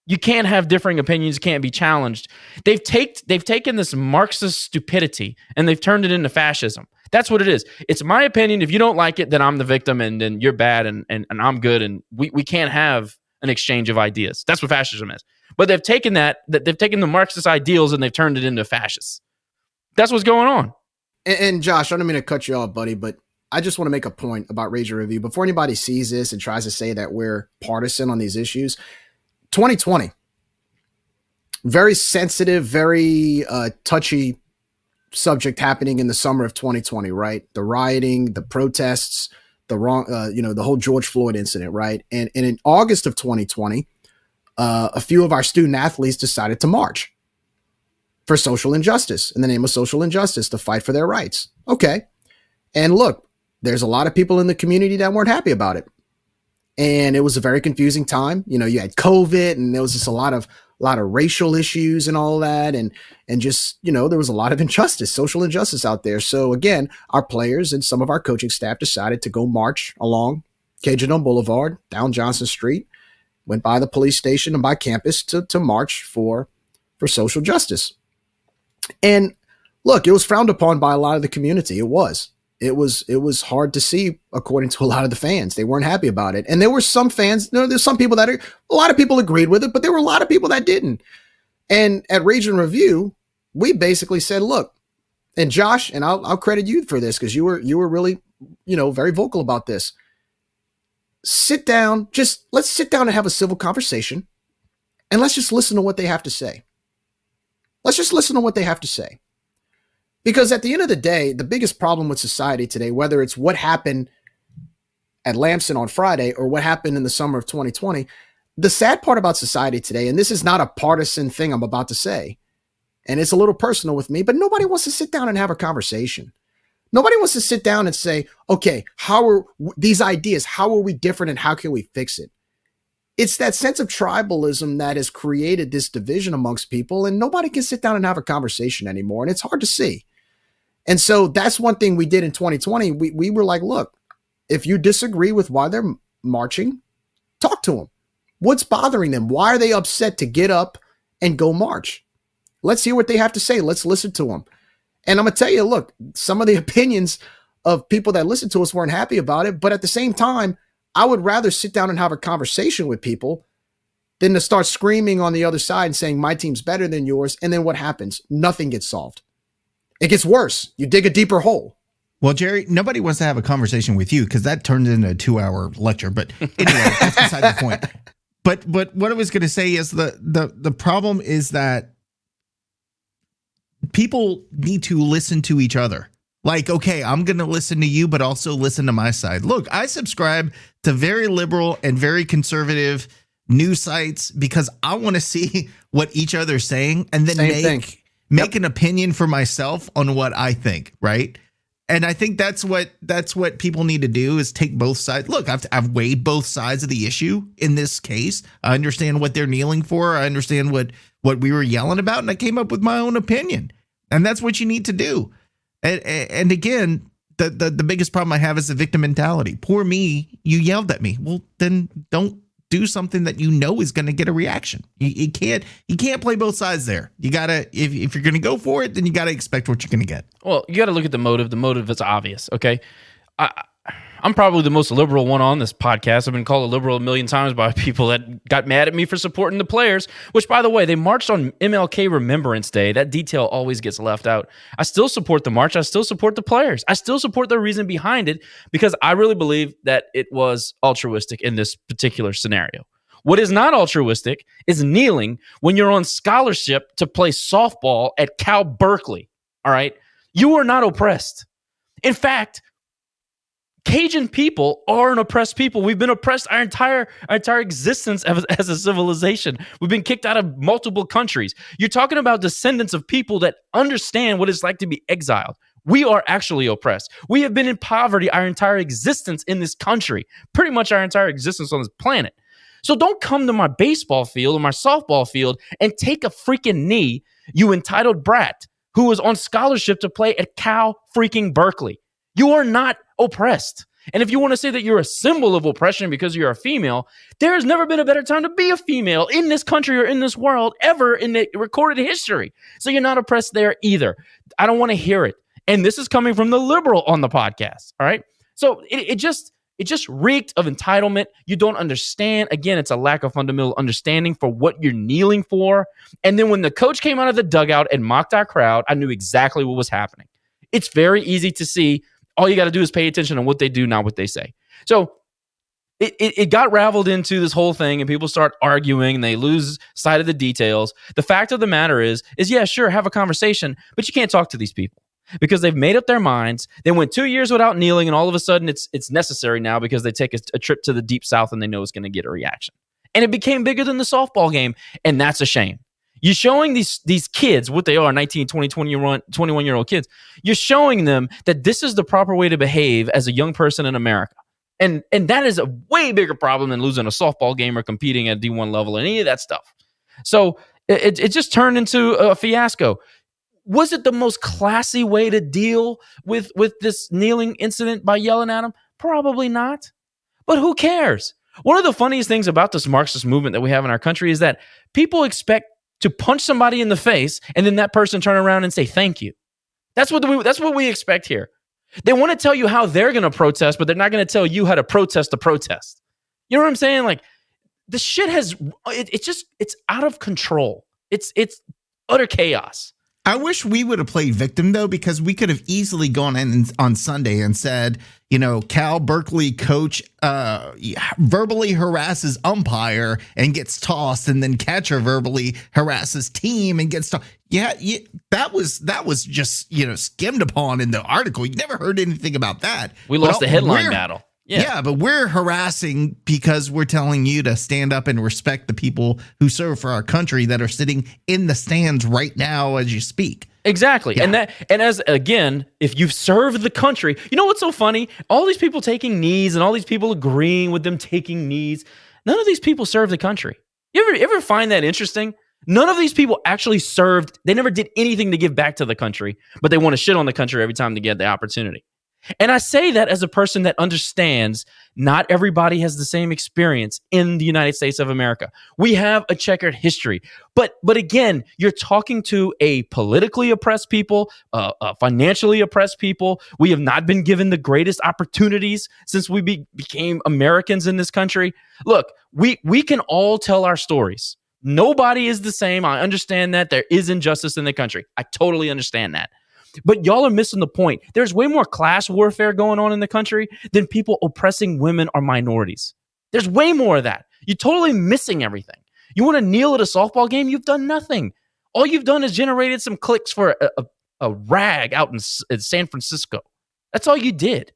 Speaker 3: you can't have differing opinions, can't be challenged. They've take, they've taken this Marxist stupidity and they've turned it into fascism. That's what it is. It's my opinion. If you don't like it, then I'm the victim and then you're bad and, and, and I'm good. And we, we can't have an exchange of ideas. That's what fascism is. But they've taken that, that they've taken the Marxist ideals and they've turned it into fascists. That's what's going on.
Speaker 1: And, and Josh, I don't mean to cut you off, buddy, but I just want to make a point about Raging Review before anybody sees this and tries to say that we're partisan on these issues. 2020. Very sensitive, very uh, touchy subject happening in the summer of 2020, right? The rioting, the protests, the wrong, uh, you know, the whole George Floyd incident, right? And, and in August of 2020, uh, a few of our student athletes decided to march for social injustice, in the name of social injustice, to fight for their rights. Okay. And look, there's a lot of people in the community that weren't happy about it. And it was a very confusing time. You know, you had COVID and there was just a lot of a lot of racial issues and all that. And and just you know there was a lot of [LAUGHS] injustice social injustice out there. So again our players and some of our coaching staff decided to go march along Cajun Boulevard down Johnston Street went by the police station and by campus to, to march for for social justice. And look it was frowned upon by a lot of the community. It was it was it was hard to see according to a lot of the fans. They weren't happy about it. And there were some fans you know, there's some people that are a lot of people agreed with it but there were a lot of people that didn't. And at Raging Review we basically said look and josh and i'll, I'll credit you for this because you were you were really you know very vocal about this. Sit down just let's sit down and have a civil conversation and let's just listen to what they have to say. Let's just listen to what they have to say because at the end of the day, the biggest problem with society today, whether it's what happened at Lamson on Friday or what happened in the summer of 2020, the sad part about society today, and this is not a partisan thing I'm about to say, and it's a little personal with me, but nobody wants to sit down and have a conversation. Nobody wants to sit down and say, okay, how are these ideas? How are we different and how can we fix it? It's that sense of tribalism that has created this division amongst people, and nobody can sit down and have a conversation anymore. And it's hard to see. And so that's one thing we did in 2020. We, we were like, look, if you disagree with why they're marching, talk to them. What's bothering them? Why are they upset to get up and go march? Let's hear what they have to say. Let's listen to them. And I'm going to tell you, look, some of the [LAUGHS] opinions of people that listened to us weren't happy about it. But at the same time, I would rather sit down and have a conversation with people than to start screaming on the other side and saying, my team's better than yours. And then what happens? Nothing gets solved. It gets worse. You dig a deeper hole.
Speaker 2: Well, Gerry, nobody wants to have a conversation with you because that turns into a two-hour lecture. But anyway, [LAUGHS] that's beside the point. But but what I was going to say is the the the problem is that people need to listen to each other. Like, okay, I'm going to listen to you, but also listen to my side. Look, I subscribe to very liberal and very conservative news sites because I want to see [LAUGHS] what each other's saying and then
Speaker 1: Same
Speaker 2: make
Speaker 1: thing
Speaker 2: make yep. an opinion for myself on what I think, right? And I think that's what that's what people need to do is take both sides. Look, I've I've weighed both sides of the issue in this case. I understand what they're kneeling for. I understand what what we were yelling about, and I came up with my own opinion. And that's what you need to do. And and again, the the, the biggest problem I have is the victim mentality. Poor me, you yelled at me. Well, then don't do something that you know is going to get a reaction. You, you, can't you can't play both sides there. You gotta if if you're going to go for it, then you got to expect what you're going to get.
Speaker 3: Well, you got to look at the motive. The motive is obvious. Okay, I, I'm probably the most liberal one on this podcast. I've been called a liberal a million times by [LAUGHS] people that got mad at me for supporting the players, which, by the way, they marched on MLK Remembrance Day. That detail always gets left out. I still support the march. I still support the players. I still support the reason behind it because I really believe that it was altruistic in this particular scenario. What is not altruistic is kneeling when you're on scholarship to play softball at Cal Berkeley. All right. You are not oppressed. In fact, Cajun people are an oppressed people. We've been oppressed our entire our entire existence as, as, a civilization. We've been kicked out of multiple countries. You're talking about descendants of people that understand what it's like to be exiled. We are actually oppressed. We have been in poverty our entire existence in this country, pretty much our entire existence on this planet. So don't come to my baseball field or my softball field and take a freaking knee, you entitled brat who is on scholarship to play at Cal freaking Berkeley. You are not oppressed. And if you want to say that you're a symbol of oppression because you're a female, there has never been a better time to be a female in this country or in this world ever in the recorded history. So you're not oppressed there either. I don't want to hear it. And this is coming from the liberal on the podcast. All right. So it, it just it just reeked of entitlement. You don't understand. Again, it's a lack of fundamental understanding for what you're kneeling for. And then when the coach came out of the dugout and mocked our crowd, I knew exactly what was happening. It's very easy to see all you got to do is pay attention on what they do, not what they say. So it, it, it, got raveled into this whole thing and people start arguing and they lose sight of the details. The fact of the matter is, is yeah, sure, have a conversation, but you can't talk to these people because they've made up their minds. They went two years without kneeling, and all of a sudden it's it's necessary now because they take a, a trip to the deep south and they know it's going to get a reaction. And it became bigger than the softball game, and that's a shame. You're showing these these kids what they are 19, 20, 21, 21 year old kids. You're showing them that this is the proper way to behave as a young person in America. And and that is a way bigger problem than losing a softball game or competing at D1 level and any of that stuff. So it, it just turned into a fiasco. Was it the most classy way to deal with with this kneeling incident by yelling at him? Probably not. But who cares? One of the funniest things about this Marxist movement that we have in our country is that people expect to punch somebody in the face and then that person turn around and say thank you. That's what we, that's what we expect here. They want to tell you how they're going to protest, but they're not going to tell you how to protest the protest. You know what I'm saying? Like the shit has it, it's just it's out of control. It's it's utter chaos.
Speaker 2: I wish we would have played victim though, because we could have easily gone in on Sunday and said, you know, Cal Berkeley coach uh, verbally harasses umpire and gets tossed, and then catcher verbally harasses team and gets tossed. Yeah, yeah, that was that was just you know skimmed upon in the article. You never heard anything about that.
Speaker 3: We lost but, the headline battle.
Speaker 2: Yeah. yeah, but we're harassing because we're telling you to stand up and respect the people who serve for our country that are sitting in the stands right now as you speak.
Speaker 3: Exactly. Yeah. And that and as again, if you've served the country, you know what's so funny? All these people taking knees and all these people agreeing with them taking knees, none of these people serve the country. You ever ever find that interesting? None of these people actually served. They never did anything to give back to the country, but they want to shit on the country every time they get the opportunity. And I say that as a person that understands not everybody has the same experience in the United States of America. We have a checkered history. But but again, you're talking to a politically oppressed people, uh, uh, financially oppressed people. We have not been given the greatest opportunities since we be- became Americans in this country. Look, we we can all tell our stories. Nobody is the same. I understand that there is injustice in the country. I totally understand that. But y'all are missing the point. There's way more class warfare going on in the country than people oppressing women or minorities. There's way more of that. You're totally missing everything. You want to kneel at a softball game? You've done nothing. All you've done is generated some clicks for a, a, a rag out in, in San Francisco. That's all you did.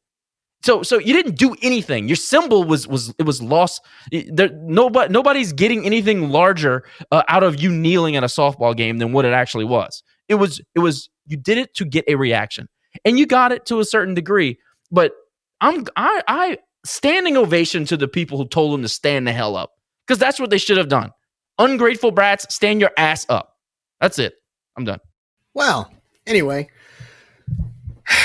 Speaker 3: So so you didn't do anything. Your symbol was was it was lost. There, nobody nobody's getting anything larger uh, out of you kneeling at a softball game than what it actually was. It was it was you did it to get a reaction, and you got it to a certain degree. But I'm I I standing ovation to the people who told them to stand the hell up because that's what they should have done. Ungrateful brats, stand your ass up. That's it. I'm done.
Speaker 1: Well, anyway. [SIGHS]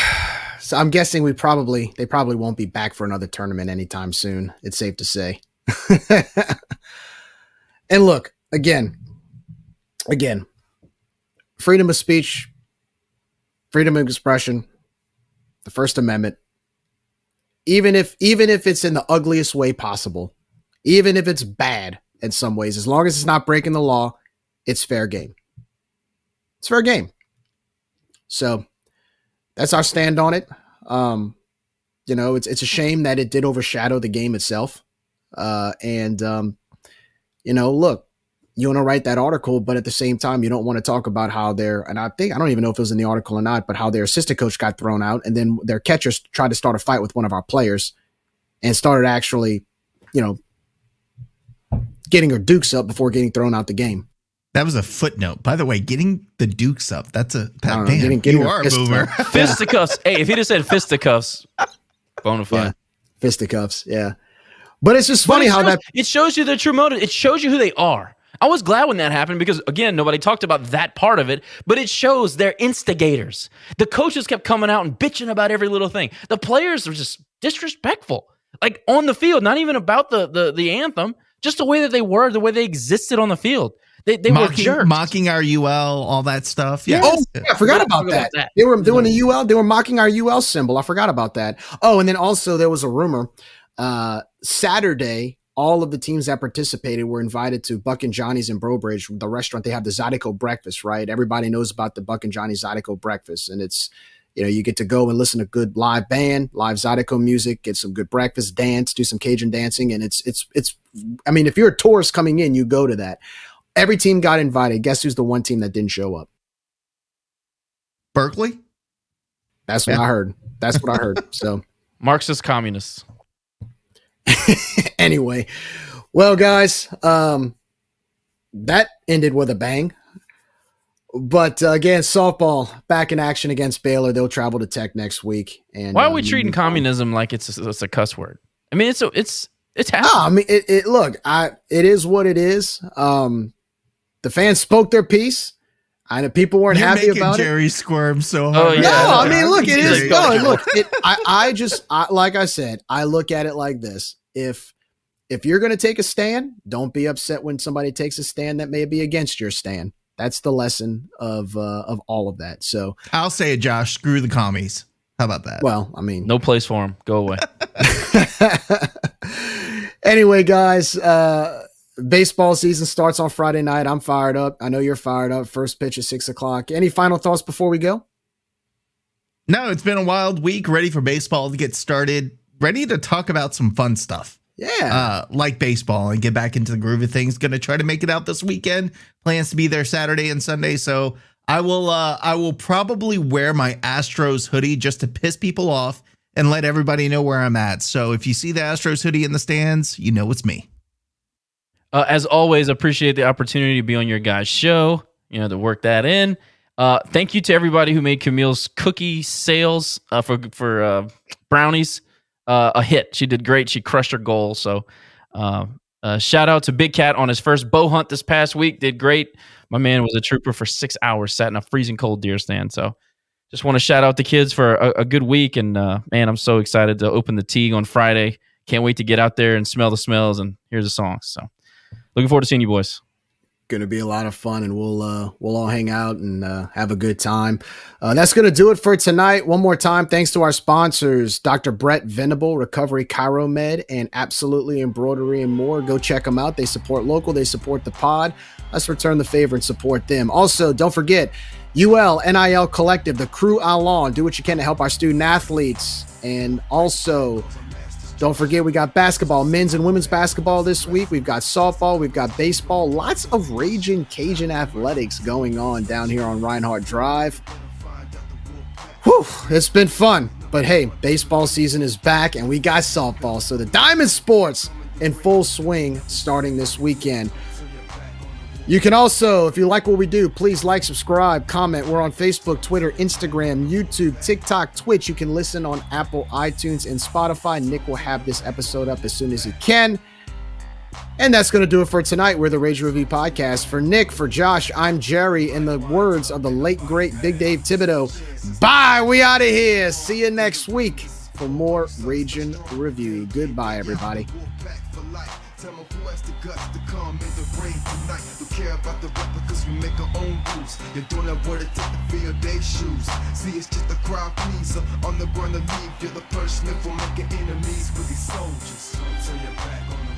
Speaker 1: So I'm guessing we probably they probably won't be back for another tournament anytime soon. It's safe to say. [LAUGHS] and look, again, again, freedom of speech freedom of expression, the First Amendment, even if even if it's in the ugliest way possible, even if it's bad in some ways, as long as it's not breaking the law, it's fair game. It's fair game. So that's our stand on it. Um, you know, it's it's a shame that it did overshadow the game itself. Uh, and um, you know, look, you want to write that article, but at the same time, you don't want to talk about how their and I think I don't even know if it was in the article or not, but how their assistant coach got thrown out, and then their catchers tried to start a fight with one of our players, and started actually, you know, getting her dukes up before getting thrown out the game.
Speaker 2: That was a footnote. By the way, getting the Dukes up. That's a that, know, damn, getting, getting you are a boomer. [LAUGHS]
Speaker 3: Fisticuffs. hey, if he just said fisticuffs, bona fide.
Speaker 1: Yeah. Fisticuffs, yeah. But it's just funny it
Speaker 3: how
Speaker 1: that
Speaker 3: it shows you their true motive. It shows you who they are. I was glad when that happened because again, nobody talked about that part of it, but it shows they're instigators. The coaches kept coming out and bitching about every little thing. The players were just disrespectful. Like on the field, not even about the the, the anthem, just the way that they were, the way they existed on the field. They, they
Speaker 2: mocking,
Speaker 3: were jerks.
Speaker 2: mocking our UL, all that stuff. Yeah.
Speaker 1: Oh, yeah, I forgot about that. that. They were doing the UL. They were mocking our UL symbol. I forgot about that. Oh, and then also there was a rumor. Uh, Saturday, all of the teams that participated were invited to Buck and Johnny's in Breaux Bridge, the restaurant. They have the Zydeco breakfast, right? Everybody knows about the Buck and Johnny's Zydeco breakfast, and it's you know you get to go and listen to good live band, live Zydeco music, get some good breakfast, dance, do some Cajun dancing, and it's it's it's. I mean, if you're a tourist coming in, you go to that. Every team got invited. Guess who's the one team that didn't show up?
Speaker 2: Berkeley.
Speaker 1: That's what yeah. I heard. That's what I heard. So [LAUGHS]
Speaker 3: Marxist communists. [LAUGHS]
Speaker 1: anyway, well, guys, um, that ended with a bang. But uh, again, softball back in action against Baylor. They'll travel to Tech next week. And
Speaker 3: Why are we treating
Speaker 1: move on.
Speaker 3: communism like it's a, it's a cuss word? I mean, it's a, it's it's
Speaker 1: No,
Speaker 3: happening.
Speaker 1: I mean it, it. Look, I it is what it is. Um, the fans spoke their piece. I know people weren't
Speaker 2: You're
Speaker 1: happy
Speaker 2: making
Speaker 1: about it.
Speaker 2: Gerry squirm so
Speaker 3: Oh,
Speaker 2: hard.
Speaker 3: yeah.
Speaker 1: No, I mean, look, it
Speaker 3: He's
Speaker 1: No, look, [LAUGHS] it, I, I just, I, like I said, I look at it like this: if if you're going to take a stand, don't be upset when somebody takes a stand that may be against your stand. That's the lesson of uh, of all of that. So,
Speaker 2: I'll say it, Josh. Screw the commies. How about that?
Speaker 1: well, I mean,
Speaker 3: No place for them. Go away. [LAUGHS] [LAUGHS]
Speaker 1: anyway, guys, uh, baseball season starts on Friday night. I'm fired up. I know you're fired up. First pitch at six o'clock. Any final thoughts before we go?
Speaker 2: No, it's been a wild week. Ready for baseball to get started. Ready to talk about some fun stuff.
Speaker 1: Yeah.
Speaker 2: uh, like baseball and get back into the groove of things. Going to try to make it out this weekend. Plans to be there Saturday and Sunday. So I will. Uh, I will probably wear my Astros hoodie just to piss people off and let everybody know where I'm at. So if you see the Astros hoodie in the stands, you know it's me.
Speaker 3: Uh, as always, appreciate the opportunity to be on your guys' show. You know, to work that in. Uh, thank you to everybody who made Camille's cookie sales uh, for for uh, brownies uh, a hit. She did great. She crushed her goal. So, uh, uh, shout out to Big Cat on his first bow hunt this past week. Did great. My man was a trooper for six hours, sat in a freezing cold deer stand. So, just want to shout out the kids for a, a good week. And uh, man, I'm so excited to open the Tigue on Friday. Can't wait to get out there and smell the smells and hear the songs. So, looking forward to seeing you boys.
Speaker 1: going to be a lot of fun and we'll uh we'll all hang out and uh, have a good time. Uh, that's going to do it for tonight. One more time thanks to our sponsors dr brett venable recovery chiromed and absolutely embroidery and more. Go check them out. They support local they support the pod. Let's return the favor and support them. Also don't forget ul nil collective the Krewe Allons do what you can to help our student athletes. And also don't forget, we got basketball, men's and women's basketball this week. We've got softball, we've got baseball, lots of raging Cajun athletics going on down here on Reinhardt Drive. Whew, it's been fun. But hey, baseball season is back and we got softball. So the Diamond Sports in full swing starting this weekend. You can also, if you like what we do, please like, subscribe, comment. We're on Facebook, Twitter, Instagram, YouTube, TikTok, Twitch. You can listen on Apple, iTunes, and Spotify. Nick will have this episode up as soon as he can. And that's going to do it for tonight. We're the Rage Review Podcast. For Nick, for Josh, I'm Gerry. In the words of the late, great Big Dave Thibodeau, bye. We out of here. See you next week for more Raging Review. Goodbye, everybody.
Speaker 4: Tell my boys the guts to come in the ring tonight. Don't care about the cause we make our own rules. You're doing that word to take the field day shoes. See, it's just a crowd pleaser. On the run to leave, you're the punishment for making enemies with these soldiers. Turn your back on